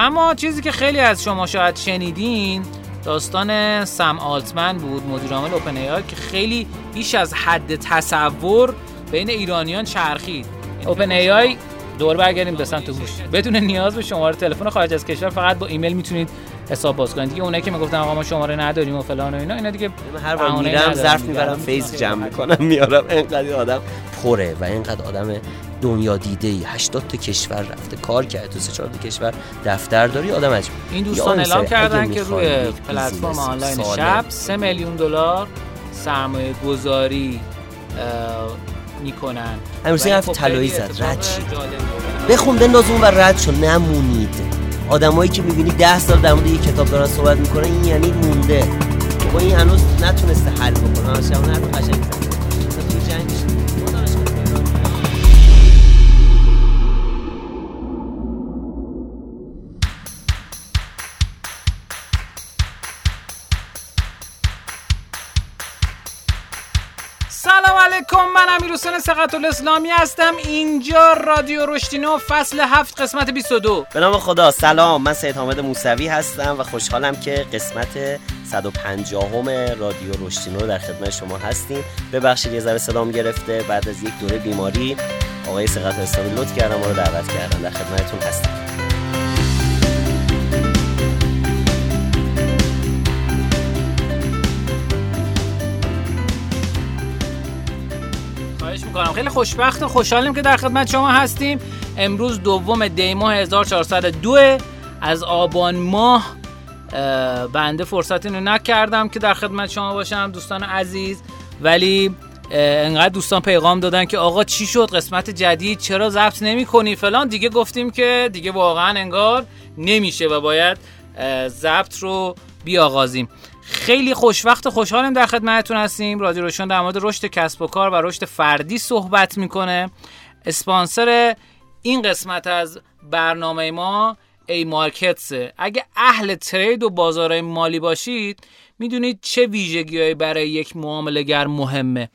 اما چیزی که خیلی از شما شاید شنیدین داستان سم آلتمن بود مدیر عامل اوپن ای که خیلی بیش از حد تصور بین ایرانیان چرخید. اوپن ای آی دور برگردیم به سمت هوش بدون نیاز به شماره تلفن خارج از کشور فقط با ایمیل می‌تونید حساب باز کنید. دیگه اونایی که می‌گفتن آقا ما شماره نداریم و فلان و اینا اینا دیگه هر بار میرم ظرف می‌برم فیز جمع می‌کنم میارم اینقدر آدم پره و اینقدر آدم دنیا دیده ای. 80 تا کشور رفته کار کرده تو سه چهار تا کشور دفتر داری آدم عجب این دوستان اعلام کردن که روی پلتفرم آنلاین شب 3 میلیون دلار سرمایه گذاری می‌کنن. همیشه حرف طلایی زد رد شید بخون بنداز اون و رد شو نمونید. آدمایی که می‌بینی ده سال در مورد یه کتاب دارن صحبت می‌کنن این یعنی مونده. با این هنوز نتونسته حل بکنه. همش حرف قشنگ حسین سقط الاسلامی هستم. اینجا رادیو رشتینو فصل هفت قسمت 22 به نام خدا سلام. من سید حامد موسوی هستم و خوشحالم که قسمت 150 همه رادیو رشتینو در خدمت شما هستیم. ببخشید یه ذره صدام گرفته بعد از یک دوره بیماری آقای سقط الاسلامی لطف کردم ما رو دعوت کردم در خدمتتون هستم. می‌کنم. خیلی خوشبخت و خوشحالیم که در خدمت شما هستیم. امروز دوم دی ماه 1402 از آبان ماه بنده فرصت اینو نکردم که در خدمت شما باشم دوستان عزیز. ولی انقدر دوستان پیغام دادن که آقا چی شد؟ قسمت جدید چرا ضبط نمی کنی فلان. دیگه گفتیم که دیگه واقعا انگار نمیشه و باید ضبط رو بیاغازیم. خیلی خوشوقت و خوشحالیم در خدمتتون هستیم. رادیو روشن در مورد رشد کسب و کار و رشد فردی صحبت می‌کنه. اسپانسر این قسمت از برنامه ما AMarkets. اگه اهل trade و بازار مالی باشید می‌دونید چه ویژگیهایی برای یک معامله‌گر مهمه.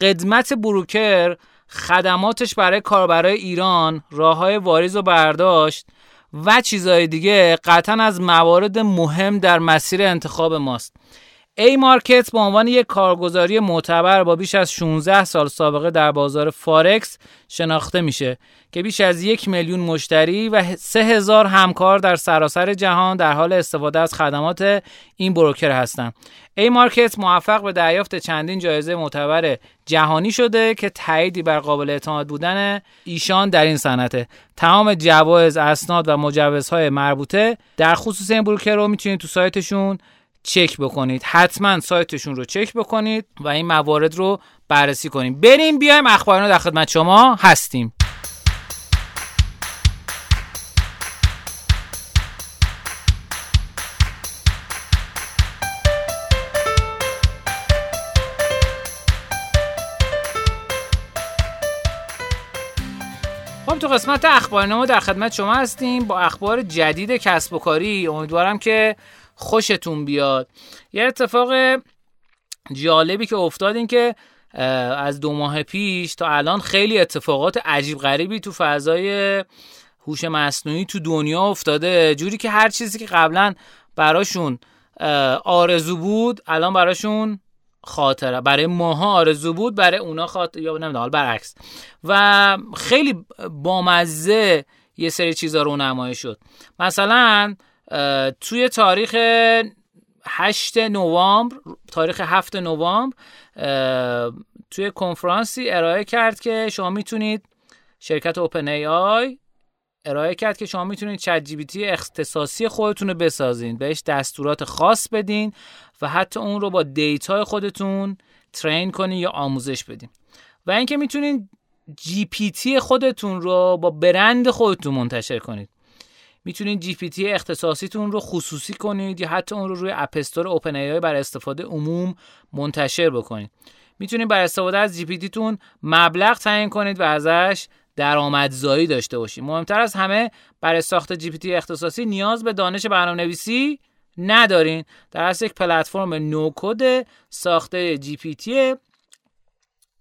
قدمت broker خدماتش برای کاربرای ایران راه های واریز و برداشت. و چیزهای دیگه قطعا از موارد مهم در مسیر انتخاب ماست AMarkets به عنوان یک کارگزاری معتبر با بیش از 16 سال سابقه در بازار فارکس شناخته میشه که بیش از یک میلیون مشتری و سه هزار همکار در سراسر جهان در حال استفاده از خدمات این بروکر هستند. ای مارکت موفق به دریافت چندین جایزه معتبر جهانی شده که تاییدی بر قابل اعتماد بودن ایشان در این صنعت تمام جوایز اسناد و مجوزهای مربوطه در خصوص این بروکر رو می‌تونید تو سایتشون چک بکنید. حتما سایتشون رو چک بکنید و این موارد رو بررسی کنیم بریم بیایم اخبارنا در خدمت شما هستیم. خب تو قسمت اخبارنامه در خدمت شما هستیم با اخبار جدید کسب و کاری. امیدوارم که خوشتون بیاد. یه اتفاق جالبی که افتاد این که از دو ماه پیش تا الان خیلی اتفاقات عجیب غریبی تو فضای هوش مصنوعی تو دنیا افتاده. جوری که هر چیزی که قبلا براشون آرزو بود الان براشون خاطره. برای ماها آرزو بود برای اونا خاطر یا نمی‌دونم برعکس. و خیلی بامزه یه سری چیزا رو نمایش شد. مثلا توی تاریخ 8 نوامبر تاریخ 7 نوامبر توی کنفرانسی ارائه کرد که شما می‌تونید شرکت OpenAI ارائه کرد که شما می‌تونید ChatGPT اختصاصی خودتون رو بسازین. بهش دستورات خاص بدین. و حتی اون رو با data ی خودتون train کنین یا آموزش بدین. و اینکه می‌تونید GPT خودتون رو با برند خودتون منتشر کنید. می‌تونید GPT اختصاصیتون رو خصوصی کنید یا حتی اون رو روی App Store OpenAI برای استفاده عموم منتشر بکنید. می‌تونید برای استفاده از GPT تون مبلغ تعیین کنید و ازش درآمدزایی داشته باشید. مهمتر از همه برای ساخت GPT اختصاصی نیاز به دانش برنامه نویسی ندارین. در اصل یک پلتفرم no-code ساخته GPT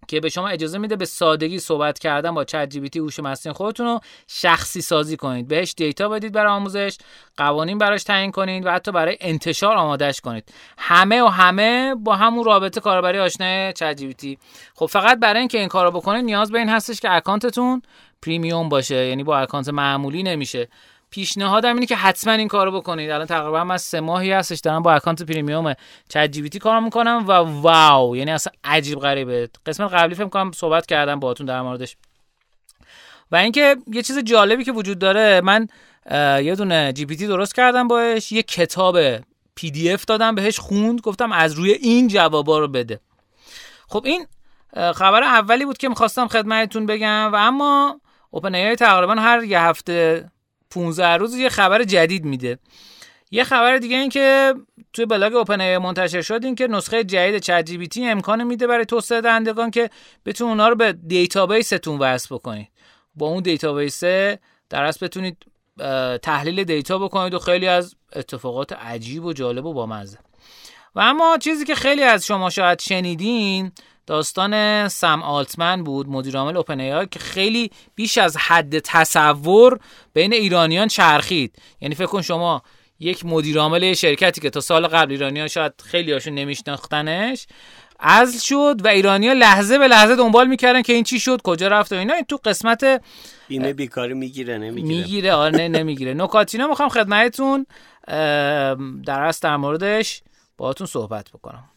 که به شما اجازه میده به سادگی صحبت کردن با ChatGPT هوش مصنوعی خودتون رو شخصی سازی کنید. بهش data بدید برای آموزش قوانین براش تعیین کنید و حتی برای انتشار آماده‌ش کنید. همه و همه با همون رابط کاربری آشنا ChatGPT خب فقط برای اینکه این کارو بکنید نیاز به این هستش که account تون premium باشه یعنی با account معمولی نمیشه. پیشنهادم اینه که حتما این کارو بکنید. الان تقریبا من سه ماهی هستش دارم با account premium ChatGPT کار می‌کنم و wow یعنی اصلا عجیب غریبه. قسمت قبلی فکر کنم صحبت کردم باهاتون در موردش. و اینکه یه چیز جالبی که وجود داره من یه دونه GPT درست کردم باش یه کتاب PDF دادم بهش خوند گفتم از روی این جوابا رو بده. خب این خبر اولی بود که می‌خواستم خدمتتون بگم و اما OpenAI تقریبا هر یه هفته 15 روز یه خبر جدید میده. یه خبر دیگه این که توی blog OpenAI منتشر شد این که نسخه جدید ChatGPT امکان میده برای توسعه دهندگان که بتونید اونا رو به database تون وصل بکنید با اون database در اصل بتونید تحلیل data بکنید و خیلی از اتفاقات عجیب و جالب و بامزه. و اما چیزی که خیلی از شما شاید شنیدین داستان سم آلتمن بود مدیر عامل OpenAI که خیلی بیش از حد تصور بین ایرانیان چرخید. یعنی فکر کن شما یک مدیر عامل شرکتی که تا سال قبل ایرانیان شاید خیلی هاشون نمیشناختنش از شد و ایرانیا لحظه به لحظه دنبال می‌کردن که این چی شد کجا رفت و اینا. این تو قسمت بیمه بیکاری می‌گیره نمی‌گیره. می‌گیره آره نه نمی‌گیره. نکاتینا می‌خوام خدمتتون در در موردش باهاتون صحبت بکنم.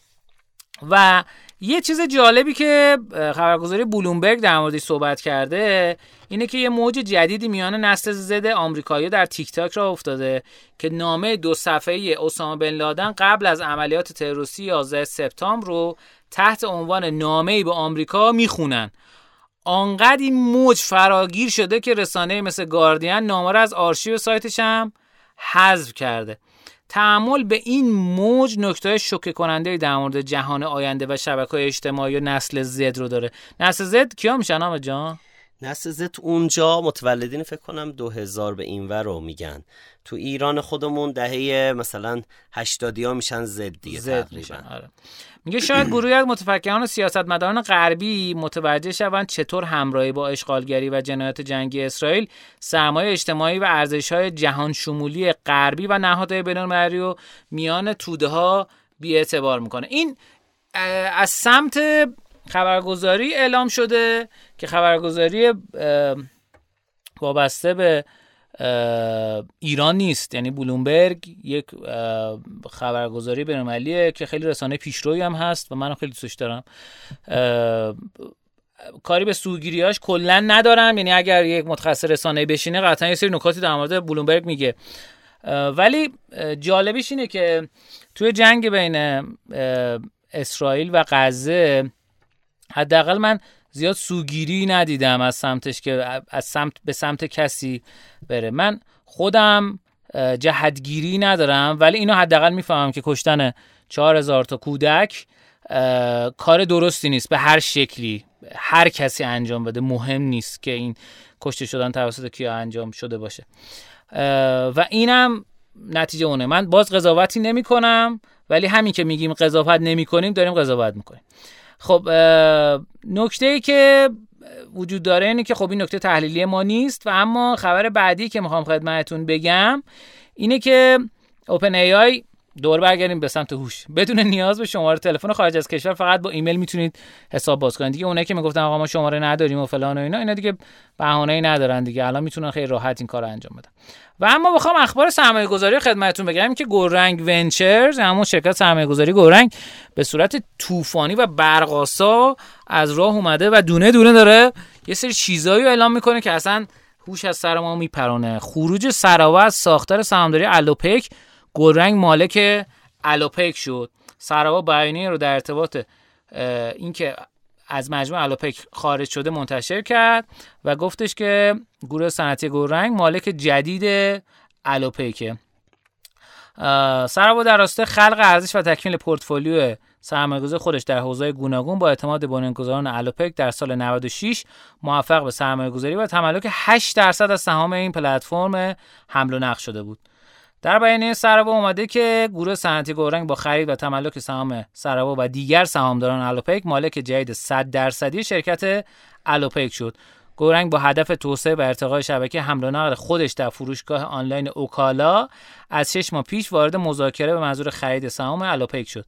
و یه چیز جالبی که خبرگزاری بلومبرگ در موردش صحبت کرده اینه که یه موج جدیدی میان نسل زد آمریکایی در تیک تاک را افتاده که نامه دو صفحه اسامه بن لادن قبل از عملیات تروریستی 11 سپتامبر رو تحت عنوان نامه‌ای به آمریکا می‌خونن. آنقدر این موج فراگیر شده که رسانه مثل گاردین نامه را از آرشیو سایتش هم حذف کرده. تحمل به این موج نکته شوکه کننده در مورد جهان آینده و شبکه اجتماعی و نسل زد رو داره. نسل زد کیا میشن آمه جان؟ نسل زد اونجا متولدین فکر کنم دو هزار به این رو میگن. تو ایران خودمون دهه مثلا هشتادی ها میشن زد دیگه زد میشن آره. میگه شاید گروهی از متفکران و سیاستمداران غربی متوجه شوند چطور همراهی با اشغالگری و جنایات جنگی اسرائیل سرمایه اجتماعی و ارزش‌های جهان شمولی غربی و نهادهای بین‌المللی و میان توده ها بی‌اعتبار می‌کنه. این از سمت خبرگزاری اعلام شده که خبرگزاری وابسته به ایران نیست. یعنی بلومبرگ یک خبرگزاری بینالمللیه که خیلی رسانه پیشروی هم هست و من خیلی دوستش دارم. کاری به سوگیریاش کلا ندارم. یعنی اگر یک متخصص رسانه بشینه قطعا یه سری نکاتی در مورد بلومبرگ میگه. ولی جالبیش اینه که توی جنگ بین اسرائیل و غزه حداقل من زیاد سوگیری ندیدم از سمتش که از سمت به سمت کسی بره. من خودم جهدگیری ندارم ولی اینو حداقل می‌فهمم که کشتن چهار هزار تا کودک کار درستی نیست به هر شکلی. هر کسی انجام بده. مهم نیست که این کشته شدن توسط کیا انجام شده باشه. و اینم نتیجه اونه. من باز قضاوتی نمی کنم ولی همین که میگیم قضاوت نمی کنیم داریم قضاوت می‌کنیم. خب نکته ای که وجود داره اینه که خب این نکته تحلیلی ما نیست و اما خبر بعدی که می‌خوام خدمتتون بگم اینه که اوپن ای آی دور برگردیم به سمت هوش. بدون نیاز به شماره تلفن خارج از کشور فقط با ایمیل می‌تونید حساب باز کنید. دیگه اونایی که می‌گفتن آقا ما شماره نداریم و فلان و اینا اینا دیگه ای ندارن دیگه. الان می‌تونن خیلی راحت این کارو انجام بدن. و اما بخوام اخبار سرمایه گذاری خدمتتون بگم که گورنگ ونچرز همون شرکت سرمایه گذاری گورنگ به صورت طوفانی و برقاسا از راه اومده و دونه دونه داره یه سری چیزایی رو اعلام می‌کنه که اصلا هوش از سر ما میپرونه. خروج سراوا از ساختار سهامداری الوپک گلرنگ مالک الوپک شد سراوا بیانیه رو در ارتباط اینکه از مجموع الوپک خارج شده منتشر کرد و گفتش که گروه صنعتی گلرنگ مالک جدید الوپکه سراوا در راسته خلق ارزش و تکمیل پورتفولیو سرمایه‌گذاری خودش در حوزه گوناگون با اعتماد بنیانگذاران الوپک در سال 96 موفق به سرمایه‌گذاری و تملک 8 درصد از سهام این پلتفرم حمل و نقل شده بود. در بیانیه سروا اومده که گروه صنعتی گورنگ با خرید و تملک سهام سروا و دیگر سهامداران الوپیک مالک جدید 100 درصدی شرکت الوپیک شد. گورنگ با هدف توسعه و ارتقای شبکه حمل و نقل خودش در فروشگاه آنلاین اوکالا از شش ماه پیش وارد مذاکره به منظور خرید سهام الوپیک شد.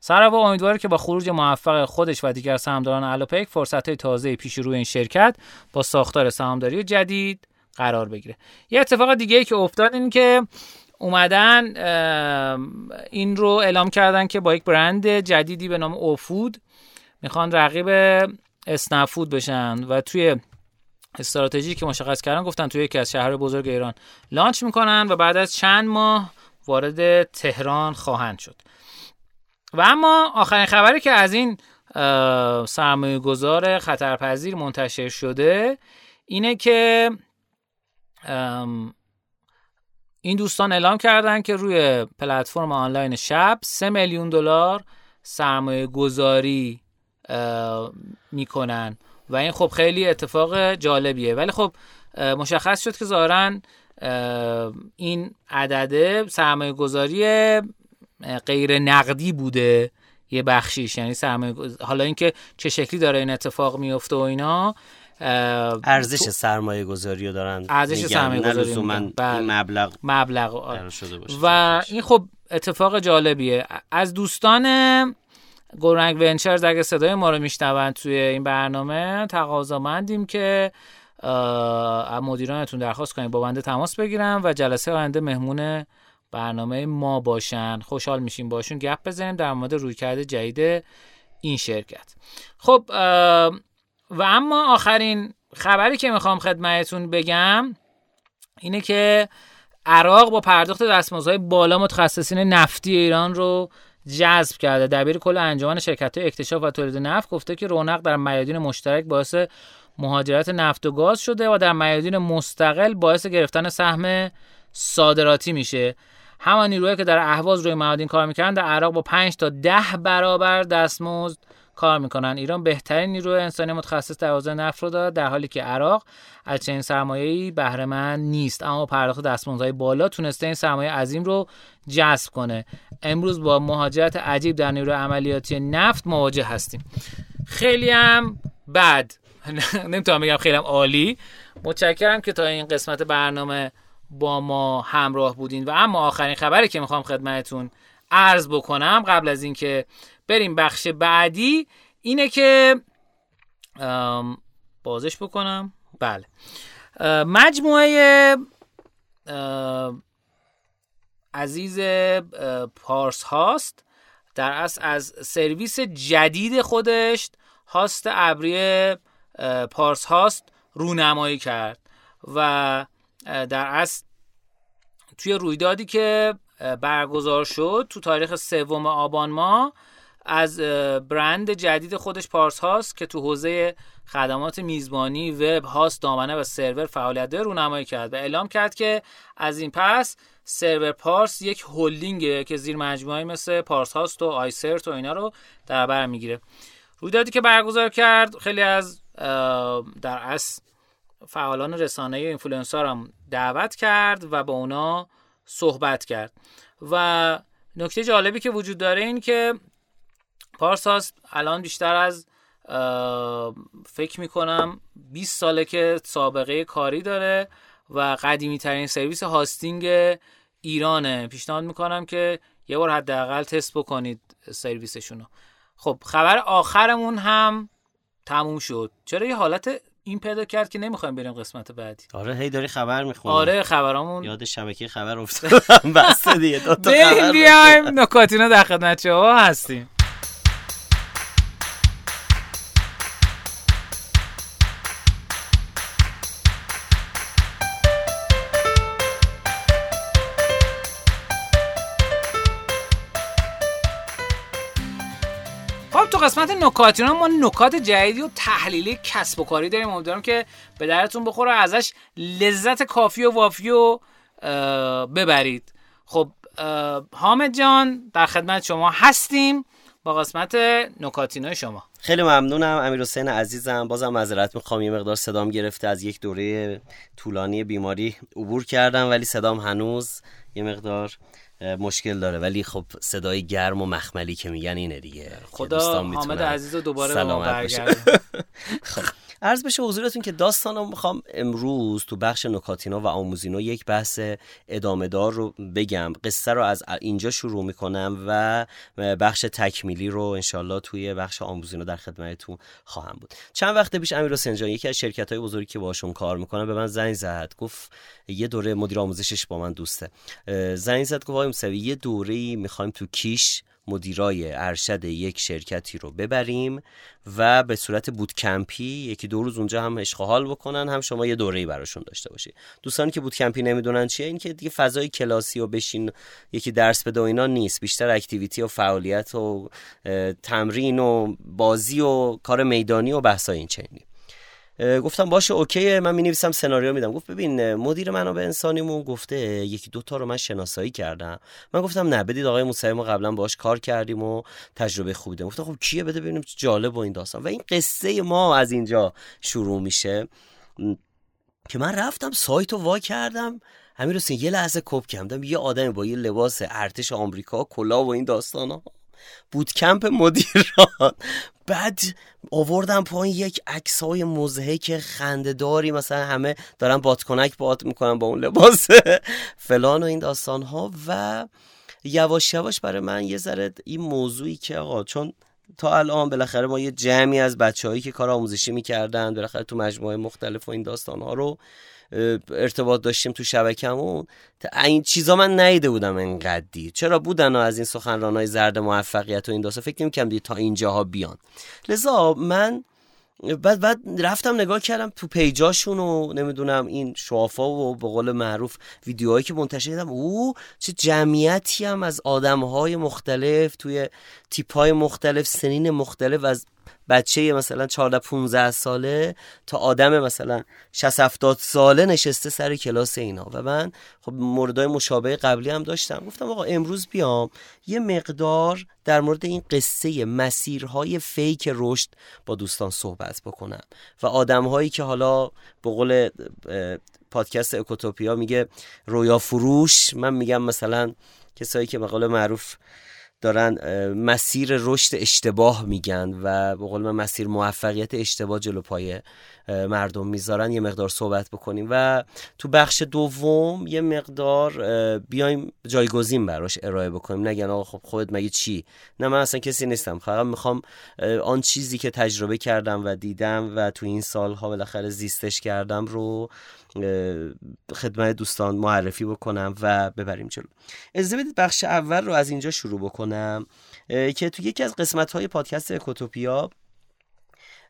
سروا امیدواره که با خروج موفق خودش و دیگر سهامداران الوپیک فرصت‌های تازه پیش روی این شرکت با ساختار سهامداری جدید قرار بگیره. یه اتفاق دیگه ای که افتاد این که اومدن این رو اعلام کردن که با یک برند جدیدی به نام اوفود می‌خوان رقیب اسنفود بشن و توی استراتژی که مشخص کردن گفتن توی یکی از شهر بزرگ ایران لانچ می‌کنن و بعد از چند ماه وارد تهران خواهند شد. و اما آخرین خبری که از این سرمایه گذار خطرپذیر منتشر شده اینه که این دوستان اعلام کردن که روی پلتفرم آنلاین شب 3 میلیون دلار سرمایه گذاری می‌کنن. و این خب خیلی اتفاق جالبیه. ولی خب مشخص شد که ظاهرا این عدده سرمایه گذاری غیر نقدی بوده. یه بخشیش. یعنی سرمایه حالا اینکه چه شکلی داره این اتفاق میفته و اینا. ارزش سرمایه گذاری رو دارن ارزش سرمایه گذاری من بله. مبلغ مبلغ و این خب اتفاق جالبیه. از دوستان گورنگ ونچرز اگه صدای ما رو میشنوند توی این برنامه تقاضامندیم که مدیرانتون درخواست کنید با بنده تماس بگیرم و جلسه آینده مهمون برنامه ما باشن. خوشحال میشیم باشون. گپ بزنیم در مورد رویکرد جدید این شرکت. خب و اما آخرین خبری که می‌خوام خدمتتون بگم اینه که عراق با پرداخت دستمزدهای بالا متخصصین نفتی ایران رو جذب کرده. دبیر کل انجمن شرکت اکتشاف و تولید نفت گفته که رونق در میادین مشترک باعث مهاجرت نفت و گاز شده و در میادین مستقل باعث گرفتن سهم صادراتی میشه. همان نیروهایی که در اهواز روی میادین کار می‌کردن در عراق با 5 تا 10 برابر دستمزد کار می‌کنن. ایران بهترین نیروی انسانی متخصص در حوزه نفت رو داره در حالی که عراق از چنین سرمایه‌ای بهره مند نیست. اما پرداخت دستمزدهای بالا تونسته این سرمایه عظیم رو جذب کنه. امروز با مهاجرت عجیب در نیروی عملیاتی نفت مواجه هستیم. خیلی هم بد. نمی‌تونم بگم خیلی هم عالی. متشکرم که تا این قسمت برنامه با ما همراه بودین. و اما آخرین خبری که می‌خوام خدمتتون عرض بکنم قبل از اینکه بریم بخش بعدی. اینه که بازش بکنم. بله. مجموعه عزیز پارس هاست. در اصل از سرویس جدید خودش هاست ابری پارس هاست رونمایی کرد. و در اصل توی رویدادی که برگزار شد تو تاریخ سوم آبان ماه از برند جدید خودش پارس هاست که تو حوزه خدمات میزبانی وب هاست دامنه و سرور فعالیت داره رونمایی کرد و اعلام کرد که از این پس سرور پارس یک هلدینگه که زیر مجموعه مثل پارس هاست و آیسرت و اینا رو در بر می‌گیره. رویدادی که برگزار کرد خیلی از در اصل فعالان رسانه اینفلوئنسر هم دعوت کرد و با اونا صحبت کرد. و نکته جالبی که وجود داره این که پارساس الان بیشتر از فکر می‌کنم 20 ساله که سابقه کاری داره و قدیمی ترین سرویس hosting ایرانه پیشنهاد می‌کنم که یه بار حداقل تست بکنید سرویسشونو. خب خبر آخرمون هم تموم شد. چرا یه حالت این پیدا کرد که نمی‌خوایم بریم قسمت بعدی؟ آره هی داری خبر می‌خونی. آره خبرامون. یاد شبکه خبر افتادم. بس دیگه دو تا خبر بیایم. نکاتینا در خدمت شما هستیم. قسمت نکاتینا ما نکات جدیدی و تحلیلی کسب و کاری داریم. امیدوارم که به درتون بخوره ازش لذت کافی و وافی و ببرید. خب حامد جان در خدمت شما هستیم با قسمت نکاتینای شما. خیلی ممنونم. امیر حسین عزیزم. بازم معذرت می‌خوام. یه مقدار صدام گرفته. از یک دوره طولانی بیماری عبور کردم ولی صدام هنوز یه مقدار مشکل داره. ولی خب صدای گرم و مخملی که میگن اینه دیگه. خدا حامد عزیز رو دوباره به ما برگرده خب. عرض بشه حضورتون که داستان رو می‌خوام امروز تو بخش نکاتینا و آموزینا یک بحث ادامه دار رو بگم. قصه رو از اینجا شروع می‌کنم و بخش تکمیلی رو انشالله توی بخش آموزینا در خدمتتون خواهم بود. چند وقت پیش امیر حسین یکی از شرکت های بزرگی که باشون کار می‌کنم به من زنگ زد. گفت یه دوره مدیر آموزشش با من دوسته. زنگ زد گفت یه دوره می‌خوایم تو کیش مدیرای ارشد یک شرکتی رو ببریم و به صورت بودکمپی یکی دو روز اونجا هم اشغال بکنن هم شما یه دوره‌ای براشون داشته باشی. دوستانی که بودکمپی نمی‌دونن چیه؟ این که دیگه فضای کلاسی و بشین یکی درس بده و اینا نیست. بیشتر اکتیویتی و فعالیت و تمرین و بازی و کار میدانی و بحثای این چنینی. گفتم باشه اوکی من می نویسم سناریو میدم. گفت ببین مدیر منابع انسانیمون گفته یکی دوتا رو من شناسایی کردم. من گفتم نه بدید آقای موسوی ما قبلا باش کار کردیم و تجربه خوبی داریم. گفتم خب کیه؟ بده ببینیم جالب و این داستان. و این قصه ما از اینجا شروع میشه. که من رفتم سایت رو وا کردم. همین رو یه لحظه کپ کردم. یه آدمی با یه لباس ارتش آمریکا کلا و این داستان ها کمپ مدیران بعد آوردم پایین یک عکس های مزهک خندهداری مثلا همه دارن بادکنک باد می‌کنن با اون لباس فلان و این داستان ها و یواش یواش برای من یه ذره این موضوعی که آقا چون تا الان بالاخره ما یه جمعی از بچههایی که کار آموزشی می‌کردن بالاخره تو مجموعه مختلف و این داستان ها رو ارتباط داشتیم تو شبکمون این چیزا من نیده بودم انقدی. چرا بودن از این سخنران های زرد موفقیت و این داستا فکر نمی تا اینجاها بیان. لذا من بعد بعد رفتم نگاه کردم تو پیجاشون و نمی‌دونم این شوافا و به قول معروف ویدیوهایی که منتشر کردم او چه جمعیتی هم از آدم های مختلف توی تیپ های مختلف سنین مختلف از بچه مثلا 14 15 ساله تا آدم مثلا 60 70 ساله نشسته سر کلاس اینا. و من خب موردای مشابه قبلی هم داشتم. گفتم آقا امروز بیام. یه مقدار در مورد این قصه مسیرهای فیک رشد با دوستان صحبت بکنم. و آدمهایی که حالا به قول پادکست اکوتوپیا میگه رویا فروش من میگم مثلا کسایی که مقاله معروف دارن مسیر رشد اشتباه میگن و به قول من مسیر موفقیت اشتباه جلو پای مردم می‌ذارن. یه مقدار صحبت بکنیم و تو بخش دوم یه مقدار بیایم جایگزین براش ارائه بکنیم. نگن آقا خب خودت مگه چی؟ نه من اصلا کسی نیستم. فقط می‌خوام آن چیزی که تجربه کردم و دیدم و تو این سالها بالاخره زیستش کردم رو خدمت دوستان معرفی بکنم و ببریم جلو. اجازه بدید بخش اول رو از اینجا شروع بکنم که تو یکی از قسمت های پادکست اکوتوپیا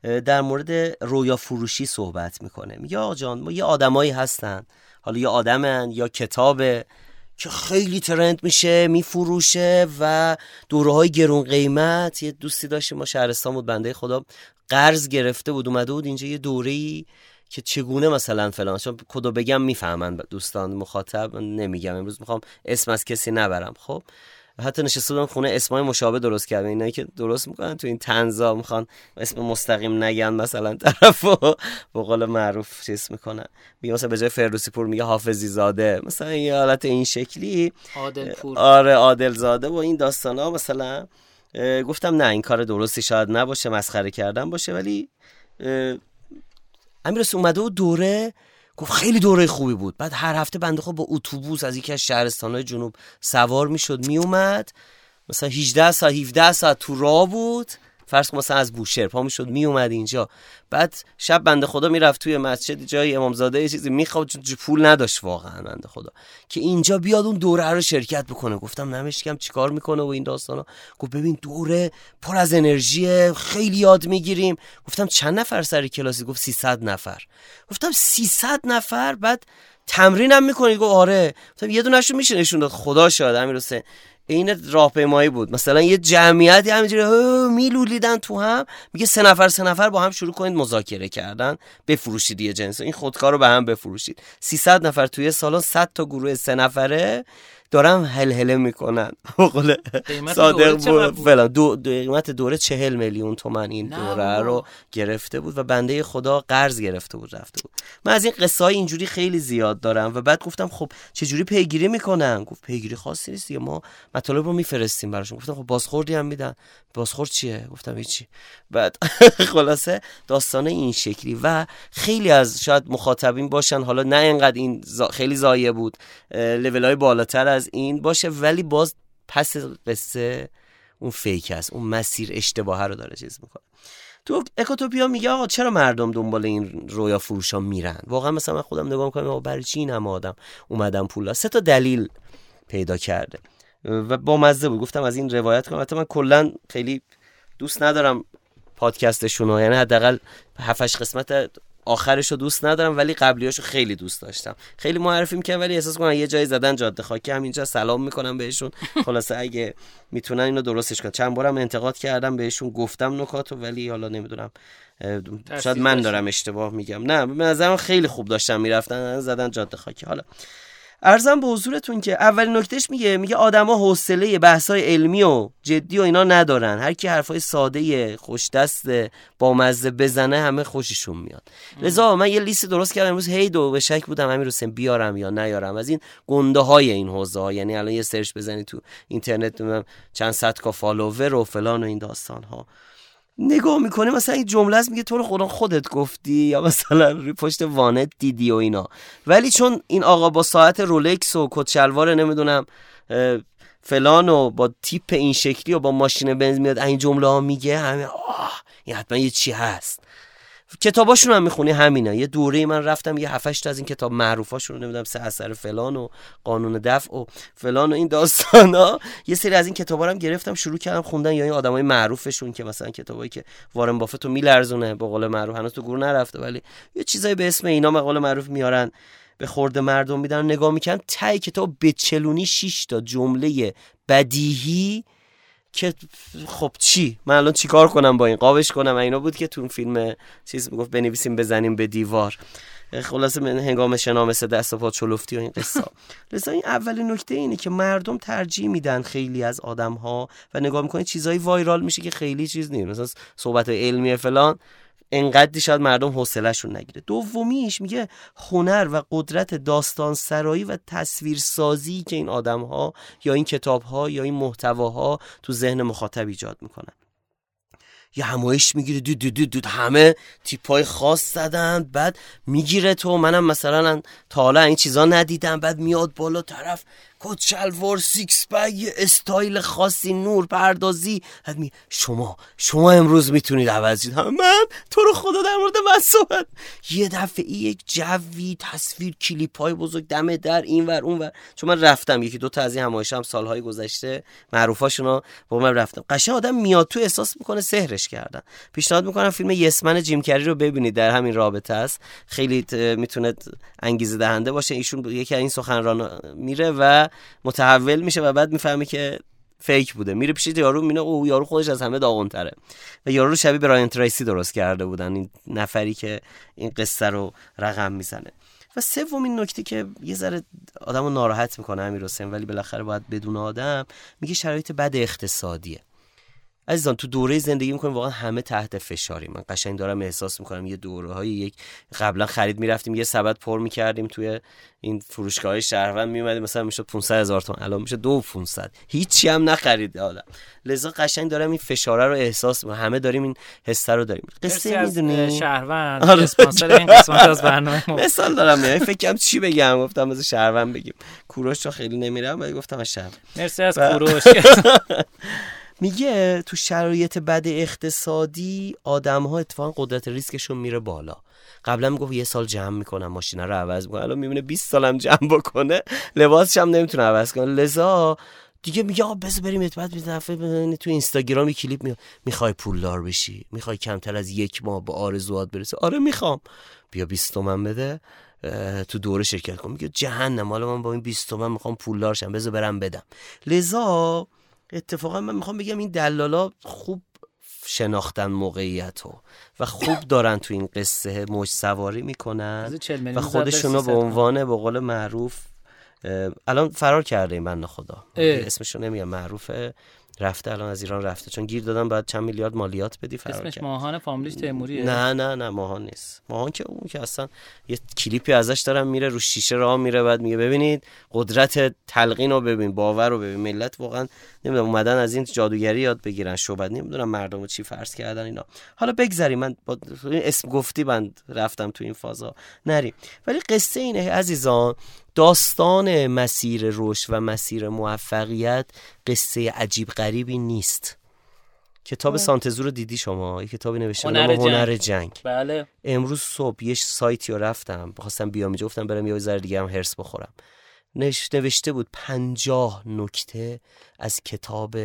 در مورد رویا فروشی صحبت می‌کنه. یا جان ما یه آدمایی هستن حالا یا آدمن یا کتابه که خیلی ترند میشه میفروشه و دوره های گرون قیمت. یه دوستی داشتیم ما شهرستان بود بنده خدا قرض گرفته بود اومده بود اینجا یه دوره که چگونه مثلا فلان چون کدو بگم می‌فهمن دوستان مخاطب نمیگم. امروز می‌خوام اسم از کسی نبرم. خب حتی نشسته بودم خونه اسمای مشابه درست کردم. اینایی که درست می‌کنن تو این تنزا می‌خوان اسم مستقیم نگن مثلا طرفو به قول معروف چیز می‌کنن. میگه مثلا به جای فردوسی پور میگه حافظی زاده مثلا یه حالت این شکلی. عادل پور آره عادل زاده و این داستان ها مثلا گفتم نه این کار درستی شاید نباشه مسخره کردن باشه ولی امیر اومده و دوره گفت خیلی دوره خوبی بود. بعد هر هفته بنده خود با اتوبوس از یکی از شهرستانهای جنوب سوار می‌شد میومد مثلا 18 ساعت 17 ساعت تو راه بود. فرض مثلا از بوشهر پا می‌شد میومد اینجا. بعد شب بنده خدا می‌رفت توی مسجد جای امامزاده یه چیزی می‌خواد چون پول نداشت واقعا بنده خدا. که اینجا بیاد اون دوره رو شرکت بکنه. گفتم نمشکم چیکار می‌کنه و این داستانا. گفت ببین دوره پر از انرژی خیلی یاد می‌گیریم. گفتم چند نفر سر کلاسی؟ گفت 300 نفر. گفتم 300 نفر؟ بعد تمرینم می‌کنید؟ گفت آره. گفتم یه دونهشو میشه نشون داد. خدا شاد امیر این راهپیمایی بود. مثلا یه جمعیتی همینجوری میلولیدن تو هم. میگه سه نفر سه نفر با هم شروع کنید مذاکره کردن. بفروشید یه جنس. این خودکار رو به هم بفروشید. 300 نفر توی سالن 100 تا گروه سه نفره. دارم هلهله می‌کنن. بقول صادق؟ فلان. دو دو- قیمت دوره چهل میلیون تومن این دوره. رو گرفته بود و بنده خدا قرض گرفته بود رفته بود. من از این قصه های اینجوری خیلی زیاد دارم و بعد گفتم خب چجوری پیگیری می‌کنن؟ گفت پیگیری خاصی نیست دیگه. ما مطالب رو میفرستیم براشون. گفتم خب بازخوردی هم میدن. بازخورد چیه؟ گفتم هیچی. بعد خلاصه داستان این شکلی و خیلی از شاید مخاطبین باشن. حالا نه اینقدر این خیلی زایه بود. لول های بالاتر از این باشه ولی باز پس قصه اون فیک است. اون مسیر اشتباهه رو داره چیز می‌کنه. تو اکوتوپیا میگه آقا چرا مردم دنبال این رویا فروش میرن؟ واقعا مثلا من خودم نگاه می‌کنم آقا برای چی این آدم اومدن پولا؟ سه تا دلیل پیدا کرده. و با مزه بود. گفتم از این روایت کنم. حتی من کلا خیلی دوست ندارم پادکستشون یعنی حداقل 7 قسمت آخرش رو دوست ندارم ولی قبلیاشو خیلی دوست داشتم. خیلی معرفی می‌کنم ولی احساس کنم یه جایی زدن جاده خاکی. همینجا سلام می‌کنم بهشون. خلاصه اگه می‌تونن اینو درستش کنن. چند بارم انتقاد کردم بهشون گفتم نکاتو ولی حالا نمی‌دونم. شاید من. دارم اشتباه میگم. نه به نظرم خیلی خوب داشتن می‌رفتن زدن جاده خاکی. حالا عرضم به حضورتون که اولین نکته‌ش میگه میگه آدما حوصله بحث‌های علمی و جدی و اینا ندارن. هر کی حرفای ساده خوش دست با مزه بزنه همه خوششون میاد. لذا من یه لیست درست کردم امروز هی دو به شک بودم امیر حسین بیارم یا نیارم. از این گنده های این حوزه ها یعنی الان یه search بزنی تو اینترنت چند صد K follower و فلان و این داستان ها نگاه می‌کنه مثلا این جمله است میگه تو رو خدا خودت گفتی یا مثلا روی پشت وانت دیدی و اینا. ولی چون این آقا با ساعت رولکس و کتشلوار نمی‌دونم فلان و با تیپ این شکلی و با ماشین بنز میاد این جمله ها میگه همه آه این حتما یه چی هست. کتاباشون هم می‌خونی؟ همینا. یه دوره من رفتم یه هفتش تا از این کتاب معروفاشون رو نمی‌دونم سه اثر فلان و قانون دفع و فلان و این داستان ها. یه سری از این کتابا رو هم گرفتم شروع کردم خوندن. یا این آدمای معروفشون که مثلا کتابایی که وارن بافت رو میلرزونه به قول معروف هنوز تو گروه نرفته ولی یه چیزایی به اسم اینا به قول معروف میارن به خورده مردم میدن نگاه می‌کنن. تای کتاب به چلونی 6 تا جمله بدیهی که خب چی؟ من الان چیکار کنم با این؟ قابش کنم. اینا بود که تو اون فیلم چیز می‌گفت بنویسیم بزنیم به دیوار. خلاصه من هنگام شنا مثل دست و پا چلفتی و این قصه. لذا این اولین نکته اینه که مردم ترجیح میدن خیلی از آدم ها و نگاه می‌کنه چیزایی وایرال میشه که خیلی چیز نیست. مثلا صحبت علمی فلان انقدری شاید مردم حوصلهشون نگیره. دومیش میگه هنر و قدرت داستان سرایی و تصویرسازی که این آدم ها یا این کتاب ها یا این محتواها تو ذهن مخاطب ایجاد می‌کنن. یه همایش می‌گیره دود دود دود, دود همه تیپای خاص زدن بعد می‌گیره تو منم مثلا تا حالا این چیزا ندیدم بعد میاد بالا طرف کت شلوار سیکس یه استایل خاصی نور پردازی. بعد می شما شما امروز می‌تونید عوض شید. هم من تو رو خدا در مورد من یه دفعه یک جوی تصویر کلیپ های بزرگ دم در اون ور. چون من رفتم یکی دو تا از این هم سالهای گذشته معروفاشونو با من رفتم. قشنگ آدم میاد تو احساس می‌کنه سحرش کردن. پیشنهاد می‌کنم فیلم یسمن جیم کری رو ببینید. در همین رابطه است. خیلی می‌تونه انگیزه دهنده باشه. ایشون یکی از این سخنران میره و متحول میشه و بعد می‌فهمه که فیک بوده. میره پیش یارو مینه او یارو خودش از همه داغونتره. و یارو رو شبیه برایان تریسی درست کرده بودن. این نفری که این قصه رو رقم می‌زنه. و سومین نکته که یه ذره آدمو ناراحت می‌کنه امیر حسین ولی بالاخره باید بدون آدم میگه شرایط بد اقتصادیه. عزیزان تو دوره زندگی می‌کنیم واقعا همه تحت فشاریم. من قشنگ دارم احساس می‌کنم یه دوره های یک قبلا خرید می‌رفتیم یه سبد پر می‌کردیم توی این فروشگاه های شهروند میومدیم مثلا می‌شد 500 هزار تومن الان میشه دو 500 هیچی هم نخرید آدم. لذا قشنگ دارم این فشاره رو احساس می‌کنم. همه داریم این حسه رو داریم. قصه می‌دونی؟ شهروند آره. اسپانسر این قسمت از برنامه ما. مثال دارم میگم فکرم چی بگم گفتم از شهروند بگیم. کوروش رو خیلی نمیرم ولی گفتم از شهروند. مرسی از کوروش. میگه تو شرایط بد اقتصادی آدم ها اتفاقا قدرت ریسکشون میره بالا. قبلا می‌گفت یه سال جمع می‌کنم ماشینا رو عوض می‌کنم. الان می‌بینه 20 سالم جمع بکنه لباسش هم نمی‌تونه عوض کنه. لذا دیگه میگه آقا بذار بریم بعد دفعه تو اینستاگرام کلیپ میاد. می‌خوای پولدار بشی؟ می‌خوای کمتر از یک ماه به آرزوات برسی؟ آره می‌خوام. بیا 20 تومن بده تو دوره شرکت کن. میگه جهنم حالا من با این 20 تومن می‌خوام پولدار شم. بذار برم بدم. لذا اتفاقا من می‌خوام بگم این دلالا خوب شناختن موقعیت رو و خوب دارن تو این قصه موج سواری می‌کنن از 40 میلیون و زد خودشونو به به 300 عنوان به قول معروف الان فرار کرده این بنده خدا. اسمشو نمیگم معروفه رفته الان از ایران رفته. چون گیر دادن باید چند میلیارد مالیات بدی فرار اسمش ماهان فامیلیش تیموریه. نه نه نه ماهان نیست. ماهان که اون که اصلا یه کلیپی ازش دارم میره رو شیشه راه میره بعد میگه ببینید قدرت تلقین رو ببین باور رو ببین. ملت واقعا نمی‌دونم اومدن از این جادوگری یاد بگیرن شوبد نمی‌دونم مردم چی فرض کردن اینا. حالا بگذریم. من با اسم گفتی بند رفتم تو این فازا. نریم. ولی قصه اینه عزیزان داستان مسیر رشد و مسیر موفقیت قصه عجیب غریبی نیست. کتاب سانتزو رو دیدی شما؟ یه کتابی نوشته هنر جنگ. هنر جنگ. بله. امروز صبح یه سایتی رو رفتم بخواستم بیام اینجا گفتم برم یه ذره دیگه هم هرس بخورم. نش- نوشته بود پنجاه نکته از کتاب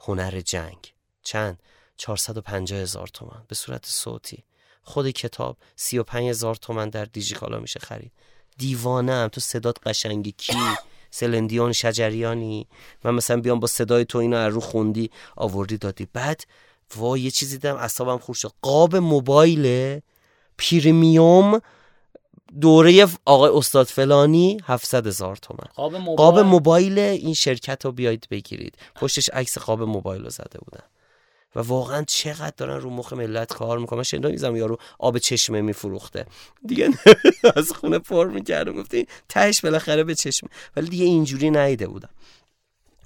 هنر جنگ. چند؟ 450 هزار تومن به صورت صوتی. خود کتاب 35 هزار تومن در دیجیکالا میشه خرید. دیوانه هم تو صدات قشنگی. کی؟ سلندیان شجریانی. من مثلا بیام با صدای تو اینو از رو خوندی آوردی دادی. بعد وای یه چیزی دیدم اعصابم خورد شد. قاب موبایل پریمیوم. دوره آقای استاد فلانی 700 هزار تومن. قاب موبایل. قاب موبایل این شرکت رو بیایید بگیرید. پشتش عکس قاب موبایل رو زده بودن. و واقعا چقدر دارن رو مخ ملت کار می‌کنن. من شنیدم یارو آب چشمه میفروخته. دیگه از خونه پر می‌کردم گفتی تهش بالاخره به چشمه ولی دیگه اینجوری نیده بودم.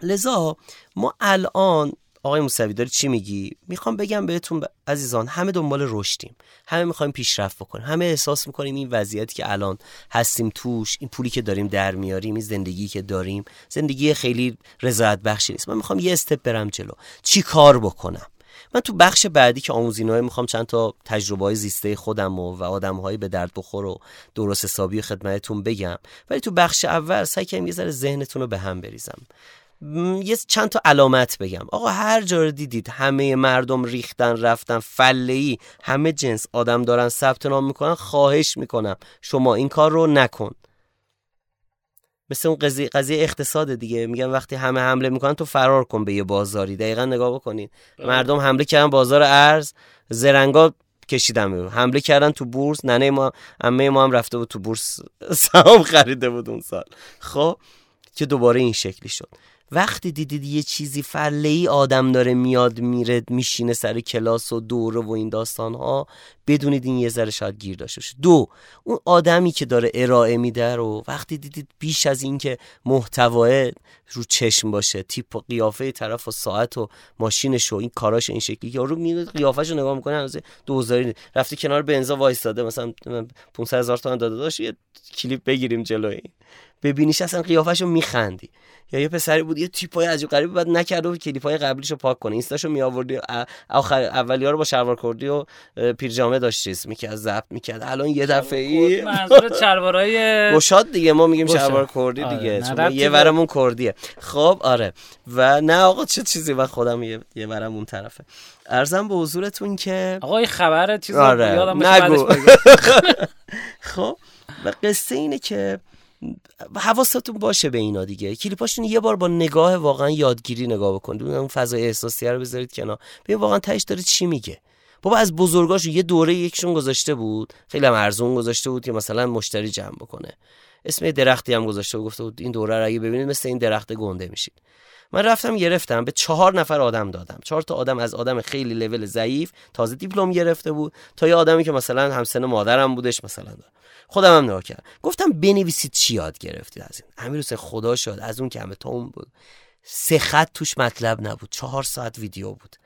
لذا ما الان آقای موسوی داری چی میگی؟ می‌خوام بگم بهتون ب- عزیزان همه دنبال رشدیم. همه می‌خوایم پیشرفت بکنیم. همه احساس می‌کنیم این وضعیتی که الان هستیم توش این پولی که داریم در میاریم این زندگی که داریم زندگی خیلی رضایت بخشی نیست. من می‌خوام یه استپ برم جلو. چی کار بکنم؟ من تو بخش بعدی که آموزینای می‌خوام چند تا تجربه های زیسته خودم و, و آدم های به درد بخور و درست حسابی خدمتتون بگم. ولی تو بخش اول سعی کنم یه ذره ذهنتون رو به هم بریزم. یه چند تا علامت بگم. آقا هر جا رو دیدید همه مردم ریختن رفتن فله ای همه جنس آدم دارن ثبت نام می‌کنن خواهش می‌کنم. شما این کار رو نکن. مثل اون قضیه, قضیه اقتصاد دیگه. میگن وقتی همه حمله می‌کنن تو فرار کن به یه بازاری. دقیقا نگاه بکنید مردم حمله کردن بازار ارز زرنگا کشیدن بیرون. حمله کردن تو بورس. ننه ما عمه ما هم رفته بود تو بورس. سهام خریده بود اون سال. خب که دوباره این شکلی شد. وقتی دیدید یه چیزی فله ای آدم داره میاد میره میشینه سر کلاس و دوره و این داستان ها بدونید این یه ذره شاید گیر داشته باشه. دو اون آدمی که داره ارائه میده رو وقتی دیدید بیش از این که محتواه رو چشم باشه تیپ و قیافه طرف و ساعت و ماشینش و این کاراش این شکلی که رو میاد قیافش رو نگاه می‌کنه هنوز دوزاری رفته کنار بنزا وایستاده مثلا 500 هزار تومن داده داشت یه کلیپ بگیریم جلوی ببینیش اصلا قیافش رو میخندی. یا یه پسری بود یه تیپای عجیب غریبی بعد نکرده بود کلیپای قبلیشو پاک کنه. اینستاشو می آوردی ا- آخر اولیار رو با شلوار کردی و پیرجامه داشت چیز می‌کرد ضبط می‌کرد. الان یه دفعه ای منظور چلوارای گشاد دیگه ما میگیم. شلوار کردی آره، دیگه نه، چون یه ورمون کردیه. خب آره. و نه آقا چه چیزی؟ من خودم یه, یه ورم اون طرفه. ارزم به حضورتون که آقا این خبر چیز آره، یادم. خب و قصه اینه که حواستون باشه به اینا دیگه. کلیپاشون یه بار با نگاه واقعا یادگیری نگاه بکنید اون فضای احساسیه رو بذارید کنار. ببین واقعا تهش داره چی میگه. بابا از بزرگاشو یه دوره یکشون گذاشته بود. خیلی هم ارزون گذاشته بود که مثلا مشتری جمع بکنه. اسم درختی هم گذاشته بود. گفته بود این دوره رو اگه ببینید مثل این درخت گنده میشید. من رفتم گرفتم. به چهار نفر آدم دادم. چهار تا آدم از آدم خیلی لول ضعیف. تازه دیپلم گرفته بود. تا یه آدمی که مثلا همسن مادرم بودش مثلا. خودم هم نگاه کردم. گفتم بنویسید چی یاد گرفتید از این. امیر حسین خدا شد از اون که همه توم بود. سه خط توش مطلب نبود. چهار ساعت ویدیو بود.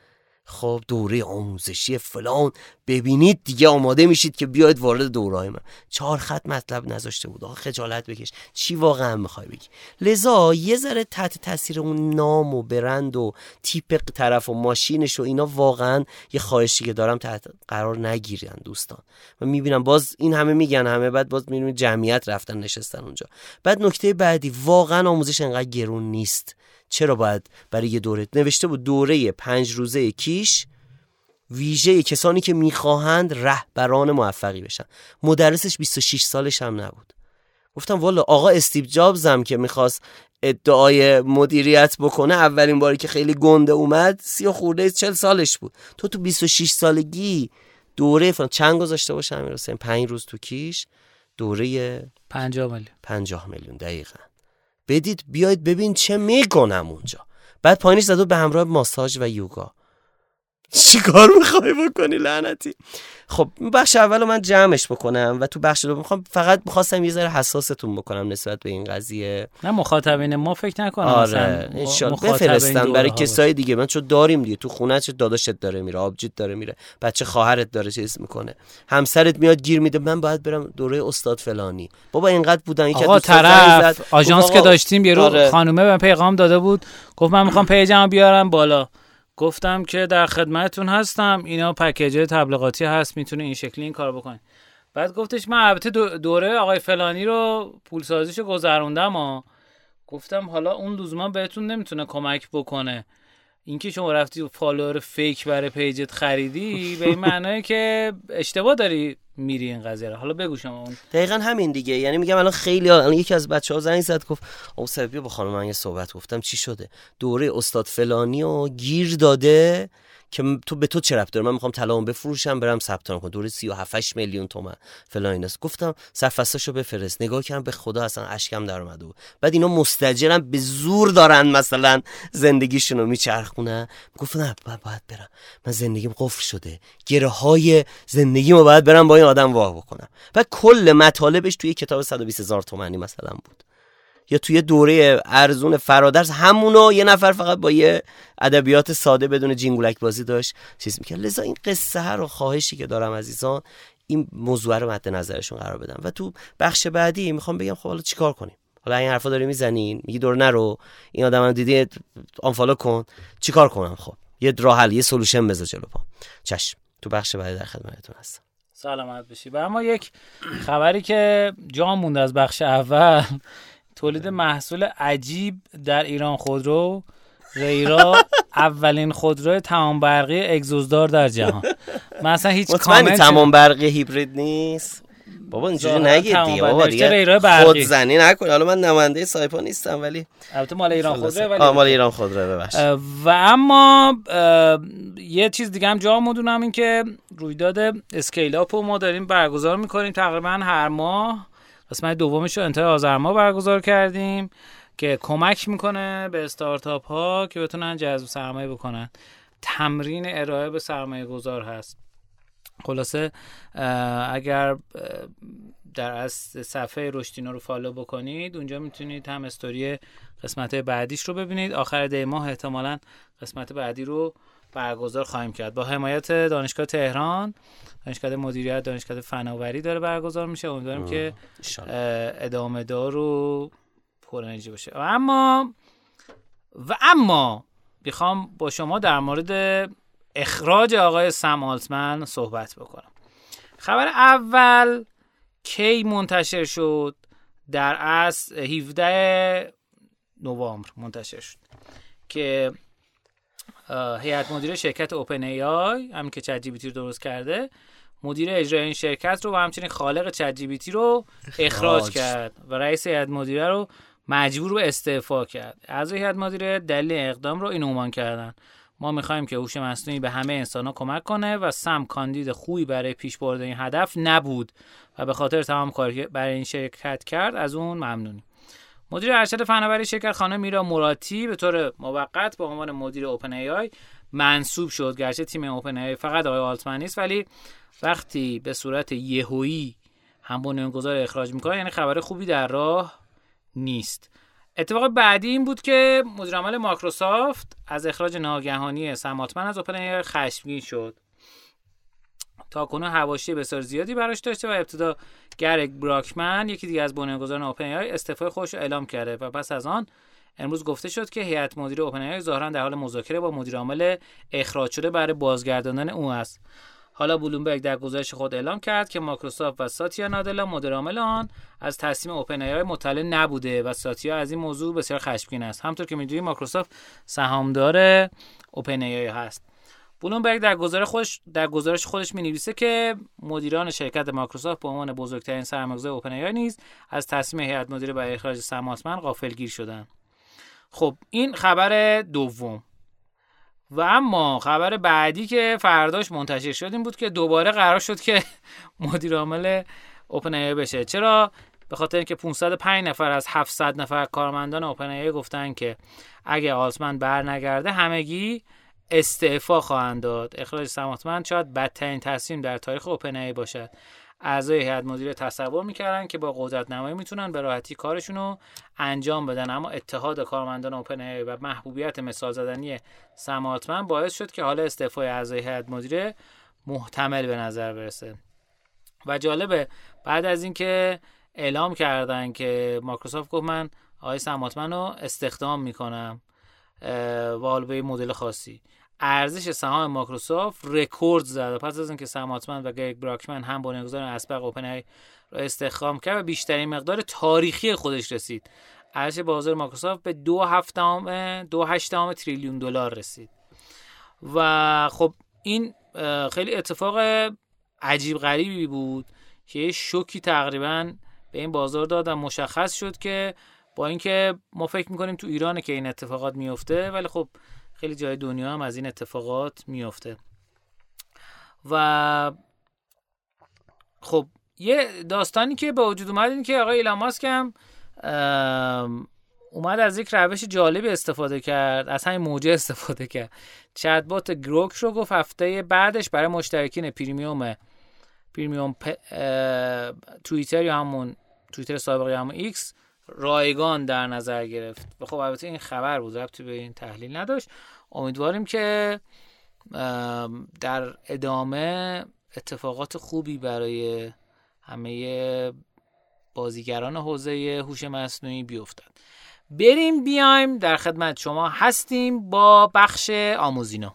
خب دوره آموزشی فلان. ببینید دیگه آماده میشید که بیاید وارد دورهای من. چهار خط مطلب نذاشته بود. آقا خجالت بکش. چی واقعا می‌خوای بگی؟ لذا یه ذره تحت تاثیر اون نام و برند و تیپ طرف و ماشینش و اینا واقعا یه خواهشی که دارم تحت قرار نگیرن دوستان. من می‌بینم باز این همه میگن همه بعد باز می‌بینیم جمعیت رفتن نشستن اونجا. بعد نکته بعدی واقعا آموزش انقدر گرون نیست. چرا باید برای یه دوره؟ نوشته بود دوره پنج روزه کیش ویژه کسانی که می‌خواهند رهبران موفقی بشن. مدرسش 26 سالش هم نبود. گفتم والا آقا استیو جابز هم که می‌خواست ادعای مدیریت بکنه اولین باری که خیلی گنده اومد سی و خورده چل سالش بود. تو تو 26 سالگی دوره فلان چند گذاشته باشه امیر حسین؟ پنج روز تو کیش دوره 50 میلیون. 50 میلیون دقیقا. بدید بیاید ببین چه می‌کنم اونجا. بعد پایینش زد به همراه ماساژ و یوگا. چیکار می‌خوای بکنی لعنتی؟ خب بخش اول من جمعش بکنم و تو بخش دو می‌خوام فقط می‌خواستم یه ذره حساستون بکنم نسبت به این قضیه. نه مخاطبین ما فکر نکنم آره بفرستم برای کسای دیگه. من چون داریم دیگه. تو خونه چه داداشت داره میره آبجیت داره میره بچه خواهرت داره چیز می‌کنه. همسرت میاد گیر میده. من باید برم دوره استاد فلانی. بابا اینقدر بودن. یکی آقا طرف. آژانس که داشتیم یه رو آره. خانومه به پیغام داده بود. گفت من می‌خوام پیجم بیارم بالا. گفتم که در خدمتتون هستم. اینا پکیج تبلیغاتی هست می‌تونه این شکلی این کار بکنید بعد گفتش من البته دوره آقای فلانی رو پول سازیشو گذروندم ها. گفتم حالا اون لزوما بهتون نمی‌تونه کمک بکنه. اینکه شما رفتی follower fake برای page ت خریدی به این معنی که اشتباه داری میری این قضیه رو. حالا بگو شما اون. دقیقا همین دیگه. یعنی میگم الان خیلی الان یکی از بچه ها زنگ زد گفت او سببی با خانم من یه صحبت گفتم. چی شده؟ دوره استاد فلانی و گیر داده. که تو به تو چه ربط داره؟ من می‌خوام طلاهام بفروشم برم ثبت نام کنم. دوره 37 میلیون تومن. فلان ایناست گفتم سرفصلاشو بفرست. نگاه کردم به خدا اصلا اشکم در اومده بود. بعد اینا مستأجرن به زور دارن مثلا زندگیشون رو میچرخونن. گفتم نه من باید برم. من زندگیم قفل شده. گره های زندگیمو باید برم با این آدم واه بکنم. بعد کل مطالبش توی کتاب 120 هزار تومنی مثلا بود. یا توی دوره ارزون فرادرس همونو یه نفر فقط با یه ادبیات ساده بدون جینگولک بازی داشت. چیز می‌کرد. لذا این قصه ها رو خواهشی که دارم عزیزان این موضوع رو مد نظرشون قرار بدم. و تو بخش بعدی می‌خوام بگم خب حالا چیکار کنیم؟ حالا این حرفا داری می‌زنین میگی دور نرو این آدم هم دیدی آنفالو کن. چیکار کنم خب؟ یه راه حل یه سولوشن بذار جلو پا. چشم. تو بخش بعدی در خدمتتون هستم. سلامت بشی. و اما یک خبری که جا مونده از بخش اول تولید محصول عجیب در ایران خودرو ریرا اولین خودرو تمام برقی اگزوزدار در جهان. مثلا هیچ کامنت تمام برقی هیبرید نیست؟ بابا اینجوری نگید دیگه. بابا دیگه خود زنی نکن. حالا من نماینده سایپا نیستم ولی البته مال ایران خودروه ولی مال ایران خودروه ببخش و اما یه چیز دیگه هم جا مدونم این که رویداد اسکیل اپ ما داریم برگزار می‌کنیم. تقریبا هر ماه قسمت دومش رو انتهای آذر ماه برگزار کردیم که کمک می‌کنه به استارتاپ ها که بتونن جذب سرمایه بکنن. تمرین ارائه به سرمایه گذار هست. خلاصه اگر در از صفحه رشدینو رو فالو بکنید اونجا می‌تونید هم استوری قسمت بعدیش رو ببینید. آخر دی ماه احتمالا قسمت بعدی رو برگزار خواهیم کرد. با حمایت دانشگاه تهران دانشگاه مدیریت دانشگاه فناوری داره برگزار میشه. امیدواریم که ادامه دار و پرانرژی باشه. و اما و اما می‌خوام با شما در مورد اخراج آقای سم آلتمن صحبت بکنم. خبر اول کی منتشر شد در اصل 17 نوامبر منتشر شد که هیئت مدیره شرکت اوپن ای آی همین که چت جی رو درست کرده مدیر اجرای این شرکت رو و همچنین خالق چت رو اخراج کرد و رئیس هیئت مدیره رو مجبور به استعفا کرد. از هیئت مدیره دلیل اقدام رو این عنوان کردن. ما می‌خوایم که هوش مصنوعی به همه انسان ها کمک کنه و سم کاندید خوبی برای پیش برده این هدف نبود و به خاطر تمام کاری برای این شرکت کرد از اون ممنونیم. مدیر ارشد فناوری شرکت خانم میرا موراتی به طور موقت به عنوان مدیر اوپن ای آی منصوب شد گرچه تیم اوپن فقط آقای آلتمن نیست ولی وقتی به صورت یهویی هم بنیانگذار اخراج می‌کنه یعنی خبر خوبی در راه نیست. اتفاق بعدی این بود که مدیر مایکروسافت از اخراج ناگهانی سماتمن از اوپن خشمگین شد. تا کنون حواشی بسیار زیادی براش داشته و ابتدا گرگ براکمن یکی دیگه از بنیانگذاران اوپن ای استعفای خودش اعلام کرده و پس از آن امروز گفته شد که هیئت مدیره اوپن ای ظاهرا در حال مذاکره با مدیر عامل اخراج شده برای بازگرداندن او است. حالا بلومبرگ در گزارش خود اعلام کرد که مایکروسافت و ساتیا نادلا مدیر عامل آن از تصمیم OpenAI مطلع نبوده و ساتیا از این موضوع بسیار خشمگین است. همونطور که می‌دونید مایکروسافت سهامدار OpenAI هست. بلومبرگ در گزارش خودش در گزارش خودش می نویسه که مدیران شرکت مایکروسافت به عنوان بزرگترین سرمایه‌گذار OpenAI نیز از تصمیم هیئت مدیره برای اخراج سم غافلگیر شدند. خب این خبر دوم. و اما خبر بعدی که فرداش منتشر شد این بود که دوباره قرار شد که مدیر عامل اوپن ای بشه. چرا؟ به خاطر اینکه 505 نفر از 700 نفر کارمندان اوپن ای گفتن که اگه آلتمن بر نگرده همگی استعفا خواهند داد. اخراج سماتمند شاید بدترین تصمیم در تاریخ اوپن ای باشد. اعضای هیئت مدیره تصور می‌کردن که با قدرت نمایی می‌تونن به راحتی کارشون رو انجام بدن. اما اتحاد کارمندان OpenAI و محبوبیت مثال زدنی سم آلتمن باعث شد که حال استعفای اعضای هیئت مدیره محتمل به نظر برسه. و جالبه بعد از اینکه اعلام کردن که مایکروسافت گفت من آقای سم آلتمن رو استخدام می‌کنم و مدل خاصی. ارزش سهام مایکروسافت رکورد زد پس از اینکه سم آلتمن و گریگ براکمن هم بنیانگذار اسبق Open را استخدام کرد و بیشترین مقدار تاریخی خودش رسید. ارزش بازار مایکروسافت به دو هفتم دو هشتم تریلیون دلار رسید. و خب این خیلی اتفاق عجیب غریبی بود که شوکی تقریبا به این بازار داد و مشخص شد که با اینکه ما فکر می‌کنیم تو ایرانه که این اتفاقات میفته ولی خب خیلی جای دنیا هم از این اتفاقات میفته و خب یه داستانی که به وجود اومد این که آقای ایلان ماسک هم اومد از یک روش جالبی استفاده کرد از همین موجه استفاده کرد. chatbot Grok رو گفت هفته بعدش برای مشترکین premium premium پ... توییتر یا همون توییتر سابقی همون ایکس رایگان در نظر گرفت. خب البته این خبر بود ربطی به این تحلیل نداشت. امیدواریم که در ادامه اتفاقات خوبی برای همه بازیگران حوزه هوش مصنوعی بیفتد. بریم بیایم در خدمت شما هستیم با بخش آموزینا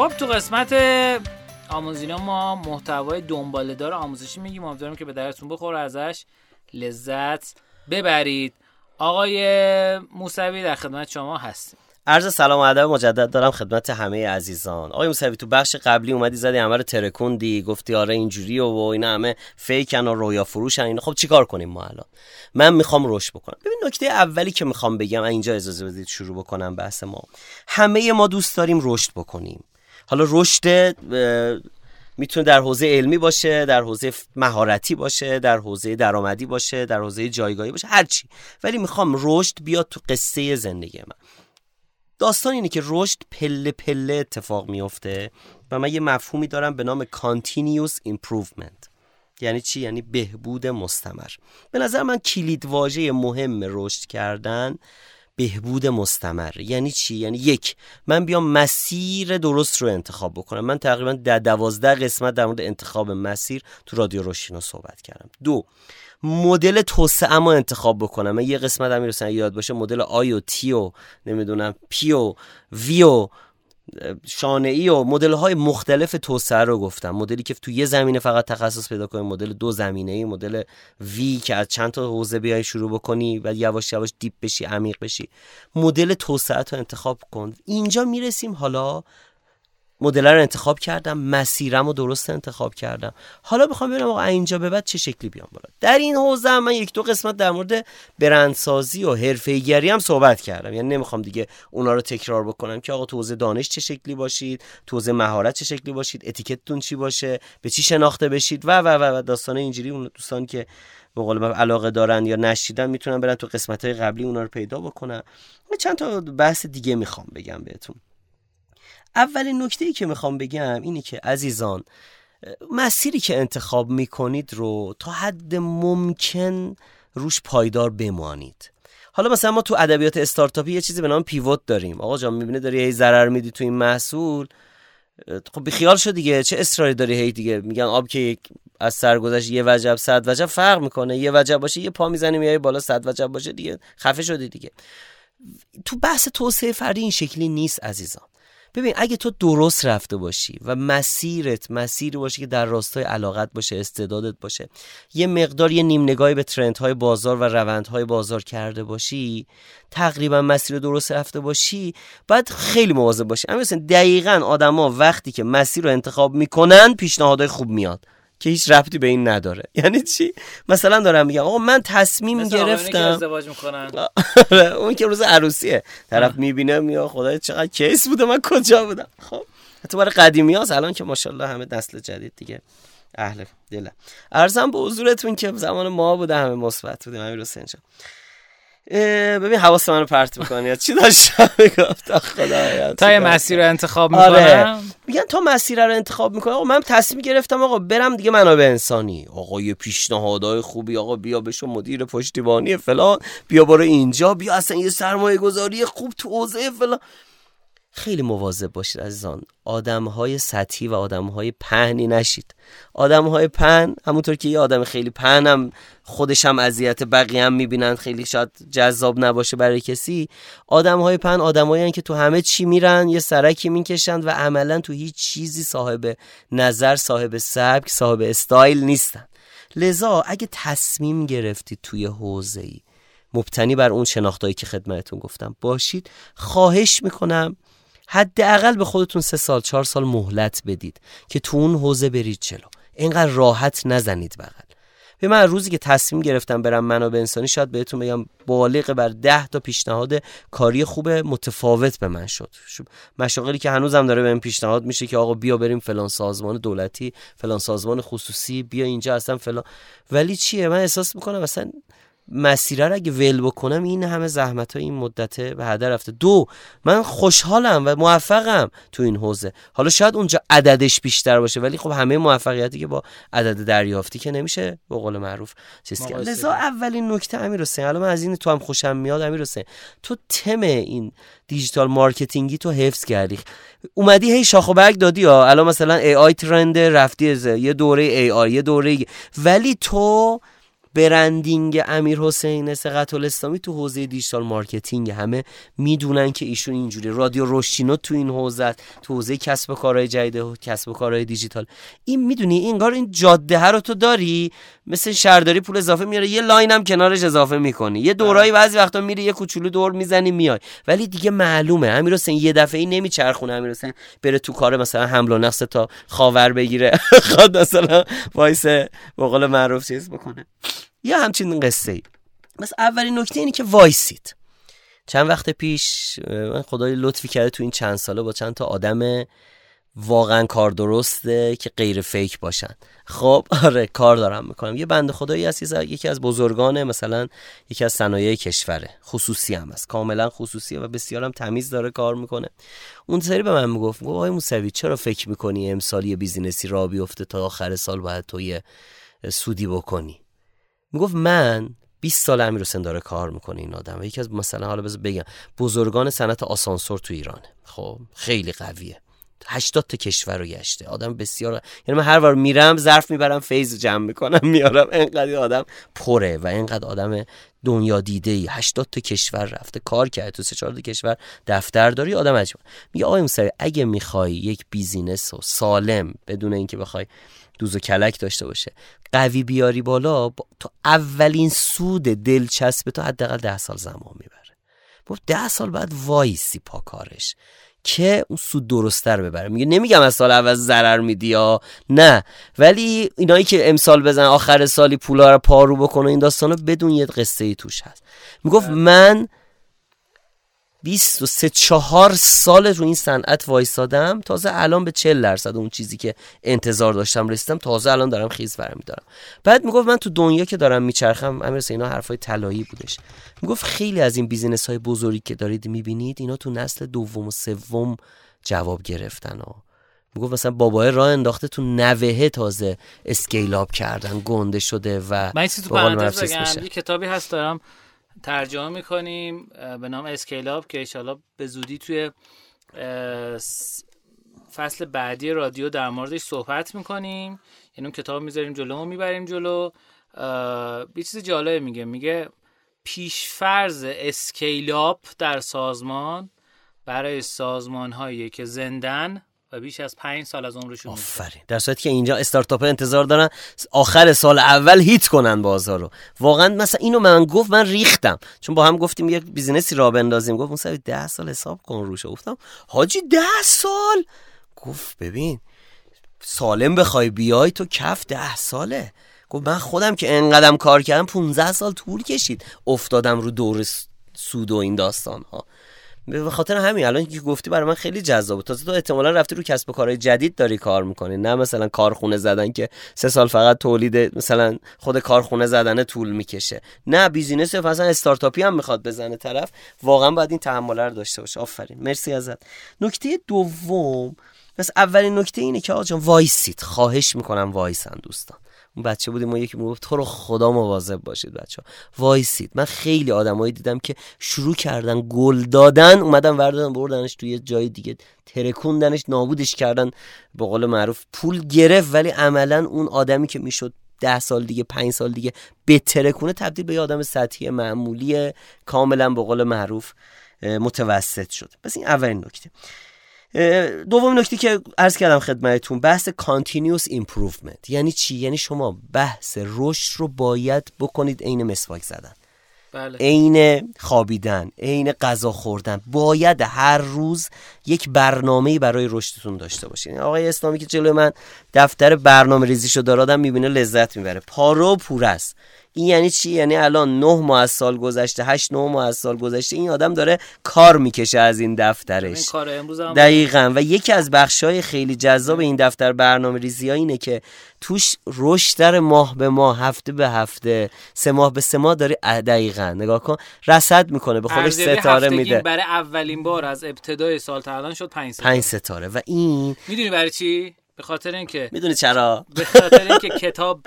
خب تو قسمت آموزینا ما محتوای دنباله آموزشی میگیم. امیدوارم که به درتون بخوره ازش. لذت ببرید. آقای موسوی در خدمت شما هستیم. عرض سلام و ادب مجدد دارم خدمت همه عزیزان. آقای موسوی تو بخش قبلی اومدی زدی همه رو ترکوندی گفتی آره اینجوری و, اینا همه فیکن و رویا فروشن اینا. خب چیکار کنیم ما الان؟ من می‌خوام رشد بکنم. ببین نکته اولی که می‌خوام بگم اینجا اجازه بدید شروع بکنم بحث ما. همه ما دوست داریم رشد بکنیم. حالا رشد می‌تونه در حوزه علمی باشه در حوزه مهارتی باشه در حوزه درآمدی باشه در حوزه جایگاهی باشه هر چی. ولی می‌خوام رشد بیاد تو قصه زندگی من. داستان اینه که رشد پله پله اتفاق میفته و من یه مفهومی دارم به نام continuous improvement. یعنی چی؟ یعنی بهبود مستمر. به نظر من کلید واژه مهم رشد کردن بهبود مستمر. یعنی چی؟ یعنی یک من بیام مسیر درست رو انتخاب بکنم. من تقریبا در دوازده قسمت در مورد انتخاب مسیر تو رادیو روشینو صحبت کردم. دو مدل توسعه ما انتخاب بکنم. من یه قسمت هم می‌رسن یاد باشه مدل آی و تی و نمی‌دونم پی و وی و شانه ای و مدل های مختلف توسعه رو گفتم. مدلی که تو یه زمینه فقط تخصص پیدا کنی مدل دو زمینه ای مدل وی که از چند تا حوزه بیای شروع بکنی و یواش یواش دیپ بشی عمیق بشی. مدل توسعه رو انتخاب کن. اینجا می‌رسیم حالا مدل رو انتخاب کردم مسیرم رو درست انتخاب کردم. حالا بخوام ببینم آقا اینجا به بعد چه شکلی بیام بالا. در این حوزه من یک دو قسمت در مورد برندسازی و حرفه‌ایگری هم صحبت کردم. یعنی نمی‌خوام دیگه اونا رو تکرار بکنم که آقا تو حوزه دانش چه شکلی باشید تو حوزه مهارت چه شکلی باشید اتیکتتون چی باشه به چی شناخته بشید و و و, داستان اینجوری اون دوستان که به قول من علاقه دارن یا نشیدن می‌تونن برن تو قسمت های قبلی اونا رو پیدا بکنن. چند تا بحث دیگه می‌خوام بگم بهتون. اولین نکته ای که می‌خوام بگم اینه که عزیزان مسیری که انتخاب می‌کنید رو تا حد ممکن روش پایدار بمانید. حالا مثلا ما تو ادبیات استارتاپی یه چیزی به نام پیوت داریم. آقا جان می‌بینه داری هی ضرر میدی تو این محصول؟ خب بیخیال شد دیگه چه اصراری داری هی دیگه؟ میگن آب که از سرگذشت یه وجب صد وجب فرق می‌کنه. یه وجب باشه یه پا می‌زنی میای بالا صد وجب باشه دیگه خفه شدی دیگه. تو بحث توسعه فردی این شکلی نیست عزیزان. ببین اگه تو درست رفته باشی و مسیرت مسیری باشه که در راستای علاقت باشه استعدادت باشه یه مقدار یه نیم نگاهی به ترندهای بازار و روندهای بازار کرده باشی تقریبا مسیر درست رفته باشی باید خیلی مواظب باشی. مثلا دقیقا آدما وقتی که مسیر رو انتخاب می‌کنن پیشنهادهای خوب میاد. که هیچ ربطی به این نداره. یعنی چی؟ مثلا دارم میگم آقا من تصمیم گرفتم. ازدواج می‌کنن. آره، اون که روز عروسیه. طرف می‌بینه میاد خدای چقدر کیس بوده من کجا بودم؟ خب حتی برای قدیمی هاست. الان که ماشاءالله همه نسل جدید دیگه. اهل دلم ارزم به حضورتون که زمان ما بوده همه مثبت بودیم. همین حسین ببین حواس منو پرت می‌کنی. چی داشتم می‌گفت خدا تا یه مسیر رو انتخاب می‌کنم؟ آره. میگن تا مسیر رو انتخاب می‌کنم. آقا من تصمیم گرفتم آقا برم دیگه منابع انسانی. آقا یه پیشنهادهای خوبی آقا بیا بشو مدیر پشتیبانی فلان. بیا برو اینجا. بیا اصلا یه سرمایه گذاری خوب تو حوزه فلان. خیلی مواظب باشید عزیزان. آدم های سطحی و آدم های پهنی نشید. آدم های پهن همونطور که یه آدم خیلی پهن هم خودش هم اذیت بقیه هم می‌بینن خیلی شاید جذاب نباشه برای کسی. آدم های پهن آدمایی که تو همه چی میرن یه سرکی می‌کشند و عملا تو هیچ چیزی صاحب نظر صاحب سبک صاحب استایل نیستن. لذا اگه تصمیم گرفتید توی حوزه ای مبتنی بر اون شناختایی که خدمتتون گفتم باشید. خواهش می‌کنم حداقل به خودتون سه سال چهار سال مهلت بدید که تو اون حوزه برید جلو. اینقدر راحت نزنید بغل. به من روزی که تصمیم گرفتم برم منابع انسانی شاید بهتون بگم بالغ بر ده تا پیشنهاد کاری خوب متفاوت به من شد. مشاغلی که هنوزم داره بهم پیشنهاد میشه که آقا بیا بریم فلان سازمان دولتی فلان سازمان خصوصی بیا اینجا اصلا فلان. ولی چیه؟ من احساس می‌کنم اصلا مسیره رو اگه ول بکنم این همه زحمت ها این مدت به هدر رفته. دو من خوشحالم و موفقم تو این حوزه. حالا شاید اونجا عددش بیشتر باشه ولی خب همه موفقیتی که با عدد دریافتی که نمیشه به قول معروف چیز کرد. لذا اولین نکته امیر حسین. الان من از این تو هم خوشم میاد امیر حسین. تو تم این digital marketing ی تو حفظ کردی. اومدی هی شاخ و برگ دادی ها. الان مثلا AI trend رفتی یه دوره AI یه دوره ولی تو branding امیر حسین ثقه الاسلامی تو حوزه digital marketing همه می‌دونن که ایشون اینجوری رادیو روشینو تو این حوزه تو حوزه کسب و کارهای جدید کسب و کارهای دیجیتال. این می‌دونی این این جاده رو تو داری مثل شهرداری پول اضافه میاره. یه line هم کنارش اضافه می‌کنی. یه دورایی بعضی وقتا میری یه کوچولو دور می‌زنی میای. ولی دیگه معلومه. امیر حسین یه دفعه ای نمیچرخونه امیر حسین بره تو کار مثلا حمل و نقل تا خاور بگیره. خود مثلا وایس به قول معروف چیز بکنه. یا همچین قصه ای پس اولین نکته اینه که وایسید. چند وقت پیش من خدا یه لطفی کرده تو این چند ساله با چند تا آدم واقعا کار درسته که غیر fake باشن. خب آره کار دارم می‌کنم. یه بنده خدایی هست یکی از بزرگان مثلا یکی از صنایع کشوره. خصوصی هم هست. کاملا خصوصیه و بسیارم تمیز داره کار می‌کنه. اون سری به من می‌گفت گفت آقای موسوی چرا فکر می‌کنی امسال یه business ی راه بیفته تا آخر سال باید تو سودی بکنی؟ می‌گفت من 20 سال امیر حسین داره کار می‌کنه این آدم. و یکی از مثلا حالا بذار بگم بزرگان صنعت آسانسور تو ایرانه. خب خیلی قویه. 80 تا کشور رو گشته. آدم بسیار یعنی من هر بار میرم ظرف می‌برم فیض جمع می‌کنم میارم انقدر آدم پره و اینقدر آدم دنیا دیده ای 80 تا کشور رفته کار کرده تو سه چهار تا کشور دفتر داری آدم عجیبه. میگه آقای موسوی اگه می‌خوای یک بیزینس و سالم بدون اینکه بخوای دوز و کلک داشته باشه قوی بیاری بالا با تو اولین سود دلچسب تو حداقل ده سال زمان می‌بره. گفت ده سال بعد وایسی پا کارش که اون سود درستتر ببره میگه نمیگم از سال اول ضرر میدی یا نه ولی اینایی که امسال بزن آخر سالی پولا رو پارو بکنه این داستانو بدون یه قصه ای توش هست می‌گفت بله. من 23 چهار سال رو این صنعت وایسادم تازه الان به 40 درصد اون چیزی که انتظار داشتم رسیدم تازه الان دارم خیز برمیدارم بعد می‌گفت من تو دنیا که دارم میچرخم امیر اینا حرفای طلایی بودش. می‌گفت خیلی از این business های بزرگی که دارید می‌بینید اینا تو نسل دوم و سوم جواب گرفتن ها. می‌گفت مثلا باباهه راه انداخته تو نوهه تازه scale up کردن گنده شده و من تو یه کتابی هست دارم. ترجمه می‌کنیم به نام Scale Up که ایشالا به زودی توی فصل بعدی رادیو در موردش صحبت می‌کنیم. یعنی اون کتاب می‌ذاریم جلو و می‌بریم جلو. یه چیز جالب میگه. میگه پیش‌فرض scale up در سازمان برای سازمان هایی که زنده‌ن و بیش از پنج سال از عمرشون آفرین. در صورتی که اینجا استارتاپ انتظار دارن آخر سال اول hit کنن بازار رو. واقعا مثلا اینو من گفت من ریختم. چون با هم گفتیم یک business ی راه بندازیم. گفت مثلا ده سال حساب کن روش گفتم حاجی ده سال؟ گفت ببین سالم بخوای بیای تو کف ده ساله. گفت من خودم که انقدرم کار کردم 15 سال طول کشید افتادم رو دور سود و این داستان ها به خاطر همین الان که گفتی برای من خیلی جذاب تازه تو احتمالا رفتی رو کسب و کارهای جدید داری کار می‌کنی. نه مثلا کارخونه زدن که سه سال فقط تولید مثلا خود کارخونه زدن طول می‌کشه. نه بیزینس مثلا استارتاپی هم می‌خواد بزنه طرف. واقعا باید این تحمل رو داشته باشه. آفرین. مرسی ازت. نکته دوم پس اولین نکته اینه که آقا وایسید. خواهش می‌کنم وایسن دوستان. اون بچه بودیم ما یکی می‌گفت تو رو خدا مواظب باشید بچه وایسید. من خیلی آدمایی دیدم که شروع کردن گل دادن اومدن وردن بردنش توی جای دیگه ترکوندنش نابودش کردن به قول معروف پول گرفت ولی عملا اون آدمی که می‌شد ده سال دیگه پنج سال دیگه بهتره تبدیل به یه آدم سطحی معمولی کاملا به قول معروف متوسط شد. پس این اولین نکته. دوم نکته که عرض کردم خدمتتون بحث continuous improvement یعنی چی؟ یعنی شما بحث رشد رو باید بکنید عین مسواک زدن. بله. عین خوابیدن عین غذا خوردن. باید هر روز یک برنامه برای رشدتون داشته باشید آقای اسلامی که جلوی من دفتر برنامه ریزیشو داره آدم می‌بینه لذت می‌بره. پارو پور است. این یعنی چی؟ یعنی الان نه ماه از سال گذشته هشت نه ماه از سال گذشته این آدم داره کار می‌کشه از این دفترش. دقیقا. و یکی از بخشای خیلی جذاب این دفتر برنامه ریزی ها اینه که توش رشد ماه به ماه هفته به هفته سه ماه به سه ماه داره دقیقا. نگاه کن رصد می‌کنه به خودش ستاره میده. برای اولین بار از ابتدای سال تا الان شد پنج ستاره, پنج ستاره. و این می‌دونی برای چی؟ به خاطر اینکه می‌دونی چرا؟ به خاطر اینکه کتاب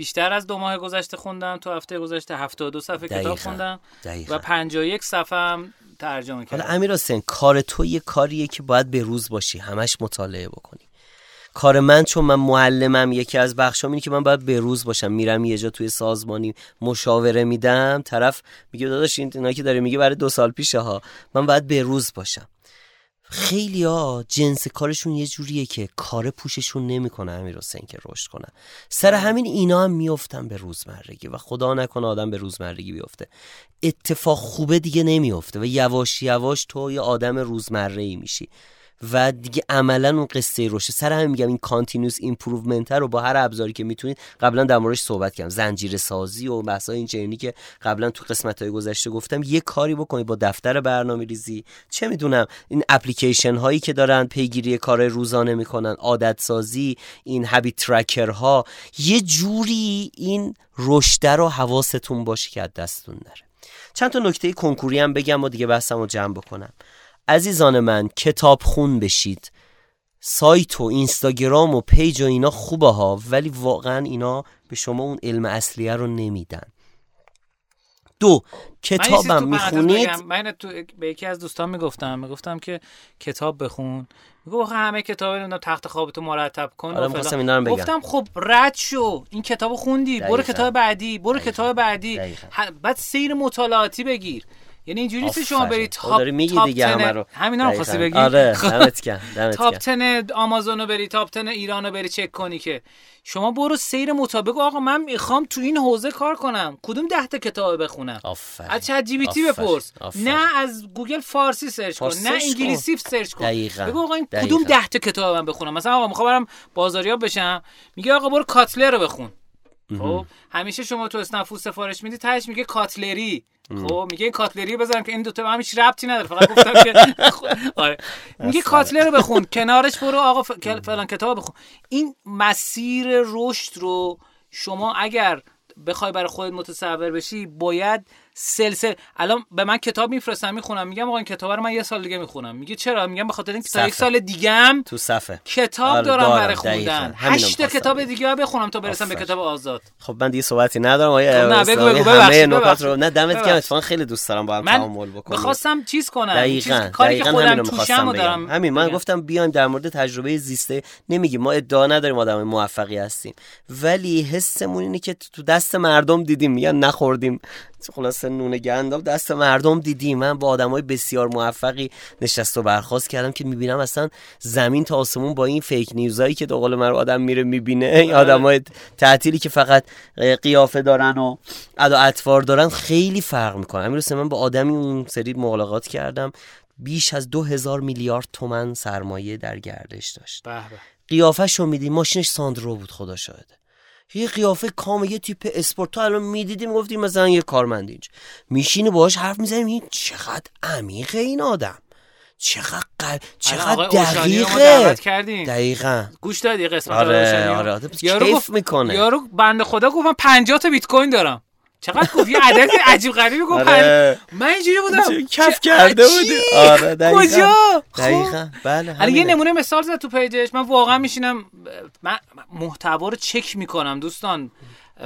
بیشتر از دو ماه گذشته خوندم تو هفته گذشته 72 صفحه کتاب خوندم دقیقا. و 51 صفحه هم ترجمه کردم. حالا امیر حسین کار تو یه کاریه که باید به روز باشی همش مطالعه بکنی. کار من چون من معلمم یکی از بخشام اینه که من باید به روز باشم. میرم یه جا توی سازمانی مشاوره میدم طرف میگه داداش این که داره میگه برای دو سال پیشه ها. من باید به روز باشم. خیلی ها جنس کارشون یه جوریه که کار پوششون نمی‌کنه امیر حسین که رشد کنن سر همین اینا هم میفتن به روزمرگی و خدا نکنه آدم به روزمرگی بیفته. اتفاق خوبه دیگه نمیفته و یواش یواش تو یه آدم روزمره ای میشی. و دیگه عملا اون قصه رشد. سر همین میگم این continuous improvement رو با هر ابزاری که می‌تونید قبلا در موردش صحبت کردم. زنجیره سازی و بحثای این چنینی که قبلا تو قسمت های گذشته گفتم یه کاری بکنید با دفتر برنامه ریزی چه می‌دونم این اپلیکیشن هایی که دارن پیگیری کار روزانه می‌کنن عادت سازی این هابیت ترکر ها یه جوری این رشد رو حواستون باشه که دستتون نره. چند تا نکته کنکوری هم بگم و دیگه بحثمو جمع بکنم. عزیزان من کتاب خون بشید. سایت و اینستاگرام و پیج و اینا خوبه ها ولی واقعا اینا به شما اون علم اصلیه رو نمیدن. دو کتابم می‌خونید؟ من تو به یکی از دوستان می‌گفتم. می‌گفتم که کتاب بخون. میگو همه کتاب اینا تخت خوابتو مرتب کن آره گفتم خب رد شو. این کتابو خوندی. برو کتاب بعدی برو کتاب بعدی. بعد سیر مطالعاتی بگیر. یعنی اینجوری نیست شما برید top میگی دیگه همه رو. همینا رو خواستی بگی؟ آره دمت گرم top 10 آمازون رو بری top 10 ایران رو بری چک کنی که. شما برو سیر مطابق. آقا من می‌خوام تو این حوزه کار کنم. کدوم ده تا کتاب بخونم؟ آفرین. از ChatGPT بپرس. نه از گوگل فارسی search کن. نه انگلیسی search کن. دقیقاً. بگو آقا این کدوم ده تا کتاب من بخونم؟ مثلا آقا می‌خوام برم بازاریاب بشم. میگه آقا برو کاتلر رو بخون. خب؟ همیشه شما تو اسنفو سفارش میدی تهش میگه کاتلری. خب میگه این کاتلری بزنم که این دو تا هم هیچ ربطی نداره. فقط گفتم که آره. میگه کاتلر رو بخون کنارش برو آقا فلان کتاب بخون. این مسیر رشد رو شما اگر بخوای برای خودت متصور بشی باید سلسله. الان به من کتاب میفرستن می‌خونم میگم آقا این کتاب رو من یه سال دیگه می‌خونم. میگه چرا؟ میگم به خاطر اینکه تا یک سال دیگه تو صفحه. کتاب آره دارم برای خوندن. هشت کتاب دیگه بخونم تا برسم به کتاب آزاد. خب من دیگه صحبتی ندارم آیا خب نه بگو بگو نکات رو نه دمت گرم اتفاقا خیلی دوست دارم با هم تعامل بکنم می‌خواستم چیز کنم دقیقاً کاری که خودم توشم دارم همین من گفتم بیایم در مورد تجربه زیسته. نمیگیم ما ادعا نداریم آدم موفقی هستیم. ولی حسمون اینه که تو دست مردم دیدیم میگن نخوردیم. خلاصه نون گندم دست مردم دیدیم من با آدمای بسیار موفقی نشست و برخواست کردم که می‌بینم اصلا زمین تا آسمون با این فیک نیوزایی که دوقال من آدم میره می‌بینه. این آره. آدمای تعطیلی که فقط قیافه دارن و ادا اطوار دارن خیلی فرق می‌کنه. امیر من با آدمی اون سری ملاقات کردم بیش از دو هزار میلیارد تومن سرمایه در گردش داشت. قیافش رو میدی ماشینش ساندرو بود خدا شاهده. یه قیافه کامل یه تیپ اسپورت تو الان می‌دیدی می‌گفتی مثلا یه کارمند اینج میشینی باهاش حرف می‌زنیم این چقدر عمیقه این آدم. چقدر قل... چقدر دقیقه. دقیقا. گوش دادی قسمت آره آره آره کیف می‌کنه. یارو بنده خدا گفتم 50 تا بیت کوین دارم. چقدر گفت یه عدد عجیب غریبی گفت آره. من اینجوری بودم. کف کرده بودی؟ آره دقیقاً. کجا؟ دقیقاً. بله حالا یه نمونه مثال زد تو پیجش. من واقعا میشینم من محتوا رو چک می‌کنم دوستان.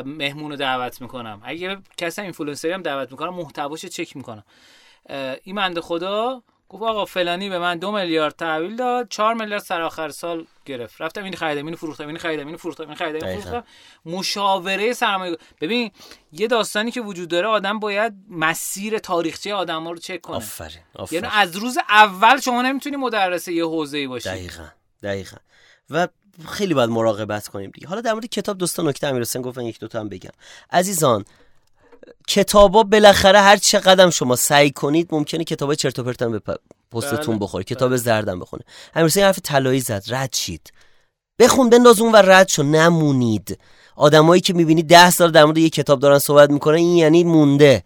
مهمون رو دعوت می‌کنم. اگه کسی اینفلوئنسری هم دعوت می‌کنم محتواشو چک می‌کنم. این بنده خدا گفت آقا فلانی به من دو میلیارد تحویل داد چهار میلیارد سر آخر سال گرفت. رفتم این خریدم اینو فروختم این خریدم اینو فروختم این خریدم اینو فروختم. مشاوره سرمایه ببین یه داستانی که وجود داره آدم باید مسیر تاریخچه آدم ها رو چک کنه. آفرین یعنی از روز اول شما نمی‌تونی مدرس یه حوزه ای باشی. دقیقاً دقیقاً. و خیلی باید مراقبت کنیم دیگه. حالا در مورد کتاب دوستان نکته امیر حسین گفتن یک دو تا هم بگم. عزیزان کتابا بالاخره هر چقدر شما سعی کنید ممکنه کتاب چرت و پرت به پستتون بله. بخوره کتاب بله. زردم بخونه. همین حرف طلایی زد رد شید. بخون بنداز اون و رد شو. نمونید. آدمایی که می‌بینید ده سال در مورد یه کتاب دارن صحبت می‌کنن این یعنی مونده.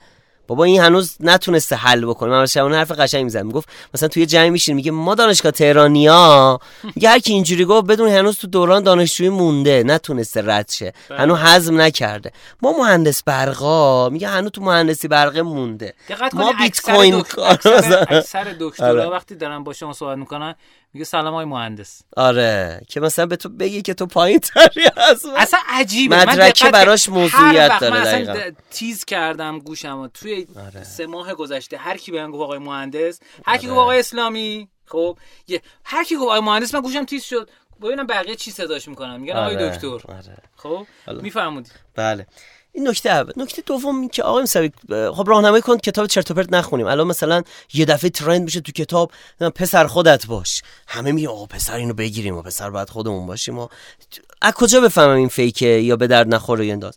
بابا این هنوز نتونسته حل بکنه. من شبانه حرف قشنگ می‌زنم. می‌گفت مثلا توی جمع میشین میگه ما دانشگاه تهرانیا میگه هر کی اینجوری گفت بدون هنوز تو دوران دانشجویی مونده. نتونسته رد شه. بله. هنوز هضم نکرده. ما مهندس برقا. میگه هنوز تو مهندسی برقه مونده. ما بیت کوین اکثر دکترا آره. وقتی دارن با شما صحبت می‌کنن میگه سلام های مهندس. آره که مثلا به تو بگی که تو پایین تری هست اصلا عجیبه. مدرکه براش موضوعیت داره من اصلا تیز کردم گوشم توی آره. سه ماه گذشته هر کی بهم گفت آقای مهندس هر کی آره. گفت آقای اسلامی خب یه هر کی گفت آقای مهندس من گوشم تیز شد. ببینم بقیه چی صداش می‌کنن. میگن آقای آره. دکتر. آره. خب میفهمودی بله. این نکته اول. نکته دوم که آقای موسوی خب راهنمایی کن کتاب چرت و پرت نخونیم. الان مثلا یه دفعه ترند بشه تو کتاب پسر خودت باش. همه میگه آقا پسر اینو بگیریم و پسر باید خودمون باشیم و از کجا بفهمم این فیکه یا به درد نخوره یا انداز؟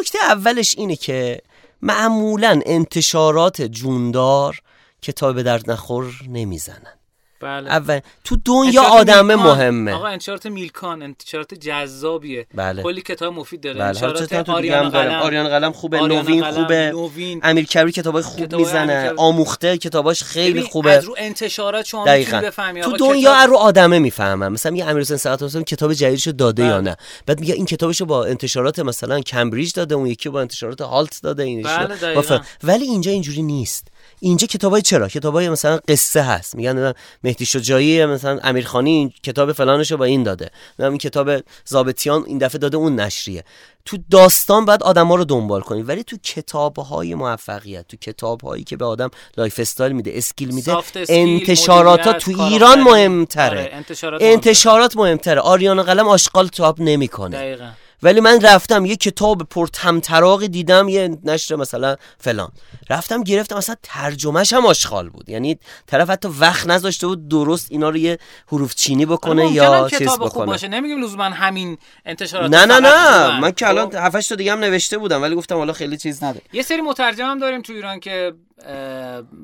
نکته اولش اینه که معمولا انتشارات جوندار کتاب به درد نخور نمی‌زنن. بله. اول. تو دنیا آدم مهمه. آقا انتشارات میلکان انتشارات جذابیه. بله. کلی کتاب مفید داره. بله. انتشارات آریان قلم. آریان قلم خوبه نوین خوبه. نوین. امیر کبیر کتابای خوب کتاب می‌زنه. آموخته کتاباش خیلی خوبه. از رو انتشارات شما بفهمی. تو دنیا کتاب... رو آدمه می‌فهمم مثلا میگه امیر حسین سعادت مثلا کتاب جدیدشو داده بله. یا نه. بعد میگه این کتابشو با انتشارات مثلا کمبریج داده اون یکی با انتشارات هالت داده اینش بله ولی اینجا اینجوری نیست. اینجا کتابای چرا؟ کتابای مثلا قصه هست. میگن مهدی شجاعی مثلا امیرخانی کتاب فلانشو با این داده. این کتاب ضابطیان این دفعه داده اون نشریه. تو داستان باید آدما رو دنبال کنید ولی تو کتابهای موفقیت تو کتابهایی که به آدم lifestyle میده skill میده انتشارات تو ایران مهمتره. آره، انتشارات, انتشارات مهمتره. آریان قلم آشغال چاپ نمی‌کنه. دقیقاً. ولی من رفتم یه کتاب پر طمطراقی دیدم یه نشر مثلا فلان. رفتم گرفتم مثلا ترجمهش هم آشغال بود. یعنی طرف حتی وقت نذاشته بود درست اینا رو یه حروف چینی بکنه یا چیز بکنه خوب باشه. نمیگیم لزوما همین انتشارات نه نه نه. من که الان 7 تا دیگه هم نوشته بودم ولی گفتم حالا خیلی چیز نداره. یه سری مترجم هم داریم تو ایران که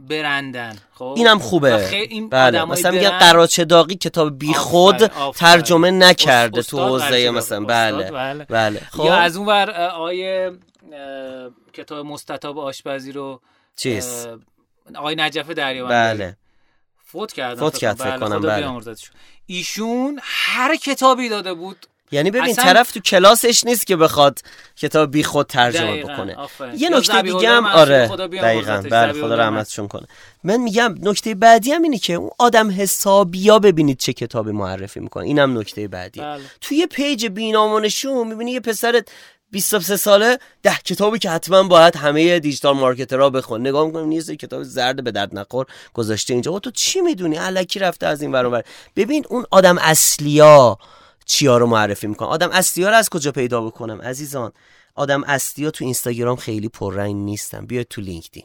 برندن. خب؟ اینم خوبه. این بله. مثلا میگن قراچه داغی کتاب بی خود ترجمه نکرده تو حوزه مثلا. بله. بله, بله. خب؟ یا از اون ور آیه کتاب مستطاب آشپزی رو چیز آقای نجف دریابندی. بله. فوت کرد فوت کرد فکر بله، کنم. بله. ایشون هر کتابی داده بود یعنی ببین طرف تو کلاسش نیست که بخواد کتاب بی خود ترجمه بکنه. یه نکته دیگه هم آره. دقیقاً. بله خدا رحمتشون کنه. من میگم نکته بعدی هم اینه که اون آدم حسابیا ببینید چه کتابی معرفی می‌کنه. اینم نکته بعدی. بله. توی پیج بینامونشون می‌بینی یه پسر 23 ساله ده کتابی که حتما باید همه digital marketer ها بخون نگاه می‌کنم نیست کتاب زرد به درد نخور گذاشته اینجا. تو چی می‌دونی؟ الکی رفته از این ور. ببین اون آدم اصلیا چیا رو معرفی می‌کنم. آدم اصلی رو از کجا پیدا بکنم؟ عزیزان آدم اصلی تو اینستاگرام خیلی پررنگ نیستن. بیاید تو لینکدین.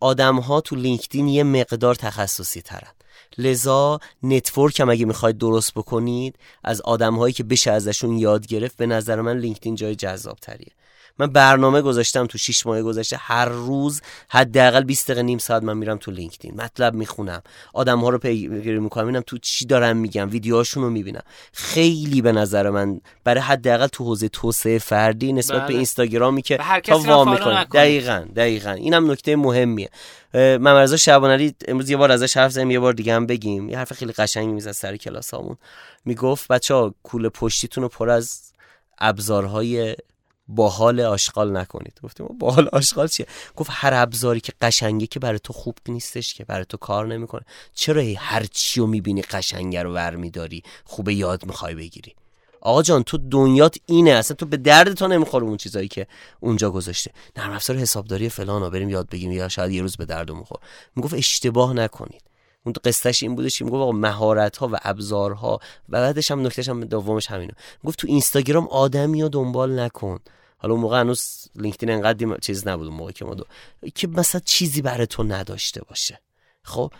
آدم ها تو لینکدین یه مقدار تخصصی ترن. لذا network هم اگه می‌خواید درست بکنید از آدم هایی که بشه ازشون یاد گرفت به نظر من لینکدین جای جذاب تریه من برنامه گذاشتم تو 6 ماه گذشته هر روز حداقل 20 دقیقه نیم ساعت من میرم تو لینکدین مطلب می‌خونم. آدم ها رو پیگیری می‌کنم ببینم تو چی دارم میگم ویدیوهاشون رو می‌بینم. خیلی به نظر من برای حداقل تو حوزه توسعه فردی نسبت بله. به اینستاگرامی که تا وا می‌کنه دقیقاً دقیقاً. اینم نکته مهمیه. محمد شعبانعلی امروز یه بار ازش حرف زدیم یه بار دیگه هم بگیم. یه حرف خیلی قشنگی می‌زد سر کلاسامون. می‌گفت بچه ها کوله پشتیتون رو پر از ابزارهای باحال آشغال نکنید. گفتیم باحال آشغال چیه؟ گفت هر ابزاری که قشنگه که برای تو خوب نیستش که برای تو کار نمی‌کنه. چرا هر چی رو می‌بینی قشنگه رو ور میداری؟ خوبه یاد می‌خوای بگیری. آقا جان تو دنیات اینه. اصلا تو به درد تو نمی‌خوره اون چیزایی که اونجا گذاشته نرم افزار حسابداری فلان بریم یاد بگیم یا شاید یه روز به درد میخور می‌گفت اشتباه نکنید. اون قصتش این بودش که می‌گفت آقا مهارت ها و ابزارها و بعدش هم نکتهش هم دومش همینه. می‌گفت تو اینستاگرام آدمی رو دنبال نکن. حالا اون موقع هنوز لینکدین انقدر چیز نبود اون موقع که ما دو... که مثلا چیزی برای تو نداشته باشه. خب؟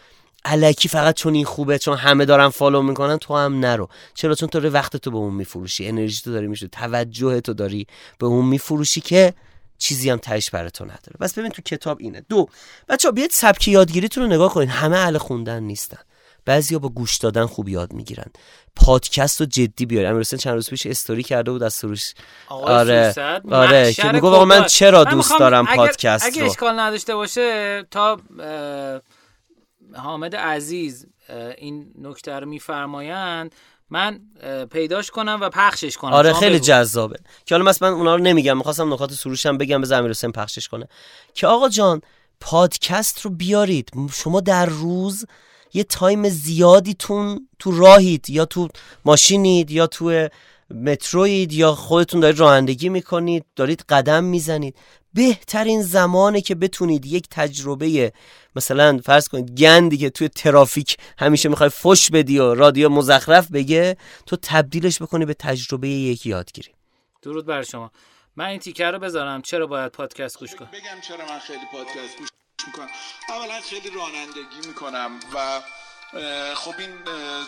الکی فقط چون این خوبه چون همه دارن follow می‌کنن تو هم نرو. چرا؟ چون تو وقت تو به اون میفروشی انرژی تو داری میشه توجه تو داری به اون میفروشی که چیزی هم تهش برای تو نداره. بس ببین تو کتاب اینه. دو بچه بیاید سبک یادگیریتون رو نگاه کنید همه اهل خوندن نیستن. بعضیا با گوش دادن خوب یاد می‌گیرن. پادکست رو جدی بیار امیر چند روز پیش استوری کرده بود از سروش. آره. آره که میگه من چرا دوست دارم پادکست اگه اشکال نداشته باشه تا حامد عزیز این نکته رو میفرمایند من پیداش کنم و پخشش کنم. آره خیلی جذابه. که حالا مثلا من اونا رو نمیگم. می‌خواستم نکات سروشم بگم به زمیر حسین پخشش کنه. که آقا جان پادکست رو بیارید. شما در روز یه تایم زیادی تون تو راهید یا تو ماشینید یا تو متروید یا خودتون دارید رانندگی می‌کنید دارید قدم می‌زنید. بهترین زمانه که بتونید یک تجربه مثلا فرض کنید گندی که توی ترافیک همیشه می‌خوای فش بدی و رادیو مزخرف بگه تو تبدیلش بکنی به تجربه یک یادگیری. درود بر شما. من این تیکر رو بذارم. چرا باید پادکست گوش کنم؟ بگم چرا من خیلی پادکست گوش می‌کنم؟ اولا خیلی رانندگی می‌کنم و خب این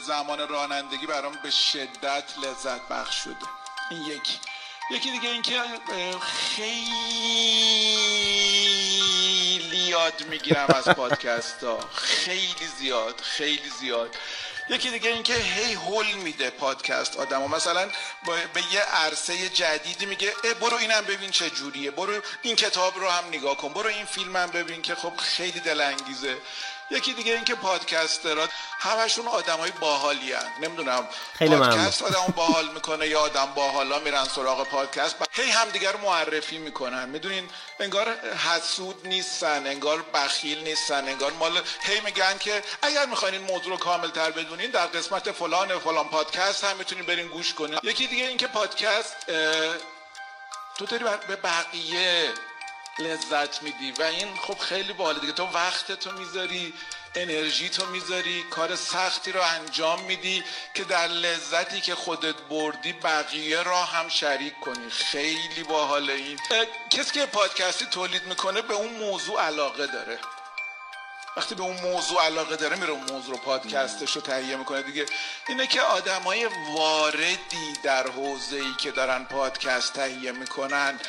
زمان رانندگی برام به شدت لذت بخش شده. این یکی. یکی دیگه اینکه خیلی یاد می‌گیرم از پادکست ها خیلی زیاد خیلی زیاد. یکی دیگه اینکه هی هول میده پادکست آدم و مثلا به یه عرصه جدیدی میگه اه برو اینم ببین چه جوریه. برو این کتاب رو هم نگاه کن. برو این فیلم هم ببین که خب خیلی دلانگیزه. یکی دیگه اینکه پادکسترات همشون آدمای باحالی هن. نمی‌دونم خیلی پادکست آدم باحال می‌کنه یا آدم باحالا میرن سراغ پادکست. هی همدیگه رو معرفی می‌کنن. می‌دونین انگار حسود نیستن انگار بخیل نیستن انگار مال هی میگن که اگر می‌خواین این موضوع رو کامل تر بدونین در قسمت فلان فلان پادکست هم می‌تونین برین گوش کنین. یکی دیگه اینکه پادکست تو داری به بقیه لذت میدی. و این خب خیلی باحاله دیگه. تو وقت تو می‌ذاری انرژی تو می‌ذاری کار سختی رو انجام میدی که در لذتی که خودت بردی بقیه را هم شریک کنی. خیلی باحاله این. کسی که پادکستی تولید می‌کنه به اون موضوع علاقه داره. وقتی به اون موضوع علاقه داره میره اون موضوع رو پادکستش رو تهیه می‌کنه دیگه. اینه که آدمای واردی در حوزه ای که دارن پادکست تهیه می‌کنن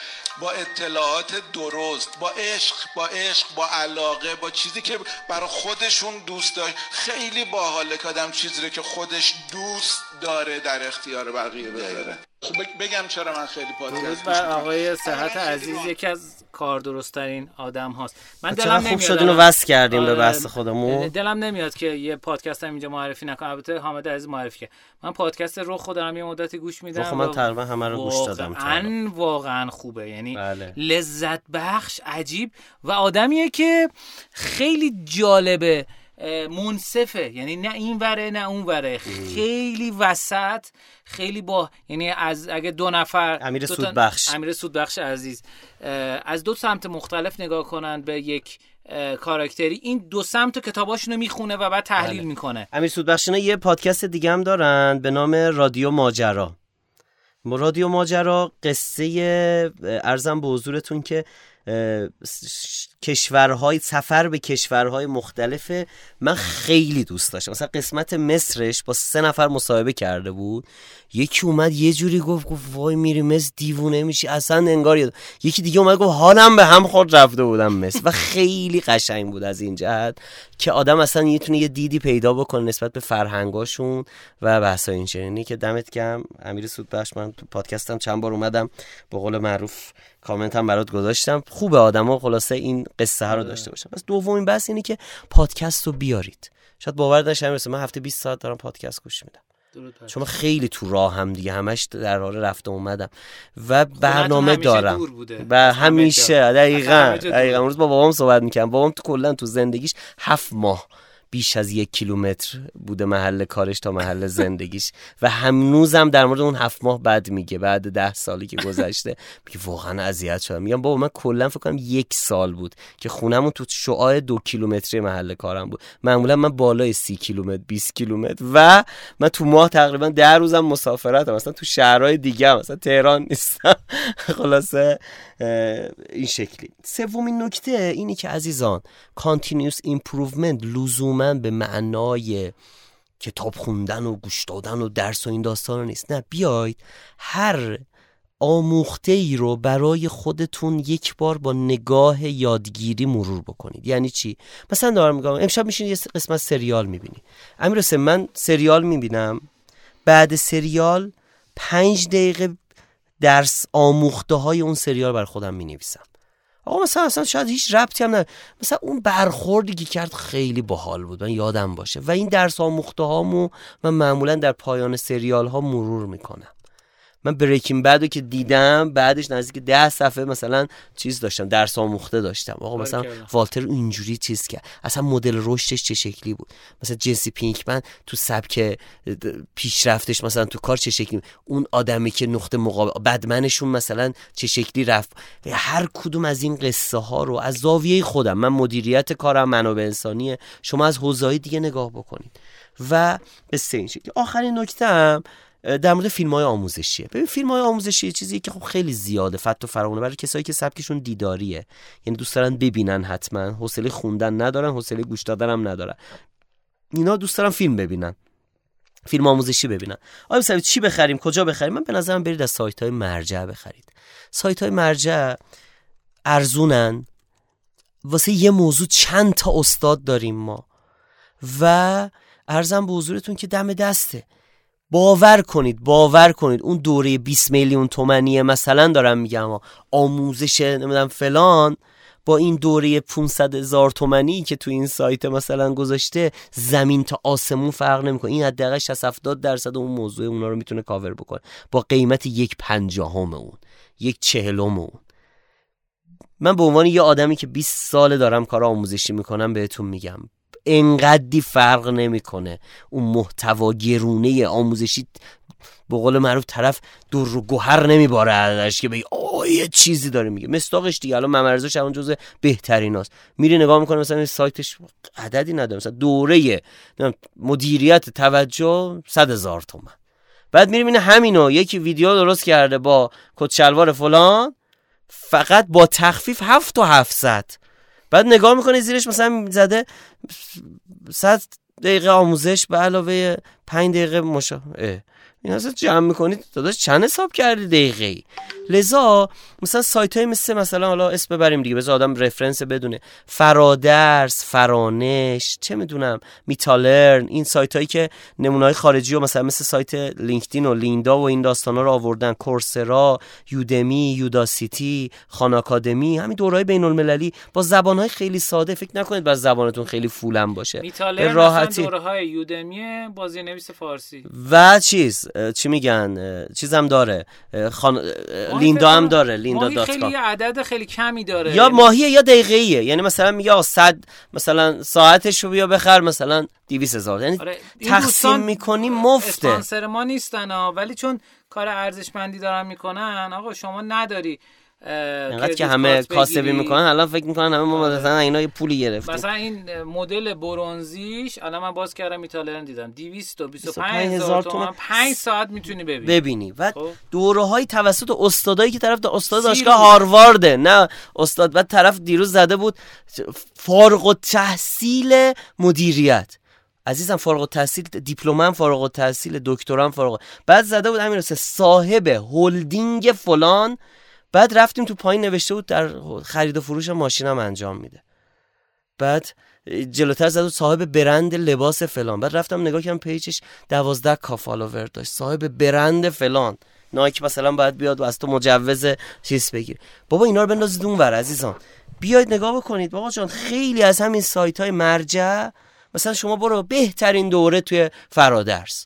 با اطلاعات درست با عشق با عشق با علاقه با چیزی که برای خودشون دوست داشت. خیلی باحاله که آدم چیزی رو که خودش دوست داره در اختیار بقیه بذاره. خب بگم چرا من خیلی پادکست بر آقای صحت عزیز یکی از کار درستترین آدم هاست. من دلم نمیاد خوب شد اینو وصل کردیم به آره، بحث خودمون. دلم نمیاد که یه پادکست هم اینجا معرفی نکنم. البته حامد عزیز معرفی که من پادکست رو خودم یه مدتی گوش میدم خب من تقریبا همه رو گوش دادم واقعا واقعا خوبه. یعنی بله. لذت بخش عجیب و آدمیه که خیلی جالبه منصفه. یعنی نه این وره نه اون وره. خیلی وسط خیلی با یعنی از اگه دو نفر امیر سودبخش. امیر سودبخش عزیز. از دو سمت مختلف نگاه کنند به یک کاراکتری. این دو سمت کتاباشون رو می‌خونه و بعد تحلیل بله. می‌کنه. امیر سودبخشینا یه پادکست دیگه هم دارن به نام رادیو ماجرا. رادیو ماجرا قصه ارزم به حضورتون که کشورهای سفر به کشورهای مختلفه من خیلی دوست داشتم. مثلا قسمت مصرش با سه نفر مصاحبه کرده بود. یکی اومد یه جوری گفت گفت وای میری مصر دیوونه میشی. اصلا انگار یاد. یکی دیگه اومد گفت حالم به هم خود رفته بودم مصر. و خیلی قشنگ بود از این جهت که آدم اصلا می‌تونه یه دیدی پیدا بکنه نسبت به فرهنگاشون و بحثای این چنینی که دمت گرم. امیر سودبخش من تو پادکستم چند بار اومدم. به قول معروف کامنت هم برات گذاشتم. خوبه آدما خلاصه این قصه ها رو داشته باشن پس دومین بحث اینه که پادکست رو بیارید. شاید باور نشه من هفته 20 ساعت دارم پادکست گوش میدم. چون خیلی تو راه هم دیگه همش در حال رفته اومدم. و برنامه دارم. و همیشه دقیقا دقیقا. امروز با بابام صحبت می‌کنم بابام تو کلا تو زندگیش هفت ماه بیش از یک کیلومتر بوده محل کارش تا محل زندگیش. و هنوزم در مورد اون هفت ماه بعد میگه بعد ده سالی که گذشته. میگه واقعا اذیت شدم. میگم بابا من کلا فکر کنم یک سال بود که خونمون تو شعاع دو کیلومتری محل کارم بود. معمولا من بالای سی کیلومتر 20 کیلومتر و من تو ماه تقریبا ده روزم مسافرتم. مثلا تو شهرهای دیگه هم مثلا تهران نیستم. خلاصه این شکلی. سومین نکته اینی که عزیزان continuous improvement لزوما به معنای کتاب خوندن و گوش دادن و درس و این داستان نیست. نه بیاید هر آموخته ای رو برای خودتون یک بار با نگاه یادگیری مرور بکنید. یعنی چی؟ مثلا دارم میگم امشب میشین یه قسمت سریال می‌بینی. امیر من سریال می‌بینم. بعد سریال پنج دقیقه درس آموخته های اون سریال بر خودم می نویسم آقا مثلا اصلا شاید هیچ ربطی هم نه مثلا اون برخوردی که کرد خیلی باحال بود. من یادم باشه. و این درس آموخته هامو من معمولا در پایان سریال ها مرور می‌کنم. من بریکینگ بعد که دیدم بعدش نزدیک ده صفحه مثلا چیز داشتم درس آموخته داشتم. آقا مثلا والتر اینجوری چیز کرد. اصلا مدل رشدش چه شکلی بود؟ مثلا جنسی پینکمن تو سبک پیشرفتش مثلا تو کار چه شکلی اون آدمی که نقطه مقابل بدمنشون مثلا چه شکلی رفت؟ هر کدوم از این قصه ها رو از زاویه خودم من مدیریت کارم منابع انسانیه شما از حوزه دیگه نگاه بکنید. و به این شکلی. آخرین نکته هم در مورد فیلم های آموزشیه. ببین فیلم های آموزشی چیزی که خب خیلی زیاده فت و فراونه برای کسایی که سبکشون دیداریه. یعنی دوست دارن ببینن حتما. حوصله خوندن ندارن حوصله گوش دادن هم ندارن. اینا دوست دارن فیلم ببینن. فیلم آموزشی ببینن. آیا مثلا چی بخریم؟ کجا بخریم؟ من به نظرم برید از سایت های مرجع بخرید. سایت های مرجع ارزونن. واسه یه موضوع چند تا استاد داریم ما. و ارزم به حضورتون که دم دسته. باور کنید باور کنید. اون دوره 20 میلیون تومنیه مثلا دارم میگم آموزش نمی‌دونم فلان. با این دوره 500 هزار تومنی که تو این سایت مثلا گذاشته زمین تا آسمون فرق نمی‌کنه. این حداقل 60 70 درصد اون موضوع اونا رو می‌تونه کاور بکنه. با قیمت یک پنجاهم اون یک چهلم اون. من به عنوان یه آدمی که 20 ساله دارم کار آموزشی می‌کنم بهتون میگم. انقدی فرق نمی‌کنه. اون محتوا گرونه آموزشی به قول معروف طرف دور رو گوهر نمیباره ازش که بگی آه یه چیزی داره میگه. مستاقش دیگه. الان ممرزش اون جزء بهترین هست میری نگاه می‌کنه مثلا سایتش عددی نداره. مثلا دوره مدیریت توجه صد هزار تومن. بعد میری اینه همینو یکی ویدیو درست کرده با کت شلوار فلان فقط با تخفیف هفت و هفتصد. بعد نگاه می‌کنه زیرش مثلا زده صد دقیقه آموزش به علاوه پنج دقیقه مشا این اصلا جمع می‌کنید داداش چند حساب کردی دقیقه لذا مثلا سایت های مثل مثلا حالا اسم ببریم دیگه بذار آدم رفرنس بدونه. فرادرس فرانش چه می‌دونم میتالرن این سایت هایی که نمونه های خارجی و مثلا مثل سایت لینکدین و لیندا و این داستان ها رو آوردن. کورسرا یودمی یوداسیتی خان آکادمی همین دورهای بین المللی با زبان های خیلی ساده فکر نکنید بر زبانتون خیلی فولم باشه. به راحتی دوره های یودمی بازی نویس فارسی. و چیز چی میگن؟ چیزم داره. خان... لیندا هم داره لیندا دات خیلی عدد خیلی کمی داره. یا ماهیه یا دقیقه ایه یعنی مثلا میگه 100 مثلا ساعتش رو بیا بخر مثلا 200 هزار. یعنی آره. تقسیم می‌کنی مفته. اسپانسر ما نیستن ها ولی چون کار ارزشمندی دارن می‌کنن آقا شما نداری. انقدر که همه کاسبی می‌کنن الان فکر می‌کنن همه ما آره. مثلا اینا یه پولی گرفتیم. مثلا این مدل برونزیش الان من باز کردم ایتالیا دیدم. 225 25,000 هزار. تومن. 5 ساعت می‌تونی ببینی. ببینی. و خب. دوره های توسط استادایی که طرف دا استاد دانشگاه. هاروارده. نه استاد. بعد طرف دیروز زده بود فارغ التحصیل مدیریت. عزیزم فارغ التحصیل دیپلمم فارغ التحصیل دکترم فارغ. بعد زده بود امیر صاحب هلدینگ فلان. بعد رفتیم تو پایین نوشته بود در خرید و فروش ماشینم انجام میده. بعد جلوتر زد بود صاحب برند لباس فلان. بعد رفتم نگاه کردم page ش دوازده K follower داشت. صاحب برند فلان. نایک مثلا باید بیاد و از تو مجوز چیز بگیر بابا اینا رو بندازید اون ور عزیزان. بیاید نگاه بکنید. بابا جان خیلی از همین سایت های مرجع مثلا شما برو بهترین دوره توی فرادرس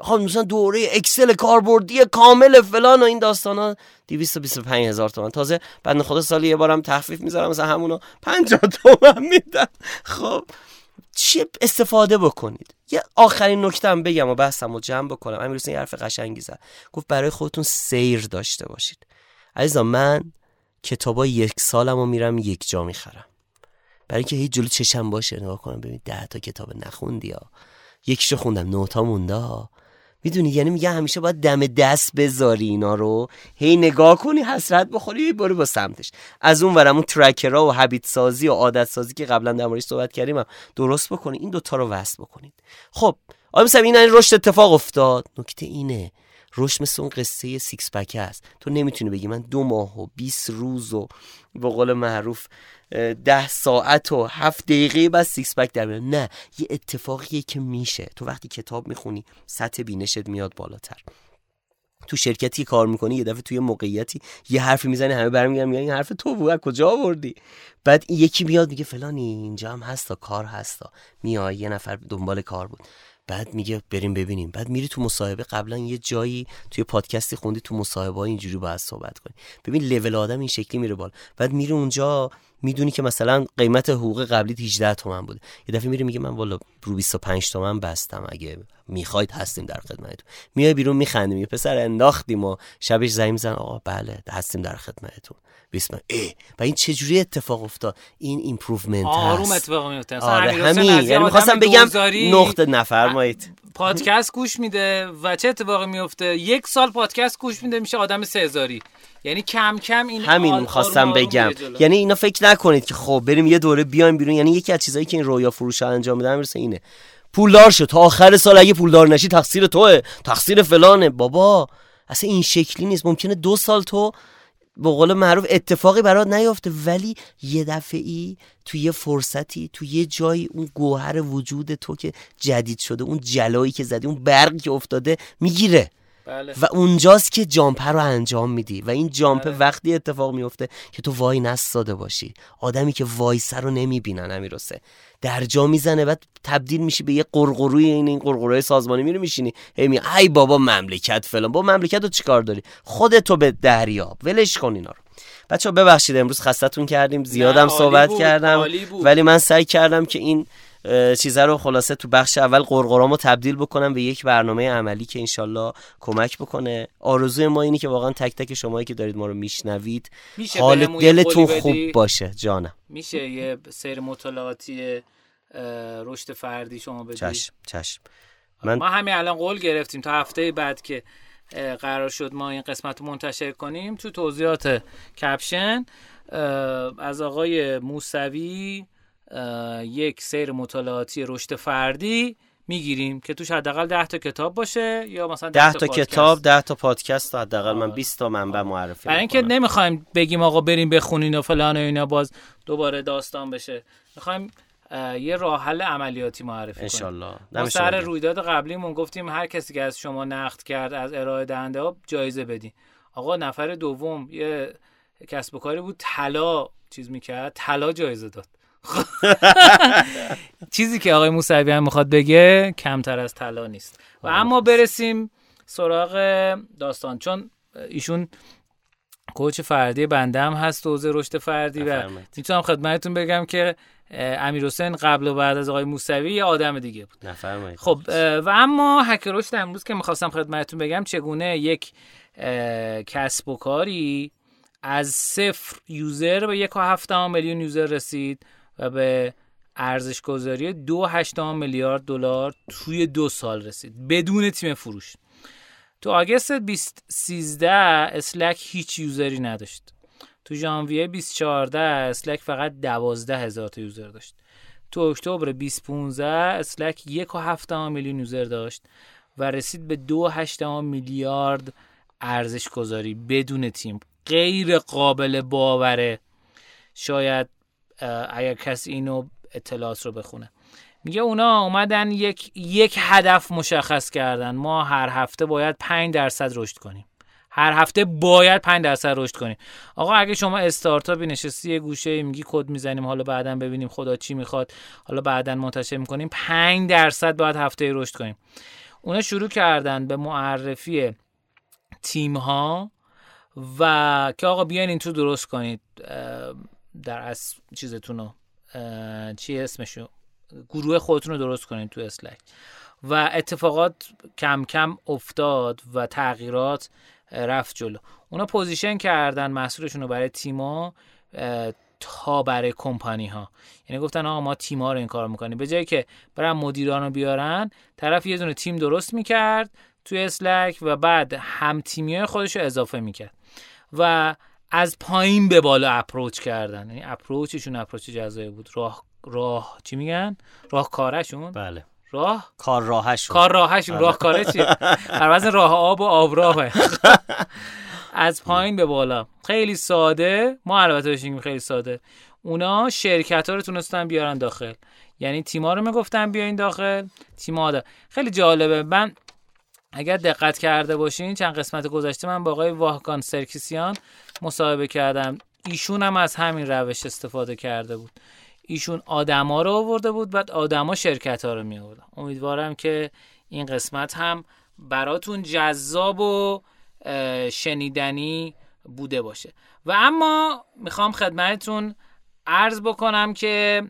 خب مثلا دوره اکسل کاربردی کامل فلان و این داستان ها 225 هزار تومن. تازه بند خدا سالی یه بارم تخفیف می‌ذارم مثلا همونو 50 تومن میدن خب چه استفاده بکنید؟ یه آخرین نکته هم بگم و بحثم رو جمع بکنم. امیر حسین حرف قشنگی زد. گفت برای خودتون سیر داشته باشید. عزیزان من کتابا یک سالم رو میرم یک جا می‌خرم. برای اینکه هیچ جلو چشم باشه. نگاه کنم ببین ده تا کتاب نخوندی ها. یکیشو خوندم نه تا مونده ها. می‌دونی یعنی میگه همیشه باید دم دست بذاری اینا رو. هی نگاه کنی حسرت بخوری برو به سمتش. از اون ورم اون tracker ها و habit سازی و عادت سازی که قبلا در موردش صحبت کردیم هم درست بکنی. این دوتا رو وصل بکنید. خب آیا مثلا این رشد اتفاق افتاد. نکته اینه رشد مثل اون قصه six pack است. تو نمی‌تونی بگی من دو ماه و 20 روز و به قول معروف ده ساعت و هفت دقیقه بعد six pack در نه یه اتفاقیه که میشه. تو وقتی کتاب می‌خونی سطح بینشت میاد بالاتر. تو شرکتی کار می‌کنی یه دفعه توی موقعیتی یه حرفی می‌زنی همه برمیگردن میگن این حرف تو بود کجا آوردی؟ بعد یکی میاد میگه فلانی اینجا هم هستا کار هستا میای یه نفر دنبال کار بود. بعد میگه بریم ببینیم. بعد میری تو مصاحبه قبلا یه جایی توی پادکستی خوندی تو مصاحبه اینجوری باید صحبت کنی. ببین لول آدم این شکلی میره بالا. بعد میری اونجا می‌دونی که مثلا قیمت حقوق قبلی 18 تومن بوده. یه دفعه میری میگه من والا رو 25 تومن بستم. اگه می‌خواید هستیم در خدمتتون. میای بیرون میخندی میگه پسر انداختیم و شبش زنگ میزنن آقا بله هستیم در خدمتتون. بسم الله و این چجوری اتفاق افتاد؟ این improvement آروم هست. اتفاق میفته مثلا آره همین. یه یعنی می‌خواستم بگم نقطه نفرمایید پادکست گوش میده و چه اتفاقی میفته؟ یک سال پادکست گوش میده میشه آدم سه هزاری یعنی کم کم این همین می‌خواستم آروم بگم. یعنی اینا فکر نکنید که خب بریم یه دوره بیایم بیرون. یعنی یکی از چیزایی که این رویا فروش ها انجام میدن می‌رسه اینه. پولدار شد تا آخر سال اگه پولدار نشی تقصیر توه. تقصیر فلانه. بابا اصلا این شکلی نیست. ممکنه دو سال تو به قول معروف اتفاقی برات نیافته ولی یه دفعی تو یه فرصتی تو یه جایی اون گوهر وجود تو که جدید شده اون جلایی که زدی اون برقی که افتاده می‌گیره. بله. و اونجاست که جامپه رو انجام میدی. و این جامپه آره. وقتی اتفاق میفته که تو وای نستاده باشی. آدمی که وایسه رو نمی‌بینن امیرحسین. در جا می‌زنه بعد تبدیل میشی به یه قرقروی این این قرقروی سازمانی. میره میشینی. هی می ای بابا مملکت فلان. با مملکت رو چیکار داری؟ خودتو به دریاب ولش کن اینا رو. بچه ببخشید امروز خستتون کردیم. زیادم صحبت بود، کردم. ولی من سعی کردم که این چیزه رو خلاصه تو بخش اول قرقرامو تبدیل بکنم به یک برنامه عملی که انشالله کمک بکنه. آرزوی ما اینه که واقعا تک تک شمایی که دارید ما رو میشنوید میشه حال دلتون خوب؟ باشه. جانم. میشه یه سیر مطالعاتی رشد فردی شما بدی؟ چشم چشم. من ما همین الان قول گرفتیم تا هفته بعد که قرار شد ما این قسمت رو منتشر کنیم. تو توضیحات کپشن از آقای موسوی یک سیر مطالعاتی رشد فردی می‌گیریم که توش حداقل 10 تا کتاب باشه یا مثلا 10 تا. کتاب 10 تا پادکست حداقل من آره. 20 تا منبع معرفی برای اینکه. نمی‌خوایم بگیم آقا بریم بخونین و فلان و اینا باز دوباره داستان بشه می‌خوایم یه راه حل عملیاتی معرفی کنیم انشالله ما سر. رویداد قبلیمون گفتیم هر کسی که از شما نقد کرد از ارائه دهنده ها جایزه بدین آقا نفر دوم یه کسب و کاری بود طلا چیز می‌کرد طلا جایزه داد چیزی که آقای موسوی هم می‌خواد بگه کمتر از طلا نیست. و اما برسیم سراغ داستان. چون ایشون کوچ فردی بنده هم هست حوزه رشد فردی و. می‌تونم خدمتتون بگم که امیر حسین قبل و بعد از آقای موسوی یه آدم دیگه بود. نفرمایید. خب و اما هک رشد امروز که می‌خواستم خدمتتون بگم چگونه یک کسب و کاری از صفر user به یک و هفت میلیون user رسید. و به ارزش گذاری دو میلیارد دلار توی دو سال رسید بدون تیم فروش. تو August 2013 اسلک هیچ user ی نداشت. تو ژانویه 2014 اسلک فقط 12 هزار تا user داشت. تو اکتبر 2015 اسلک یک و هفت میلیون user داشت و رسید به دو هشتم میلیارد ارزش گذاری بدون تیم. غیر قابل باوره. شاید اگر کسی اینو اطلاعات رو بخونه. میگه اونا اومدن یک یک هدف مشخص کردن. ما هر هفته باید 5 درصد رشد کنیم. هر هفته باید 5 درصد رشد کنیم. آقا اگه شما استارتاپی نشستی یه گوشه میگی کد می‌زنیم حالا بعدا ببینیم خدا چی می‌خواد حالا بعدا منتشر می‌کنیم. 5 درصد باید هفته رشد کنیم. اونا شروع کردن به معرفی تیم ها و که آقا بیاین این تو درست کنید. در از چیزتون رو چی اسمشو؟ گروه خودتون رو درست کنید تو اسلک و اتفاقات کم کم افتاد و تغییرات رفت جلو. اونا position کردن محصولشون رو برای تیما تا برای کمپانی ها یعنی گفتن آقا ما تیما رو این کار می‌کنیم. به جایی که برن مدیران رو بیارن طرف یه دونه تیم درست می‌کرد توی اسلک و بعد هم تیمی خودش رو اضافه می‌کرد. و از پایین به بالا اپروچ کردن. یعنی اپروچشون اپروچ جزایی بود. راه راه چی میگن؟ راه کارشون بله. راه؟ کار راهشون. کار راهشون. راه کاره چیه در راه آب و آب از پایین به بالا. خیلی ساده. ما البته بشیم خیلی ساده. اونا شرکت ها رو تونستن بیارن داخل. یعنی تیما رو می‌گفتن بیاین داخل. تیما دا. خیلی جالبه. من اگر دقت کرده باشین چند قسمت گذشته من با آقای واهکان سرکیسیان مصاحبه کردم. ایشون هم از همین روش استفاده کرده بود. ایشون آدما رو آورده بود بعد آدما شرکت ها رو می آوردن امیدوارم که این قسمت هم براتون جذاب و شنیدنی بوده باشه. و اما می‌خوام خدمتتون عرض بکنم که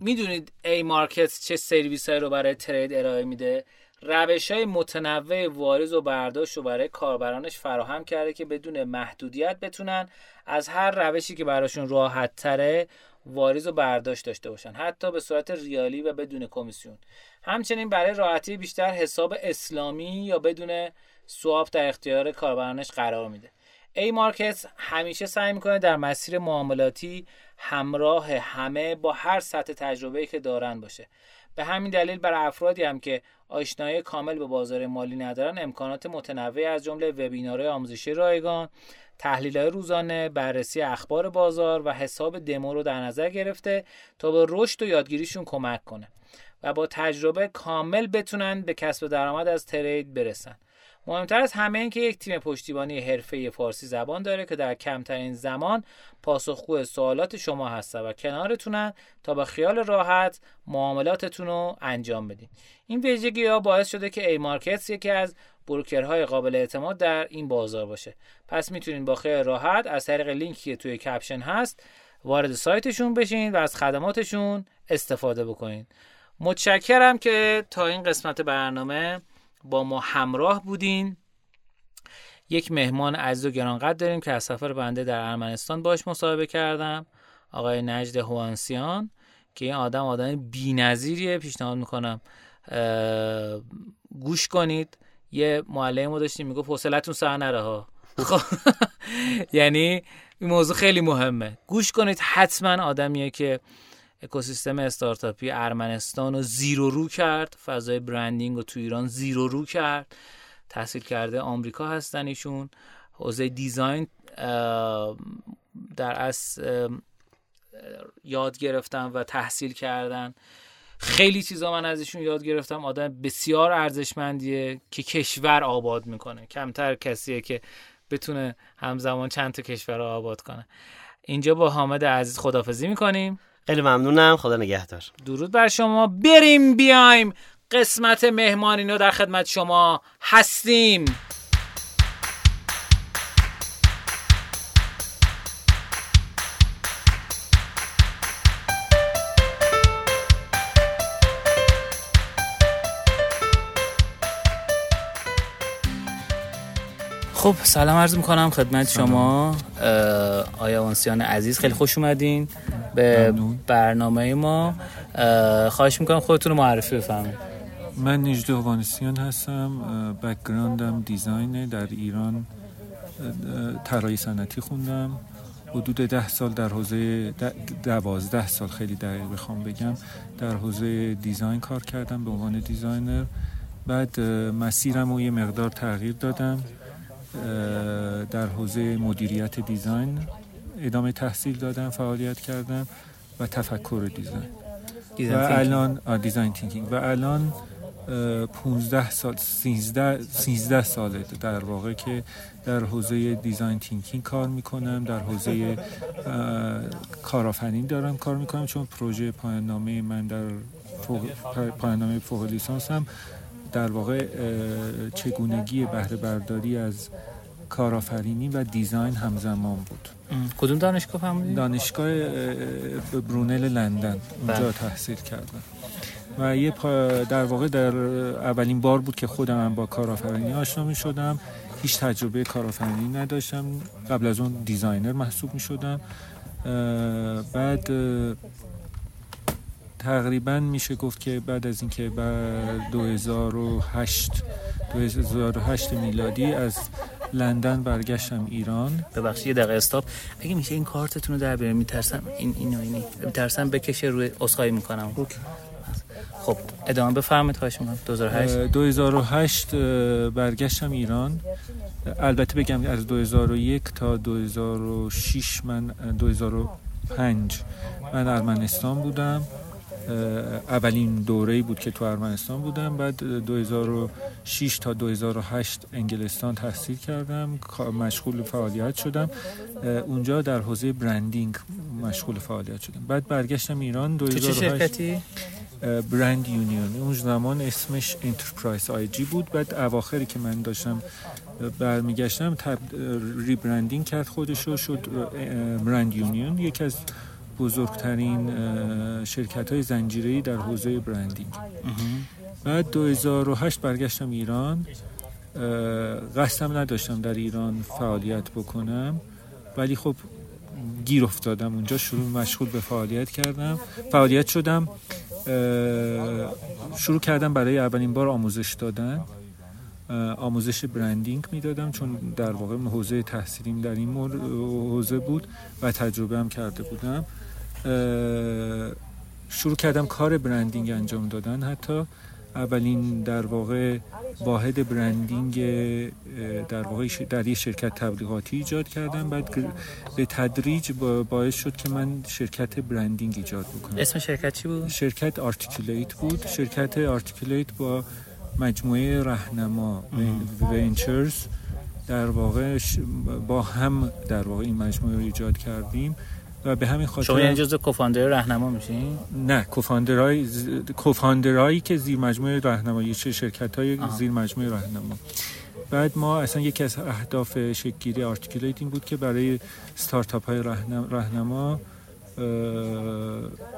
می‌دونید ای مارکت چه سرویس رو برای ترید ارائه میده؟ روش های متنوع واریز و برداشت رو برای کاربرانش فراهم کرده که بدون محدودیت بتونن از هر روشی که براشون راحت تره واریز و برداشت داشته باشن حتی به صورت ریالی و بدون کمیسیون. همچنین برای راحتی بیشتر حساب اسلامی یا بدون سواب در اختیار کاربرانش قرار میده. ای مارکت همیشه سعی می‌کنه در مسیر معاملاتی همراه همه با هر سطح تجربه‌ای که دارن باشه. به همین دلیل برای افرادی هم که آشنایی کامل به بازار مالی ندارن امکانات متنوعی از جمله وبینارهای آموزشی رایگان تحلیل روزانه بررسی اخبار بازار و حساب دمو رو در نظر گرفته تا به رشد و یادگیریشون کمک کنه و با تجربه کامل بتونن به کسب درآمد از ترید برسن. مهمتر از همه این که یک تیم پشتیبانی حرفه فارسی زبان داره که در کمترین زمان پاسخگو سوالات شما هستن و کنارتونن تا با خیال راحت معاملاتتون رو انجام بدین. این ویژگی ها باعث شده که ای مارکتس یکی از بروکرهای قابل اعتماد در این بازار باشه. پس می‌تونین با خیال راحت از طریق لینکی که توی کپشن هست وارد سایتشون بشین و از خدماتشون استفاده بکنین. متشکرم که تا این قسمت برنامه با ما همراه بودین. یک مهمان عزیز و گرانقدر داریم که از سفر بنده در ارمنستان باش مصاحبه کردم. آقای نجد هوانسیان که این آدم آدم بی‌نظیریه. پیشنهاد می‌کنم گوش کنید. یه معلم ما داشتیم می‌گفت حوصلتون سر نره ها. خب، یعنی این موضوع خیلی مهمه. گوش کنید حتما آدمیه که اکوسیستم استارتاپی ارمنستان رو زیرو رو کرد. فضای برندینگ رو تو ایران زیرو رو کرد. تحصیل کرده آمریکا هستن ایشون. حوزه دیزاین در از یاد گرفتن و تحصیل کردن. خیلی چیزا من از ایشون یاد گرفتم. آدم بسیار ارزشمندیه که کشور آباد می‌کنه. کمتر کسیه که بتونه همزمان چند تا کشور رو آباد کنه. اینجا با حامد عزیز خدافزی می‌کنیم. خیلی ممنونم. خدا نگهدار. درود بر شما. بریم بیایم قسمت مهمانینو در خدمت شما هستیم. خب سلام عرض می‌کنم خدمت شما. آقای هوانسیان عزیز خیلی خوش اومدین. به برنامه ما. خواهش می‌کنم خودتون رو معرفی بفرمایید. من نژده هوانسیان هستم. background م design ه. در ایران طراحی صنعتی خوندم. حدود ده سال در حوزه دوازده سال خیلی دقیق بخوام بگم در حوزه design کار کردم به عنوان designer. بعد مسیرم رو یه مقدار تغییر دادم. در حوزه مدیریت design ادامه تحصیل دادم فعالیت کردم و تفکر design. و الان design thinking. و الان 15 سال 13 13 ساله در واقع که در حوزه design thinking کار می‌کنم در حوزه کارآفرینی دارم کار می‌کنم چون پروژه پایان نامه من در پایان نامه فوق لیسانس هم در واقع چگونگی بهره برداری از کارآفرینی و design همزمان بود. کدوم دانشگاه بودید؟ دانشگاه برونل لندن. اونجا بله. تحصیل کردم. و یه در واقع در اولین بار بود که خودم هم با کارآفرینی آشنا می شدم هیچ تجربه کارآفرینی نداشتم. قبل از اون designer محسوب می شدم بعد تقریبا میشه گفت که بعد از اینکه بعد 2008 2008 میلادی از لندن برگشتم ایران. ببخشید یه دقیقه استاپ. اگه میشه این کارتتون رو در بیارم میترسم این اینو اینی. میترسم بکشه روی اسخای می‌کنم. خب ادامه بفرمایید خواهش می‌کنم. 2008 2008 برگشتم ایران. البته بگم از 2001 تا 2006 من 2005 من ارمنستان بودم. اولین دوره بود که تو ارمنستان بودم. بعد 2006 تا 2008 انگلستان تحصیل کردم. مشغول فعالیت شدم. اونجا در حوزه branding مشغول فعالیت شدم. بعد برگشتم ایران 2008 چه شرکتی؟ Brand Union. اون زمان اسمش Enterprise IG بود. بعد اواخری که من داشتم برمیگشتم تب... rebranding کرد خودش رو شد Brand Union. یکی از بزرگترین شرکت های زنجیری در حوزه branding. بعد 2008 برگشتم ایران. قصدم نداشتم در ایران فعالیت بکنم ولی خب گیر افتادم اونجا شروع مشغول به فعالیت کردم. فعالیت شدم شروع کردم برای اولین بار آموزش دادن. آموزش برندینگ می‌دادم چون در واقع حوزه تحصیلیم در این حوزه بود و تجربه هم کرده بودم. شروع کردم کار برندینگ انجام دادن. حتی اولین در واقع واحد برندینگ در واقع در یه شرکت تبلیغاتی ایجاد کردم. بعد به تدریج باعث شد که من شرکت برندینگ ایجاد بکنم. اسم شرکت چی بود؟ شرکت آرتیکولیت بود. شرکت آرتیکولیت با مجموعه رهنما ونچرز در واقع با هم در واقع این مجموعه رو ایجاد کردیم. و به همین خاطر شما یعنی جزء co-founder رهنما میشین؟ نه co-founder ای ز... co-founder ایی که زیر مجموعه رهنمایی چه شرکت های زیر مجموعه رهنما. بعد ما اصلا یکی از اهداف شکلگیری آرتیکولیت این بود که برای استارتاپ های رهنما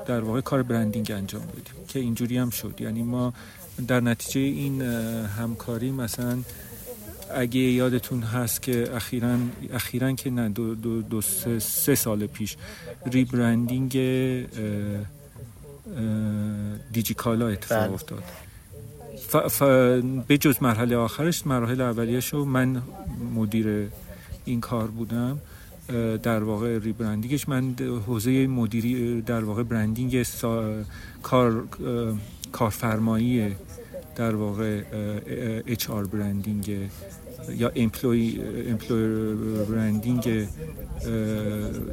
در واقع کار branding انجام بدیم که اینجوری هم شد. یعنی ما در نتیجه این همکاری مثلا اگه یادتون هست که اخیرا اخیرا که نه دو, دو, دو سه, سه سال پیش rebranding دیجیکالا اتفاق بله. افتاد ف, ف به جز مرحله آخرش مراحل اولیش رو من مدیر این کار بودم در واقع rebranding ش من حوزه مدیری در واقع branding کار کارفرمایی در واقع HR branding یا employer employer branding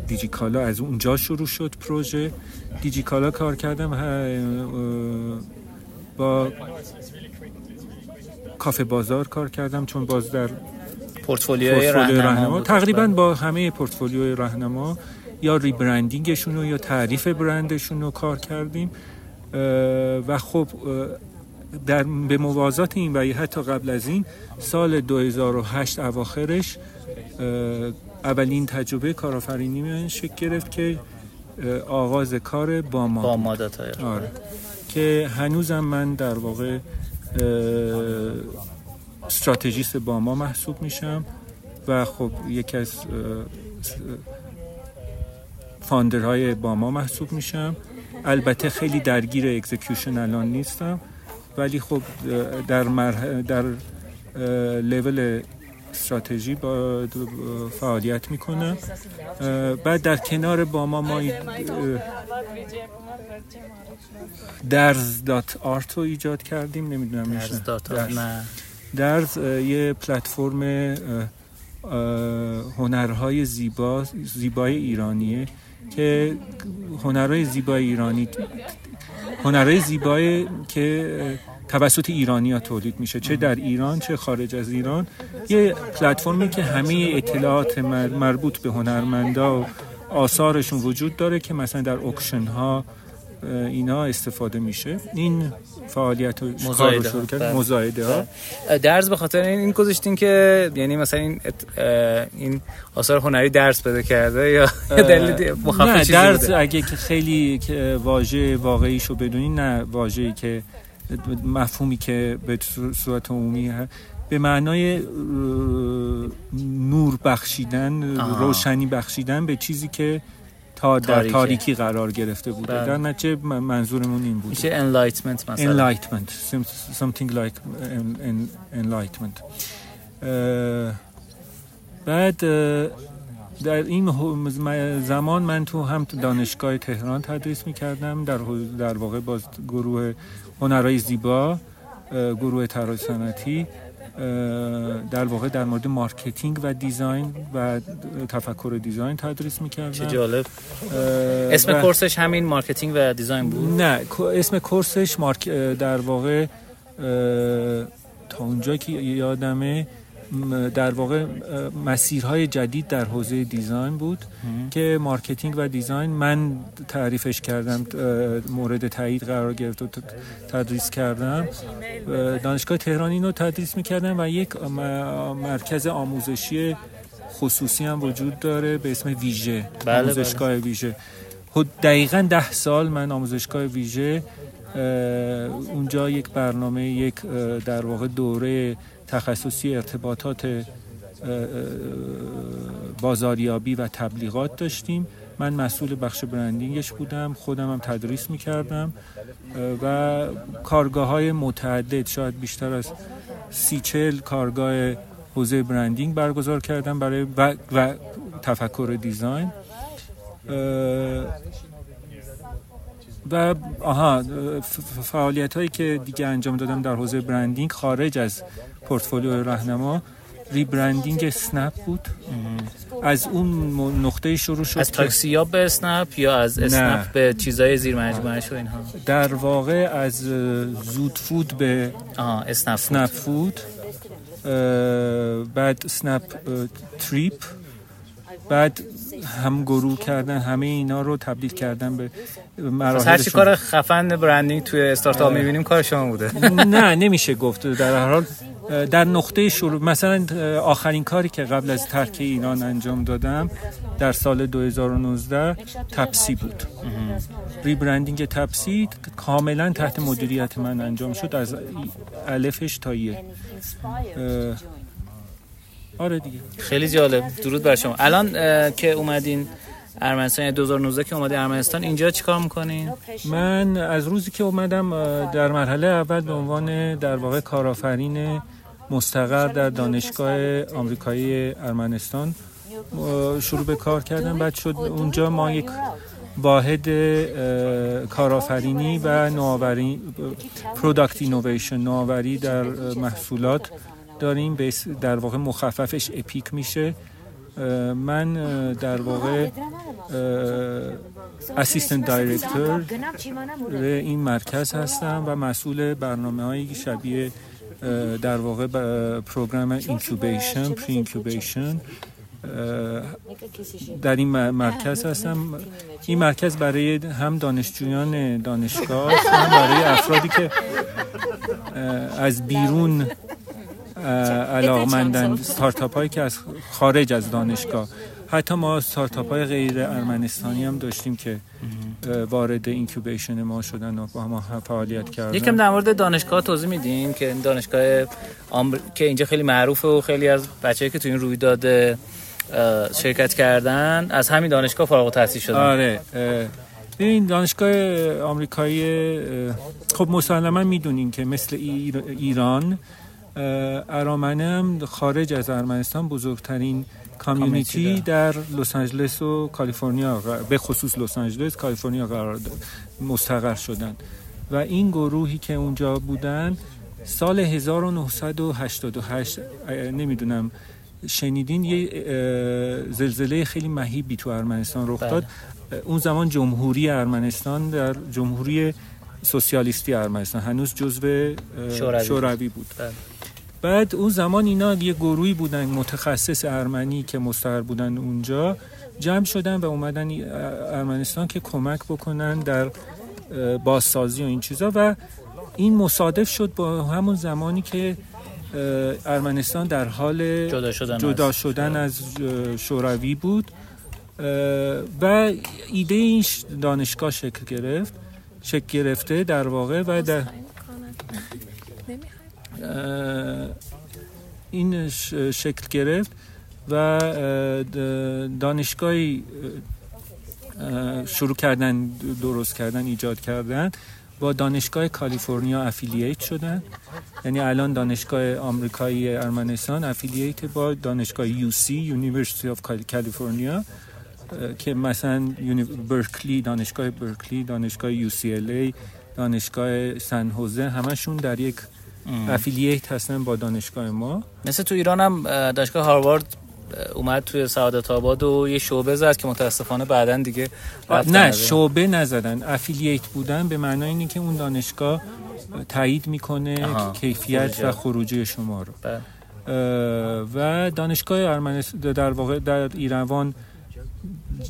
دیجیکالا از اونجا شروع شد پروژه. دیجیکالا کار کردم با کافه بازار کار کردم چون باز در پورتفولیوی راهنما تقریبا با همه پورتفولیوی راهنما یا ریبرندینگشون رو یا تعریف برندشون رو کار کردیم. و خب در به موازات این و حتی قبل از این سال 2008 اواخرش اولین تجربه کارآفرینی من شکل گرفت که آغاز کار با ما با آره. که هنوزم من در واقع استراتژیست باما محسوب میشم و خب یکی از founder های باما محسوب میشم. البته خیلی درگیر execution الان نیستم. ولی خب در مرح... در لول استراتژی با فعالیت می‌کنم بعد در کنار با ما ما درز دات آرت رو ایجاد کردیم نمی‌دونم درز. دات نه. درز یه پلتفرم هنرهای زیبا زیبای ایرانیه که هنرهای زیبای ایرانی هنرهای زیبای که توسط ایرانی ها تولید میشه چه در ایران چه خارج از ایران یه پلتفرمی که همه اطلاعات مربوط به هنرمندا و آثارشون وجود داره که مثلا در اکشن ها اینا استفاده میشه. این فعالیت مزایده. ها بله. مزایده ها. درس به خاطر این گذاشتین که یعنی مثلا این این آثار هنری درس بده کرده یا دلیل نه درس اگه که خیلی واژه واقعیشو بدونین نه واژه‌ای که مفهومی که به صورت عمومی به معنای نور بخشیدن روشنی بخشیدن به چیزی که تا در تاریکی قرار گرفته بوده. بله. در نتیجه منظورمون این بود میشه enlightenment مثلا. Enlightenment. Something like enlightenment. بعد در این زمان من تو هم دانشگاه تهران تدریس می‌کردم. در در واقع با گروه هنرهای زیبا گروه طراحی صنعتی. در واقع در مورد marketing و design و تفکر design تدریس می‌کردم چه جالب. اسم course ش همین marketing و design بود؟ نه اسم course ش mark در واقع تا اونجا که یادمه در واقع مسیرهای جدید در حوزه design بود که marketing و design من تعریفش کردم مورد تایید قرار گرفت و تدریس کردم. دانشگاه تهران اینو تدریس می‌کردم و یک مرکز آموزشی خصوصی هم وجود داره به اسم ویژه بله آموزشگاه بله. ویژه دقیقا ده سال من آموزشگاه ویژه اونجا یک برنامه یک در واقع دوره تخصصی ارتباطات بازاریابی و تبلیغات داشتیم. من مسئول بخش برندینگش بودم خودم هم تدریس می‌کردم و کارگاه های متعدد شاید بیشتر از سی چل کارگاه حوزه برندینگ برگزار کردم برای و, و تفکر دیزاین. و آها فعالیت هایی که دیگه انجام دادم در حوزه برندینگ خارج از portfolio رهنما rebranding اسنپ بود. از اون نقطه شروع شد از تاکسی ها به اسنپ یا از اسنپ به چیزای زیر مجموعه و اینها؟ در واقع از زود فود به اسنپ, اسنپ فود, بعد اسنپ تریپ. بعد هم گروه کردن همه اینا رو تبدیل کردن به مراحل هر چی کار خفن branding توی استارتاپ می‌بینیم کار شما بوده. نه نمیشه گفت. در هر حال در نقطه شروع مثلا آخرین کاری که قبل از ترک ایران انجام دادم در سال 2019 تپسی بود. ریبرندینگ تپسی کاملا تحت مدیریت من انجام شد از الفش تا یه. آره دیگه. خیلی جالب. درود بر شما. الان که اومدین ارمنستان 2019 که اومدی ارمنستان اینجا چیکار می‌کنین؟ من از روزی که اومدم در مرحله اول به عنوان در واقع کارآفرین مستقر در دانشگاه آمریکایی ارمنستان شروع به کار کردم. بعد شد اونجا ما یک واحد کارآفرینی و نوآوری product innovation نوآوری در محصولات داریم در واقع مخففش EPIC میشه. من در واقع assistant director این مرکز هستم و مسئول برنامه های شبیه در واقع program incubation pre-incubation در این مرکز هستم. این مرکز برای هم دانشجویان دانشگاه هم برای افرادی که از بیرون علاقمندن ستارتاپ هایی که از خارج از دانشگاه. حتی ما ستارتاپ های غیر ارمنستانی هم داشتیم که وارد اینکوبیشن ما شدن و با ما فعالیت کردن. یکم در مورد دانشگاه توضیح میدین که این دانشگاه آمر... که اینجا خیلی معروفه و خیلی از بچه‌ای که تو این رویداد شرکت کردن از همین دانشگاه فارغ التحصیل شدن. آره این دانشگاه آمریکایی خب مسلما می‌دونین که مثل ایران ارامنه خارج از ارمنستان بزرگترین کامیونیتی در لس آنجلس و کالیفرنیا به خصوص لس آنجلس کالیفرنیا قرار مستقر شدن و این گروهی که اونجا بودن سال 1988 نمی‌دونم شنیدین یه زلزله خیلی مهیبی تو ارمنستان رخ داد بله. اون زمان جمهوری ارمنستان در جمهوری سوسیالیستی ارمنستان هنوز جزو شوروی بود بله. بعد اون زمان اینا یه گروهی بودن متخصص ارمنی که مستقر بودن اونجا جمع شدن و اومدن ارمنستان که کمک بکنن در بازسازی و این چیزا و این مصادف شد با همون زمانی که ارمنستان در حال جدا شدن, جدا شدن از شوروی بود. و ایده این دانشگاه شکل گرفت شکل گرفته در واقع و در این شکل گرفت و دانشگاهی شروع کردن درست کردن ایجاد کردن با دانشگاه کالیفرنیا affiliate شدن. یعنی الان دانشگاه آمریکایی ارمنستان affiliate با دانشگاه UC University of California که مثلا برکلی دانشگاه برکلی دانشگاه یو سی ال ای دانشگاه سن هوزه همشون در یک افیلییت هستن با دانشگاه ما. مثل تو ایران هم دانشگاه هاروارد اومد توی سعادت آباد و یه شعبه زد که متاسفانه بعدا دیگه نه شعبه نزدن افیلییت بودن به معنای اینه که اون دانشگاه تایید می‌کنه کیفیت و خروجی شما رو. بله. و دانشگاه ارمنستان در واقع در ایروان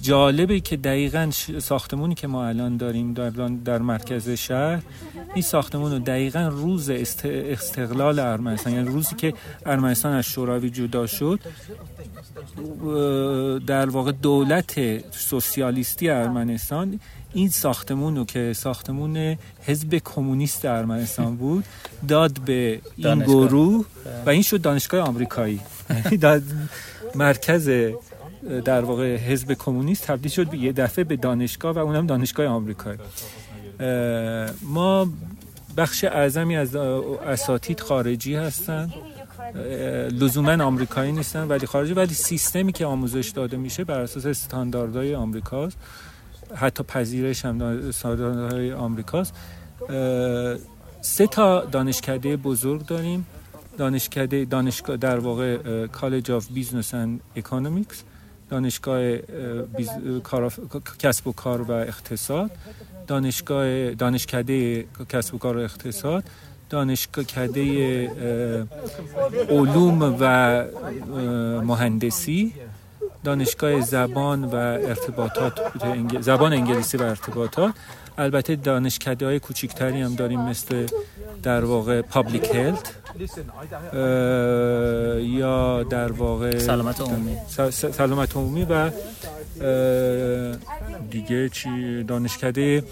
جالبه که دقیقا ساختمونی که ما الان داریم در, در مرکز شهر این ساختمون رو دقیقا روز استقلال ارمنستان یعنی روزی که ارمنستان از شوروی جدا شد در واقع دولت سوسیالیستی ارمنستان این ساختمون رو که ساختمون حزب کمونیست ارمنستان بود داد به این گروه و این شد دانشگاه آمریکایی. مرکز در واقع حزب کمونیست تبدیل شد یه دفعه به دانشگاه و اونم دانشگاه آمریکایی ما بخش اعظمی از اساتید خارجی هستن. لزوما آمریکایی نیستن ولی خارجی ولی سیستمی که آموزش داده میشه بر اساس استانداردهای آمریکاست. حتی پذیرش هم استانداردهای آمریکاست. سه تا دانشکده بزرگ داریم. دانشکده دانشگاه در واقع College of Business and Economics دانشگاه کسب و کار و اقتصاد دانشگاه دانشکده کسب و کار و اقتصاد دانشکده علوم و مهندسی دانشگاه زبان و ارتباطات زبان انگلیسی و ارتباطات. البته دانشکده های کوچکتری هم داریم مثل در واقع پابلیک هلت یا در واقع سلامت عمومی. سلامت عمومی و دیگه چی دانشکده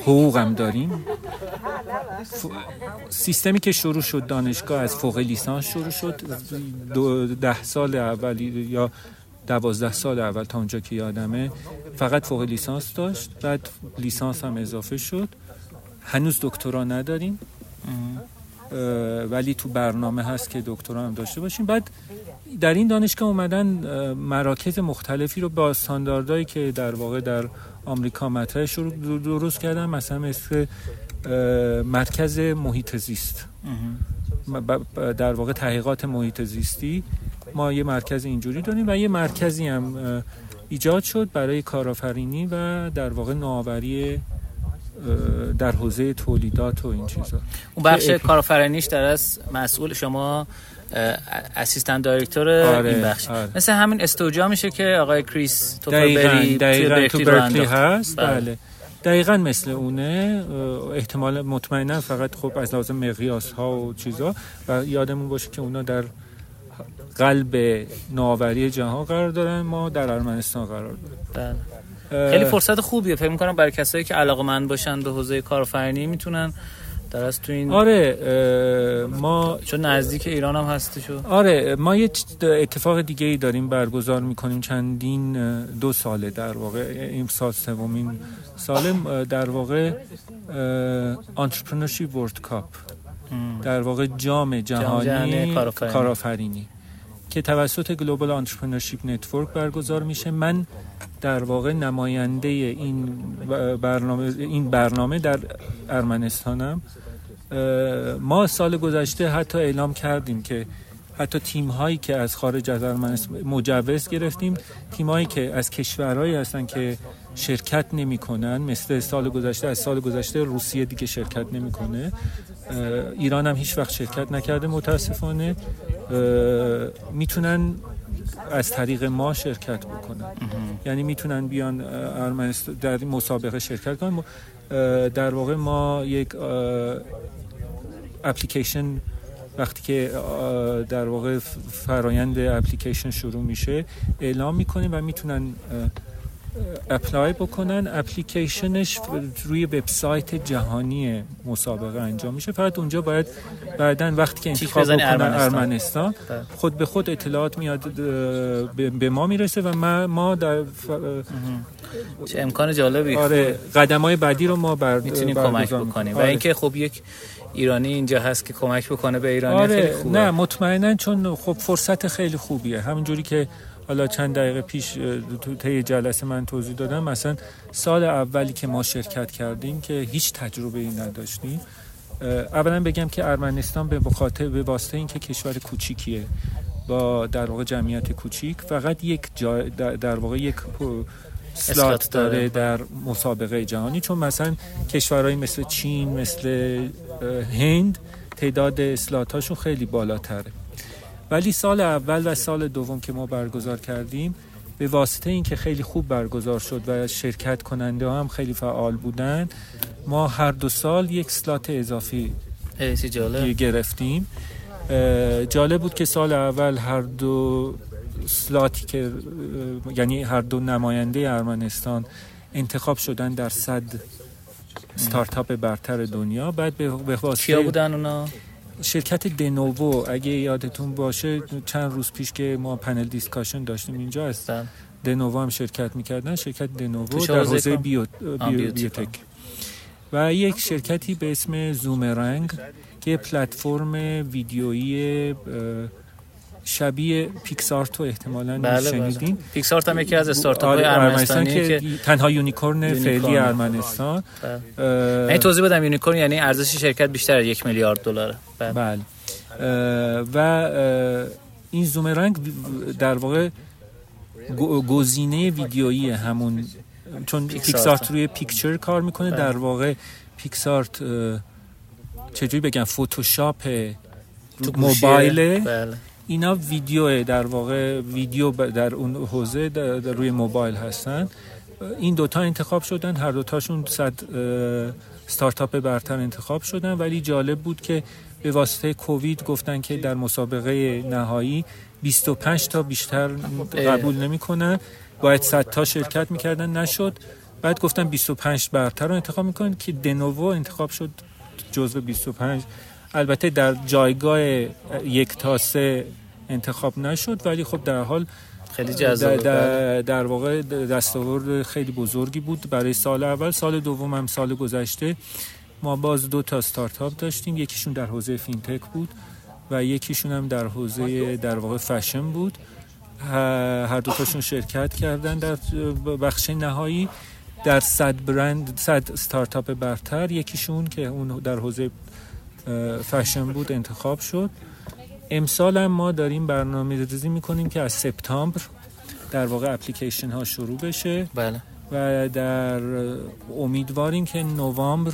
حقوق هم داریم. سیستمی که شروع شد دانشگاه از فوق لیسانس شروع شد ده سال اول یا دوازده سال اول تا اونجا که یادمه فقط فوق لیسانس داشت بعد لیسانس هم اضافه شد. هنوز دکترا نداریم. ولی تو برنامه هست که دکترا هم داشته باشیم. بعد در این دانشگاه اومدن مراکز مختلفی رو با استانداردهایی که در واقع در آمریکا مطرح شروع درست کردن. مثلا مثل مرکز محیط زیست. در واقع تحقیقات محیط زیستی. ما یه مرکز اینجوری داریم و یه مرکزی هم ایجاد شد برای کارآفرینی و در واقع نوآوری در حوزه تولیدات و این چیزا اون بخش کارآفرینیش در از مسئول شما اسیستن دایرکتور آره، این بخش آره. مثل همین استوجا میشه که آقای کریس تو برکلی هست بله. بله. دقیقا مثل اونه احتمال مطمئنا فقط خب از لازم مقیاس ها و چیزا و یادمون باشه که اونا در قلب نوآوری جهان قرار دارن ما در ارمنستان قرار داریم. بله. خیلی فرصت خوبیه. فکر می‌کنم برای کسایی که علاقه من باشن به حوزه کارآفرینی می‌تونن در از تو این آره ما چون نزدیک ایران هم هستشو آره ما یه اتفاق دیگه ای داریم برگزار می‌کنیم چندین دو ساله در واقع این سال سومین سال در واقع Entrepreneurship World Cup در واقع جام جهانی کارآفرینی. که توسط Global Entrepreneurship Network برگزار میشه. من در واقع نماینده این برنامه این برنامه در ارمنستانم. ما سال گذشته حتی اعلام کردیم که حتی تیم هایی که از خارج از ارمنستان مجوز گرفتیم تیم هایی که از کشورهایی هستن که شرکت نمی‌کنن. مثل سال گذشته از سال گذشته روسیه دیگه شرکت نمی‌کنه. ایران هم هیچ وقت شرکت نکرده متاسفانه. می‌تونن از طریق ما شرکت بکنن. یعنی می‌تونن بیان ارمنستان در این مسابقه شرکت کنن. در واقع ما یک اپلیکیشن وقتی که در واقع فرایند اپلیکیشن شروع میشه اعلام می‌کنیم و می‌تونن اپلای بکنن اپلیکیشنش روی وبسایت جهانی مسابقه انجام میشه فقط اونجا باید بعدا وقتی که انتخاب بکنن ارمنستان بله. خود به خود اطلاعات میاد به ما می‌رسه و ما, ما در چه امکان جالبی آره قدم های بعدی رو ما بر می‌تونیم کمک بکنیم آره. و اینکه خب یک ایرانی اینجا هست که کمک بکنه به ایرانی آره. خیلی خوبه نه مطمئنا چون خب فرصت خیلی خوبیه همونجوری که حالا چند دقیقه پیش تو طی جلسه من توضیح دادم. مثلا سال اولی که ما شرکت کردیم که هیچ تجربه ای نداشتیم. اولا بگم که ارمنستان به خاطر به واسطه اینکه کشور کوچیکیه با در واقع جمعیت کوچیک فقط یک جا در واقع یک سلات داره. در مسابقه جهانی. چون مثلا کشورهایی مثل چین مثل هند تعداد اسلات هاشون خیلی بالاتره. ولی سال اول و سال دوم که ما برگزار کردیم به واسطه اینکه خیلی خوب برگزار شد و شرکت کننده هم خیلی فعال بودن ما هر دو سال یک سلات اضافی گرفتیم. جالب بود که سال اول هر دو سلاتی که یعنی هر دو نماینده ارمنستان انتخاب شدن در صد ستارتاپ برتر دنیا بعد به واسطه بودن اونا؟ شرکت دنوو اگه یادتون باشه چند روز پیش که ما panel discussion داشتیم اینجا هستن. دنوو هم شرکت می‌کردن. شرکت دنوو در حوزه bio... bio... biotech و یک شرکتی به اسم زومرنگ که پلتفرم ویدیویی شبیه پیکسارت رو احتمالا بله شنیدین بله. پیکسارت هم یکی از استارتاپ های آره، ارمنستان که, تنها unicorn فعلی ارمنستان بله. من توضیح بدم unicorn یعنی ارزش شرکت بیشتر از یک میلیارد دلاره بله. بله و این زومرنگ در واقع گزینه ویدیویی همون چون پیکسارت روی picture کار می‌کنه بله. در واقع پیکسارت چجوری بگم فتوشاپ موبایل بله. اینا ویدیو در واقع ویدیو در اون حوزه در, روی موبایل هستن. این دوتا انتخاب شدن هر دوتاشون صد ستارتاپ برتر انتخاب شدن. ولی جالب بود که به واسطه کووید گفتن که در مسابقه نهایی 25 تا بیشتر قبول نمی‌کنن. باید 100 تا شرکت می‌کردن. نشد. بعد گفتن 25 برتر رو انتخاب می‌کنن که دنوو انتخاب شد جزو 25 البته در جایگاه یک تا سه انتخاب نشد ولی خب در حال خیلی جذاب در, در واقع دستاورد خیلی بزرگی بود برای سال اول. سال دوم هم سال گذشته ما باز دو تا ستارتاپ داشتیم. یکیشون در حوزه fintech بود و یکیشون هم در حوزه در واقع فشن بود. هر دو تاشون شرکت کردن. در بخش نهایی در صد برند صد ستارتاپ برتر یکیشون که اون در حوزه فشن بود انتخاب شد امسال هم ما داریم برنامه ریزی می‌کنیم که از سپتامبر در واقع اپلیکیشن ها شروع بشه بله. و در امیدواریم که نوامبر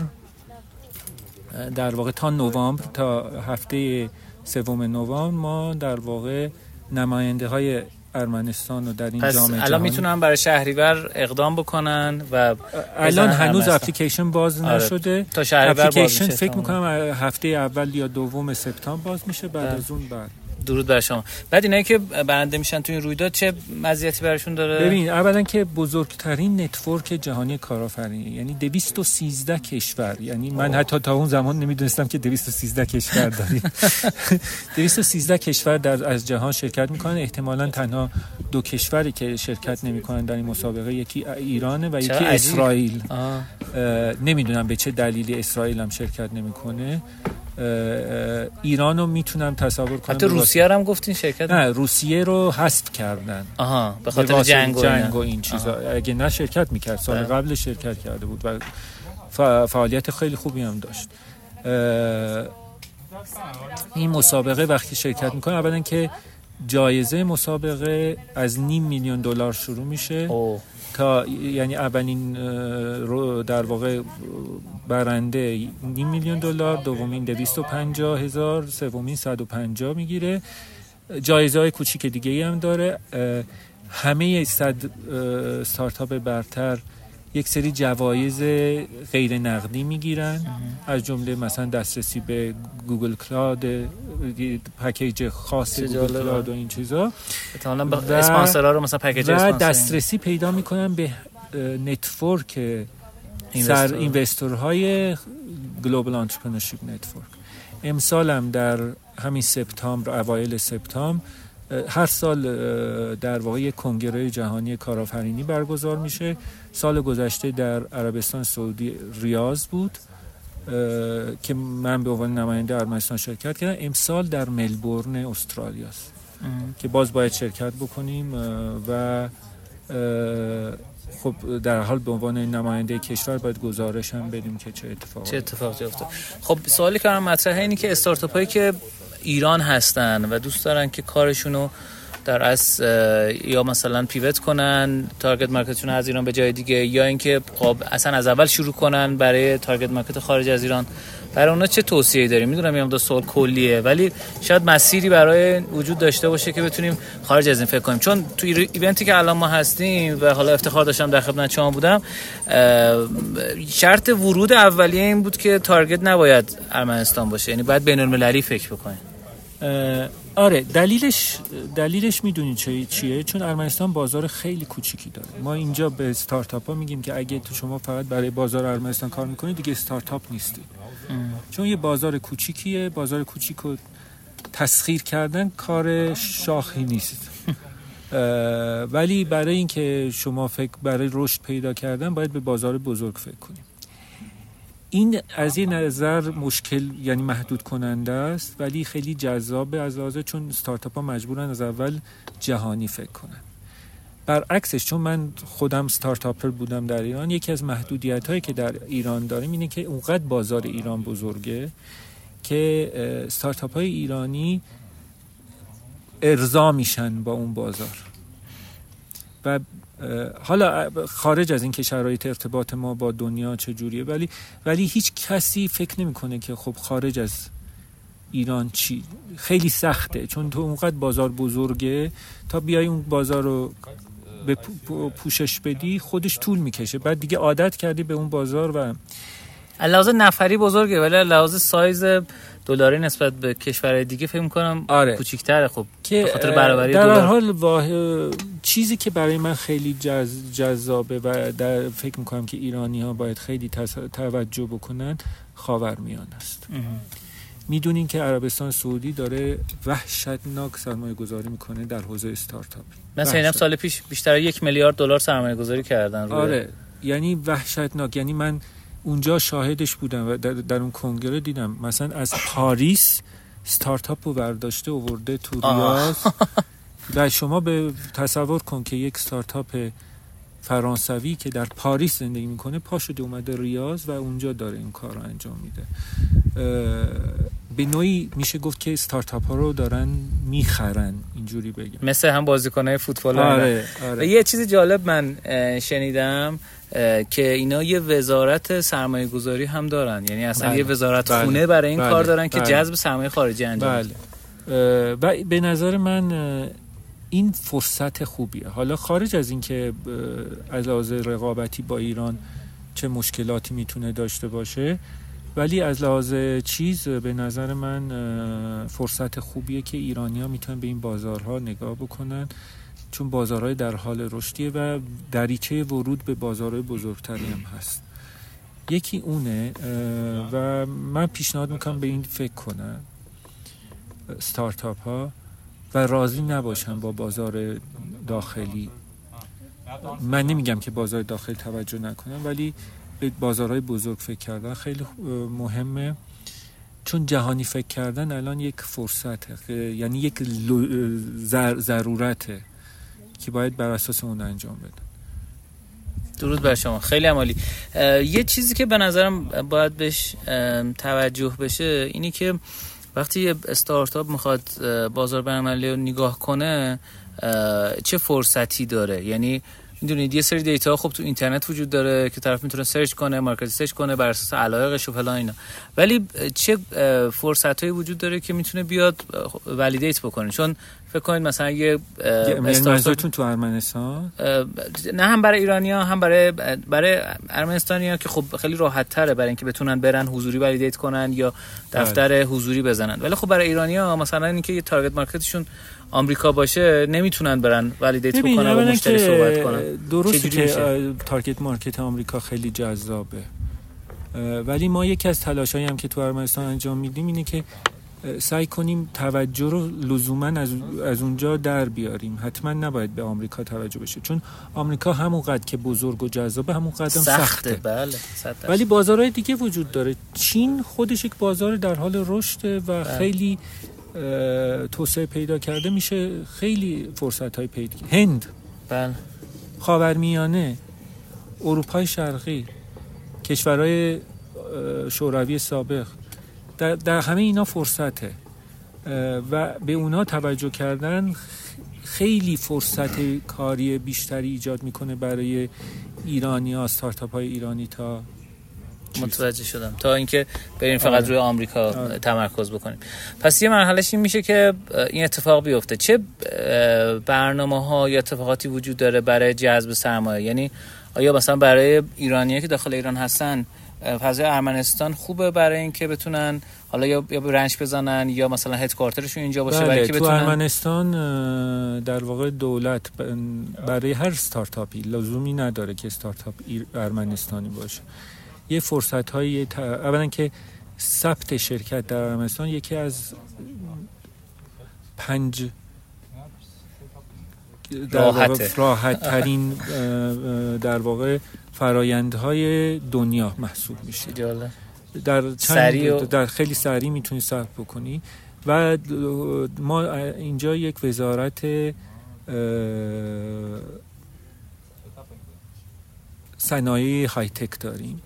در واقع تا نوامبر تا هفته سوم نوامبر ما در واقع نماینده های ارمنستان رو در این پس جام الان می‌تونن برای شهریور اقدام بکنن و الان هنوز اپلیکیشن باز آره. نشده تا شهریور اپلیکیشن فکر می‌کنم هفته اول یا دوم سپتامبر باز میشه بعد بله. از اون بعد درود بر شما. بعد اینایی که برنده میشن تو این رویداد چه مزیتی براشون داره؟ ببین اولا که بزرگترین network جهانی کارآفرینی یعنی 213 کشور یعنی من حتی تا اون زمان نمی‌دونستم که 213 کشور داریم. 213 کشور در از جهان شرکت می‌کنن. احتمالا تنها دو کشوری که شرکت نمی‌کنن در این مسابقه یکی ایرانه و یکی اسرائیل. نمی‌دونم به چه دلیلی اسرائیل هم شرکت نمی‌کنه. ایران رو می‌تونم تصور کنم حتی روسیه رو هم گفتین شرکت؟ نه روسیه رو حذف کردن. آها به خاطر جنگ و, جنگ و این چیزا. اگه نه شرکت می‌کرد سال بله. قبل شرکت کرده بود و فعالیت خیلی خوبی هم داشت. این مسابقه وقتی شرکت می‌کنه اولا که جایزه مسابقه از نیم میلیون دلار شروع میشه. تا یعنی اولین در واقع برنده نیم میلیون دلار دومین دویست و پنجاه هزار سومین صد و پنجاه می‌گیره. جایزه های کوچیک دیگه ای هم داره. همه صد ستارتاپ برتر یک سری جوایز غیر نقدی می‌گیرن. از جمله مثلا دسترسی به Google Cloud package خاص Google Cloud و این چیزا. و, اسپانسرها رو مثلا package و دسترسی پیدا می‌کنن به network سر investor های Global Entrepreneurship Network. امسال هم در همین سپتامبر اوایل سپتامبر هر سال در واقع کنگره جهانی کارآفرینی برگزار میشه. سال گذشته در عربستان سعودی ریاض بود که من به عنوان نماینده ارمنستان شرکت کردم. امسال در ملبورن استرالیا است که باز باید شرکت بکنیم و خب در حال به عنوان نماینده کشور باید گزارش هم بدیم که چه اتفاقی چه اتفاقی افتاد. خب سوالی که من مطرحه اینه که استارتاپ هایی که ایران هستن و دوست دارن که کارشونو در از یا مثلا pivot کنن target market شون از ایران به جای دیگه یا اینکه خب اصلا از اول شروع کنن برای target market خارج از ایران. برای اونا چه توصیه داریم؟ می‌دونم یه دو سوال کلیه ولی شاید مسیری برای وجود داشته باشه که بتونیم خارج از این فکر کنیم. چون تو event ی که الان ما هستیم و حالا افتخار داشتم در خدمت شما بودم شرط ورود اولیه این بود که target نباید ارمنستان باشه. یعنی باید بین المللی فکر بکنیم. آره دلیلش دلیلش می‌دونید چه چیه؟ چون ارمنستان بازار خیلی کوچیکی داره. ما اینجا به استارتاپ ها میگیم که اگه تو شما فقط برای بازار ارمنستان کار می‌کنید دیگه استارتاپ نیستی. چون یه بازار کوچیکیه بازار کوچیک رو تسخیر کردن کار شاخی نیست. ولی برای اینکه شما فکر برای رشد پیدا کردن باید به بازار بزرگ فکر کنیم این از یه نظر مشکل یعنی محدود کننده است ولی خیلی جذابه از لحاظ چون استارتاپ ها مجبورن از اول جهانی فکر کنن. برعکسش چون من خودم استارتاپر بودم در ایران یکی از محدودیت هایی که در ایران داریم اینه که اونقدر بازار ایران بزرگه که استارتاپ های ایرانی ارضا میشن با اون بازار. و حالا خارج از این که شرایط ارتباط ما با دنیا چجوریه ولی ولی هیچ کسی فکر نمی‌کنه که خب خارج از ایران چی خیلی سخته. چون تو اونقدر بازار بزرگه تا بیای اون بازار رو به پوشش بدی خودش طول می‌کشه. بعد دیگه عادت کردی به اون بازار و لحاظ نفری بزرگه ولی لحاظ سایز دلاری نسبت به کشورهای دیگه فکر می‌کنم آره. کوچیک‌تره خب که خاطر برابری در دلار. حال واه... چیزی که برای من خیلی جز... جذابه و در فکر می‌کنم که ایرانی ها باید خیلی توجه بکنن خاورمیانه است. می‌دونین که عربستان سعودی داره وحشتناک سرمایه گذاری می‌کنه در حوزه استارتاپ مثلا سال پیش بیشتر یک میلیارد دلار سرمایه گذاری کردن روی آره. یعنی وحشتناک. یعنی من اونجا شاهدش بودم و در, در اون کنگره دیدم. مثلا از پاریس ستارتاپ رو برداشته ورده تو ریاض. و شما به تصور کن که یک ستارتاپ فرانسوی که در پاریس زندگی می‌کنه پا شده اومده ریاض و اونجا داره این کار رو انجام میده. به نوعی میشه گفت که ستارتاپ ها رو دارن می‌خرن. اینجوری بگم مثل هم بازیکنهای فوتبال آره, آره. یه چیز جالب من شنیدم که اینا یه وزارت سرمایه گذاری هم دارن یعنی اصلا بله. یه وزارت بله. خونه برای این بله. کار دارن که بله. جذب سرمایه خارجی انجام بله. و به نظر من این فرصت خوبیه حالا خارج از اینکه از لحاظ رقابتی با ایران چه مشکلاتی می‌تونه داشته باشه ولی از لحاظ چیز به نظر من فرصت خوبیه که ایرانی ها می‌تونن به این بازارها نگاه بکنن چون بازارهای در حال رشدیه و دریچه ورود به بازارهای بزرگتری هم هست. یکی اونه و من پیشنهاد می‌کنم به این فکر کنم ستارتاپ ها و راضی نباشن با بازار داخلی. من نمیگم که بازار داخلی توجه نکنم ولی به بازارهای بزرگ فکر کردن خیلی مهمه. چون جهانی فکر کردن الان یک فرصته یعنی یک ضرورته که باید بر اساس اون انجام بده. درود بر شما. خیلی عمالی یه چیزی که به نظرم باید بهش توجه بشه اینی که وقتی یه استارتاپ می‌خواد بازار بینالمللی رو نگاه کنه چه فرصتی داره؟ یعنی می‌دونید یه سری data خوب تو اینترنت وجود داره که طرف می‌تونه search کنه market search کنه بر اساس علایقش و فلان اینا. ولی چه فرصت هایی وجود داره که می‌تونه بیاد validate بکنه؟ چون فکر کنید مثلا یه استارتاپ تو ارمنستان؟ نه هم برای ایرانیا هم برای برای ارمنستانیا که خب خیلی راحت تره برای اینکه بتونن برن حضوری validate کنن یا دفتر بله. حضوری بزنن. ولی خب برای ایرانیا مثلا اینکه یه target market شون آمریکا باشه نمی‌تونن برن validate بکنن و مشتری صحبت کنن درسته که target market آمریکا خیلی جذابه ولی ما یکی از تلاشایی هم که تو ارمنستان انجام میدیم اینه که سعی کنیم توجه رو لزوما از, از اونجا در بیاریم حتما نباید به آمریکا توجه بشه چون آمریکا همونقدر که بزرگ و جذابه همونقدر هم سخته, سخته. بله. ولی بازارهای دیگه وجود داره چین خودش یک بازار در حال رشد و بله. خیلی توسعه پیدا کرده میشه خیلی فرصت های پیدا هند. بله. خاورمیانه اروپای شرقی کشورهای شوروی سابق در, در همه اینا فرصته. و به اونا توجه کردن خیلی فرصت کاری بیشتری ایجاد می‌کنه برای ایرانی ها ستارتاپ های ایرانی تا متوجه شدم. تا اینکه بریم فقط آره. روی آمریکا آره. تمرکز بکنیم. پس یه مرحلهش این میشه که این اتفاق بیفته. چه برنامه ها یا اتفاقاتی وجود داره برای جذب سرمایه؟ یعنی آیا مثلا برای ایرانی که داخل ایران هستن فضای ارمنستان خوبه برای اینکه بتونن حالا یا یا رنج بزنن یا مثلا هدکوارترشون اینجا باشه بله، که تو ارمنستان در واقع دولت برای هر ستارتاپی لزومی نداره که ستارتاپ ارمنستانی باشه. یه فرصت های اولا که ثبت شرکت در ارمنستان یکی از پنج راحت, راحت ترین در واقع فرایندهای دنیا محسوب میشه. در چند در خیلی سریع می‌تونی ثبت بکنی. و ما اینجا یک وزارت صنایع های تک داریم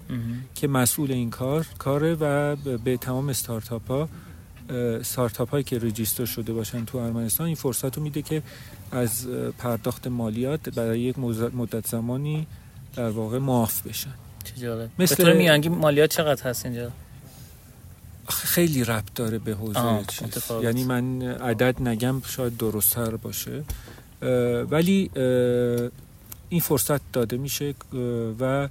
که مسئول این کار کاره و به تمام استارتاپ ها استارتاپ هایی که رجیستر شده باشن تو ارمنستان این فرصت رو میده که از پرداخت مالیات برای یک مدت زمانی در واقع معاف بشن. چه مثل میانگی مالیات چقدر هست اینجا؟ خیلی ربط داره به حوزه یعنی من عدد نگم شاید درستتر باشه. ولی این فرصت داده میشه و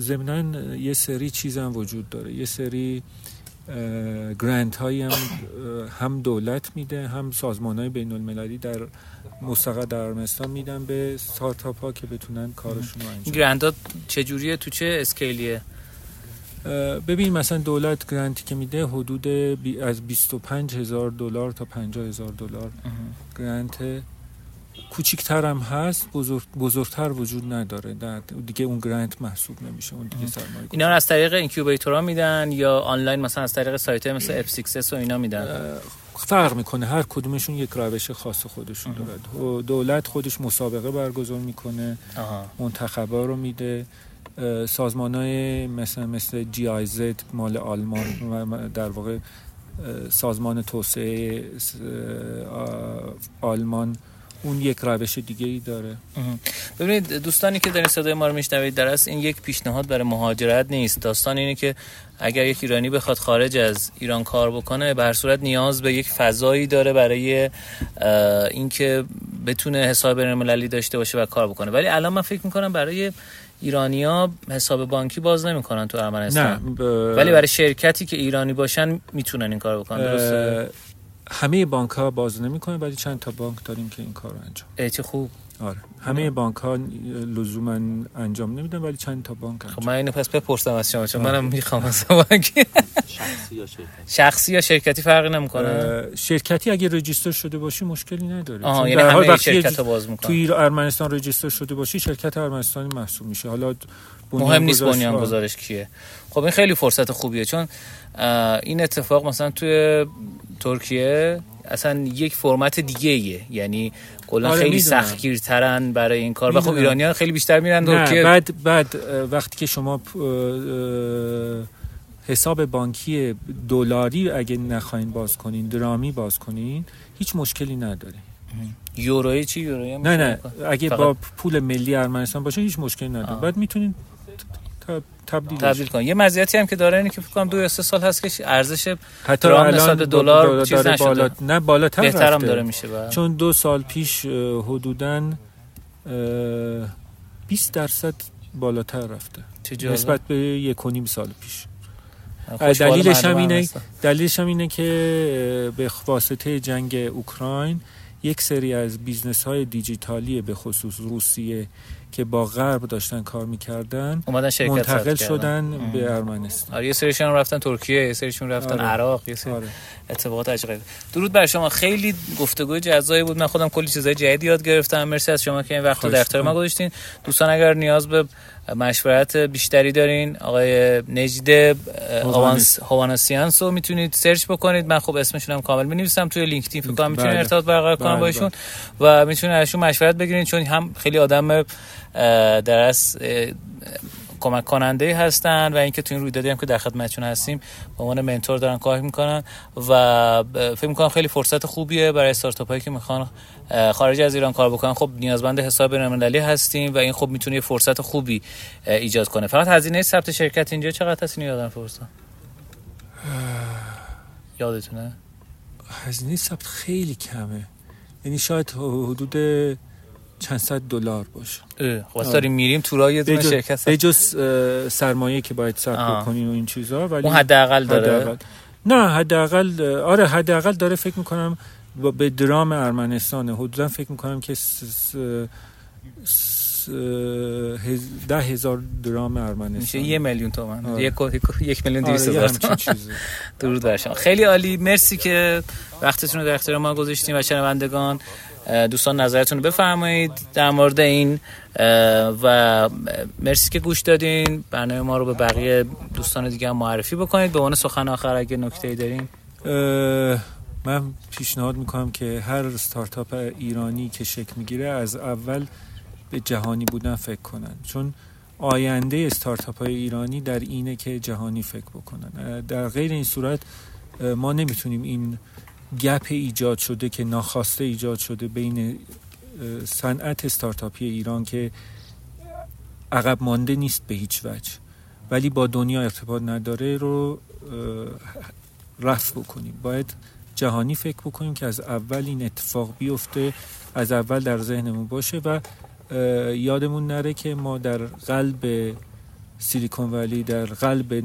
ضمنا یه سری چیز هم وجود داره. یه سری گرانت هایی هم هم دولت میده هم سازمان های بین المللی در مستقر در ارمنستان میدن به ستارتاپ ها که بتونن کارشون رو انجام گرانت ها چجوریه؟ تو چه اسکیلیه؟ ببین مثلا دولت گرانتی که میده حدود از 25 هزار دلار تا 50 هزار دلار گرانت کوچیکتر هم هست بزرگ بزرگتر وجود نداره. در دیگه اون گرانت محسوب نمیشه اون دیگه سرمایه اینا رو از طریق اینکیوبیتورها میدن یا آنلاین مثلا از طریق سایت مثل F6S و اینا میدن؟ فرق می‌کنه. هر کدومشون یک روش خاص خودشون داره دولت خودش مسابقه برگزار می‌کنه منتخبا رو میده. سازمان های مثل مثل جی آی زد مال آلمان در واقع سازمان توسعه آلمان اون یک روش دیگه ای داره ببینید دوستانی که دارین صدای ما رو میشنوید در اصل این یک پیشنهاد برای مهاجرت نیست. داستان اینه که اگر یک ایرانی بخواد خارج از ایران کار بکنه به هر صورت نیاز به یک فضایی داره برای اینکه بتونه حساب بین‌المللی داشته باشه و کار بکنه. ولی الان من فکر می‌کنم برای ایرانیا حساب بانکی باز نمی‌کنن تو ارمنستان. ب... ولی برای شرکتی که ایرانی باشن می‌تونن این کار بکنن. درسته؟ همه بانک ها باز نمی‌کنه ولی چند تا بانک داریم که این کار رو انجام چه خوب. آره. همه بانک ها لزوما انجام نمیدن ولی چند تا بانک خب من اینو پس بپرسم از شما چون منم می‌خوام از بانکی شخصی یا شرکتی؟ فرقی نمی‌کنه. شرکتی اگه رجیستر شده باشی مشکلی نداره. آها یعنی همه شرکت باز تو می‌کنن ایران- ارمنستان رجیستر شده باشی شرکت ارمنستانی محسوب میشه. حالا مهم نیست بنیان. گذارش کیه خب این خیلی فرصت خوبیه چون این اتفاق مثلا توی ترکیه اصلا یک فرمت دیگه ایه یعنی کلا آره، خیلی. سختگیرترن برای این کار و خب. ایرانیان خیلی بیشتر میرن ترکیه بعد بعد وقتی که شما حساب بانکی دلاری اگه نخواین باز کنین درامی باز کنین هیچ مشکلی نداره یورویی چی یورویی نه نه اگه فقط- با پول ملی ارمنستان باشه هیچ مشکلی نداره. بعد می‌تونین تبدیل تبدیل کن یه مزیتی هم که داره اینه که فکر کنم دو یا سه سال هست که ارزش حتی درام نسبت به دلار چیز نشده. بالا نه بالاتر بهترم رفته. داره میشه بعد چون دو سال پیش حدوداً اه، 20 درصد بالاتر رفته. نسبت به یک و نیم سال پیش دلیلش هم اینه. دلیلش هم اینه که به واسطه جنگ اوکراین یک سری از business های دیجیتالی به خصوص روسیه که با غرب داشتن کار می‌کردن اومدن شرکت منتقل. شدن ام. به ارمنستان آره یه سریشون رفتن ترکیه یه سریشون رفتن آره. عراق یه سری آره. اتفاقات عجیب غریب. درود بر شما خیلی گفتگوی جذابی بود من خودم کلی چیزای جدید یاد گرفتم مرسی از شما که این وقت رو در اختیار ما. گذاشتین دوستان اگر نیاز به مشورت بیشتری دارین. آقای هوانس. هواناسیانس رو می‌تونید سرچ بکنید. من خب اسمشون هم کامل می‌نویسم. توی لینکدین فکر کنم می‌تونید بله. ارتباط برقرار کنم بله، با ایشون و می‌تونید ازشون مشورت بگیرین. چون هم خیلی آدم اه، در از کمک کننده هستن و اینکه تو این رویدادی هم که در خدمتشون هستیم به عنوان منتور دارن کار می‌کنن و فکر می‌کنم خیلی فرصت خوبیه برای استارتاپ هایی که می‌خوان خارج از ایران کار بکنن. خب نیازمند حساب بین‌المللی هستیم و این خب می‌تونه یه فرصت خوبی ایجاد کنه. فقط هزینه ثبت شرکت اینجا چقدر هست؟ یادم فرصت یادتونه؟ هزینه ثبت خیلی کمه. یعنی شاید حدود چند صد دلار باشه خب واسه داریم میریم تورا یه دونه بجز- شرکت. بجز سرمایه که باید آه. بکنین و این چیزا ولی اون حداقل داره حداقل. نه حداقل آره حداقل داره فکر می‌کنم با به درام ارمنستانه حدودا فکر می‌کنم که س- س- ده هزار درام میشه ارمنستان یه میلیون تومن آره. یک یک- میلیون آره، دویست یه هزار. درود بر شما خیلی عالی مرسی که وقتتون رو در اختیار ما گذاشتین و شنوندگان دوستان نظرتون رو بفرمایید. در مورد این و مرسی که گوش دادین. برنامه ما رو به بقیه دوستان دیگه معرفی بکنید. به عنوان سخن آخر اگه نکته دارین. من پیشنهاد می‌کنم که هر استارتاپ ایرانی که شکل می‌گیره از اول به جهانی بودن فکر کنن. چون آینده استارتاپ های ایرانی در اینه که جهانی فکر بکنن. در غیر این صورت ما نمی‌تونیم این گپ ایجاد شده که ناخواسته ایجاد شده بین صنعت استارتاپی ایران که عقب مانده نیست به هیچ وجه ولی با دنیا ارتباط نداره رو رفع بکنیم باید جهانی فکر بکنیم که از اول این اتفاق بیفته از اول در ذهنمون باشه و یادمون نره که ما در قلب سیلیکون ولی در قلب.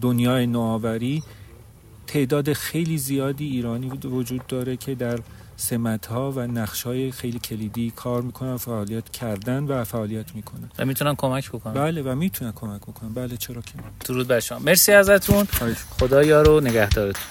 دنیای نوآوری تعداد خیلی زیادی ایرانی وجود داره که در سمت ها و نقش های خیلی کلیدی کار می‌کنن فعالیت کردن و فعالیت می‌کنن. و می‌تونن کمک بکنن. بله و می‌تونن کمک بکنن. بله چرا که درود بر شما. مرسی ازتون. خدا یارو نگهدارتون.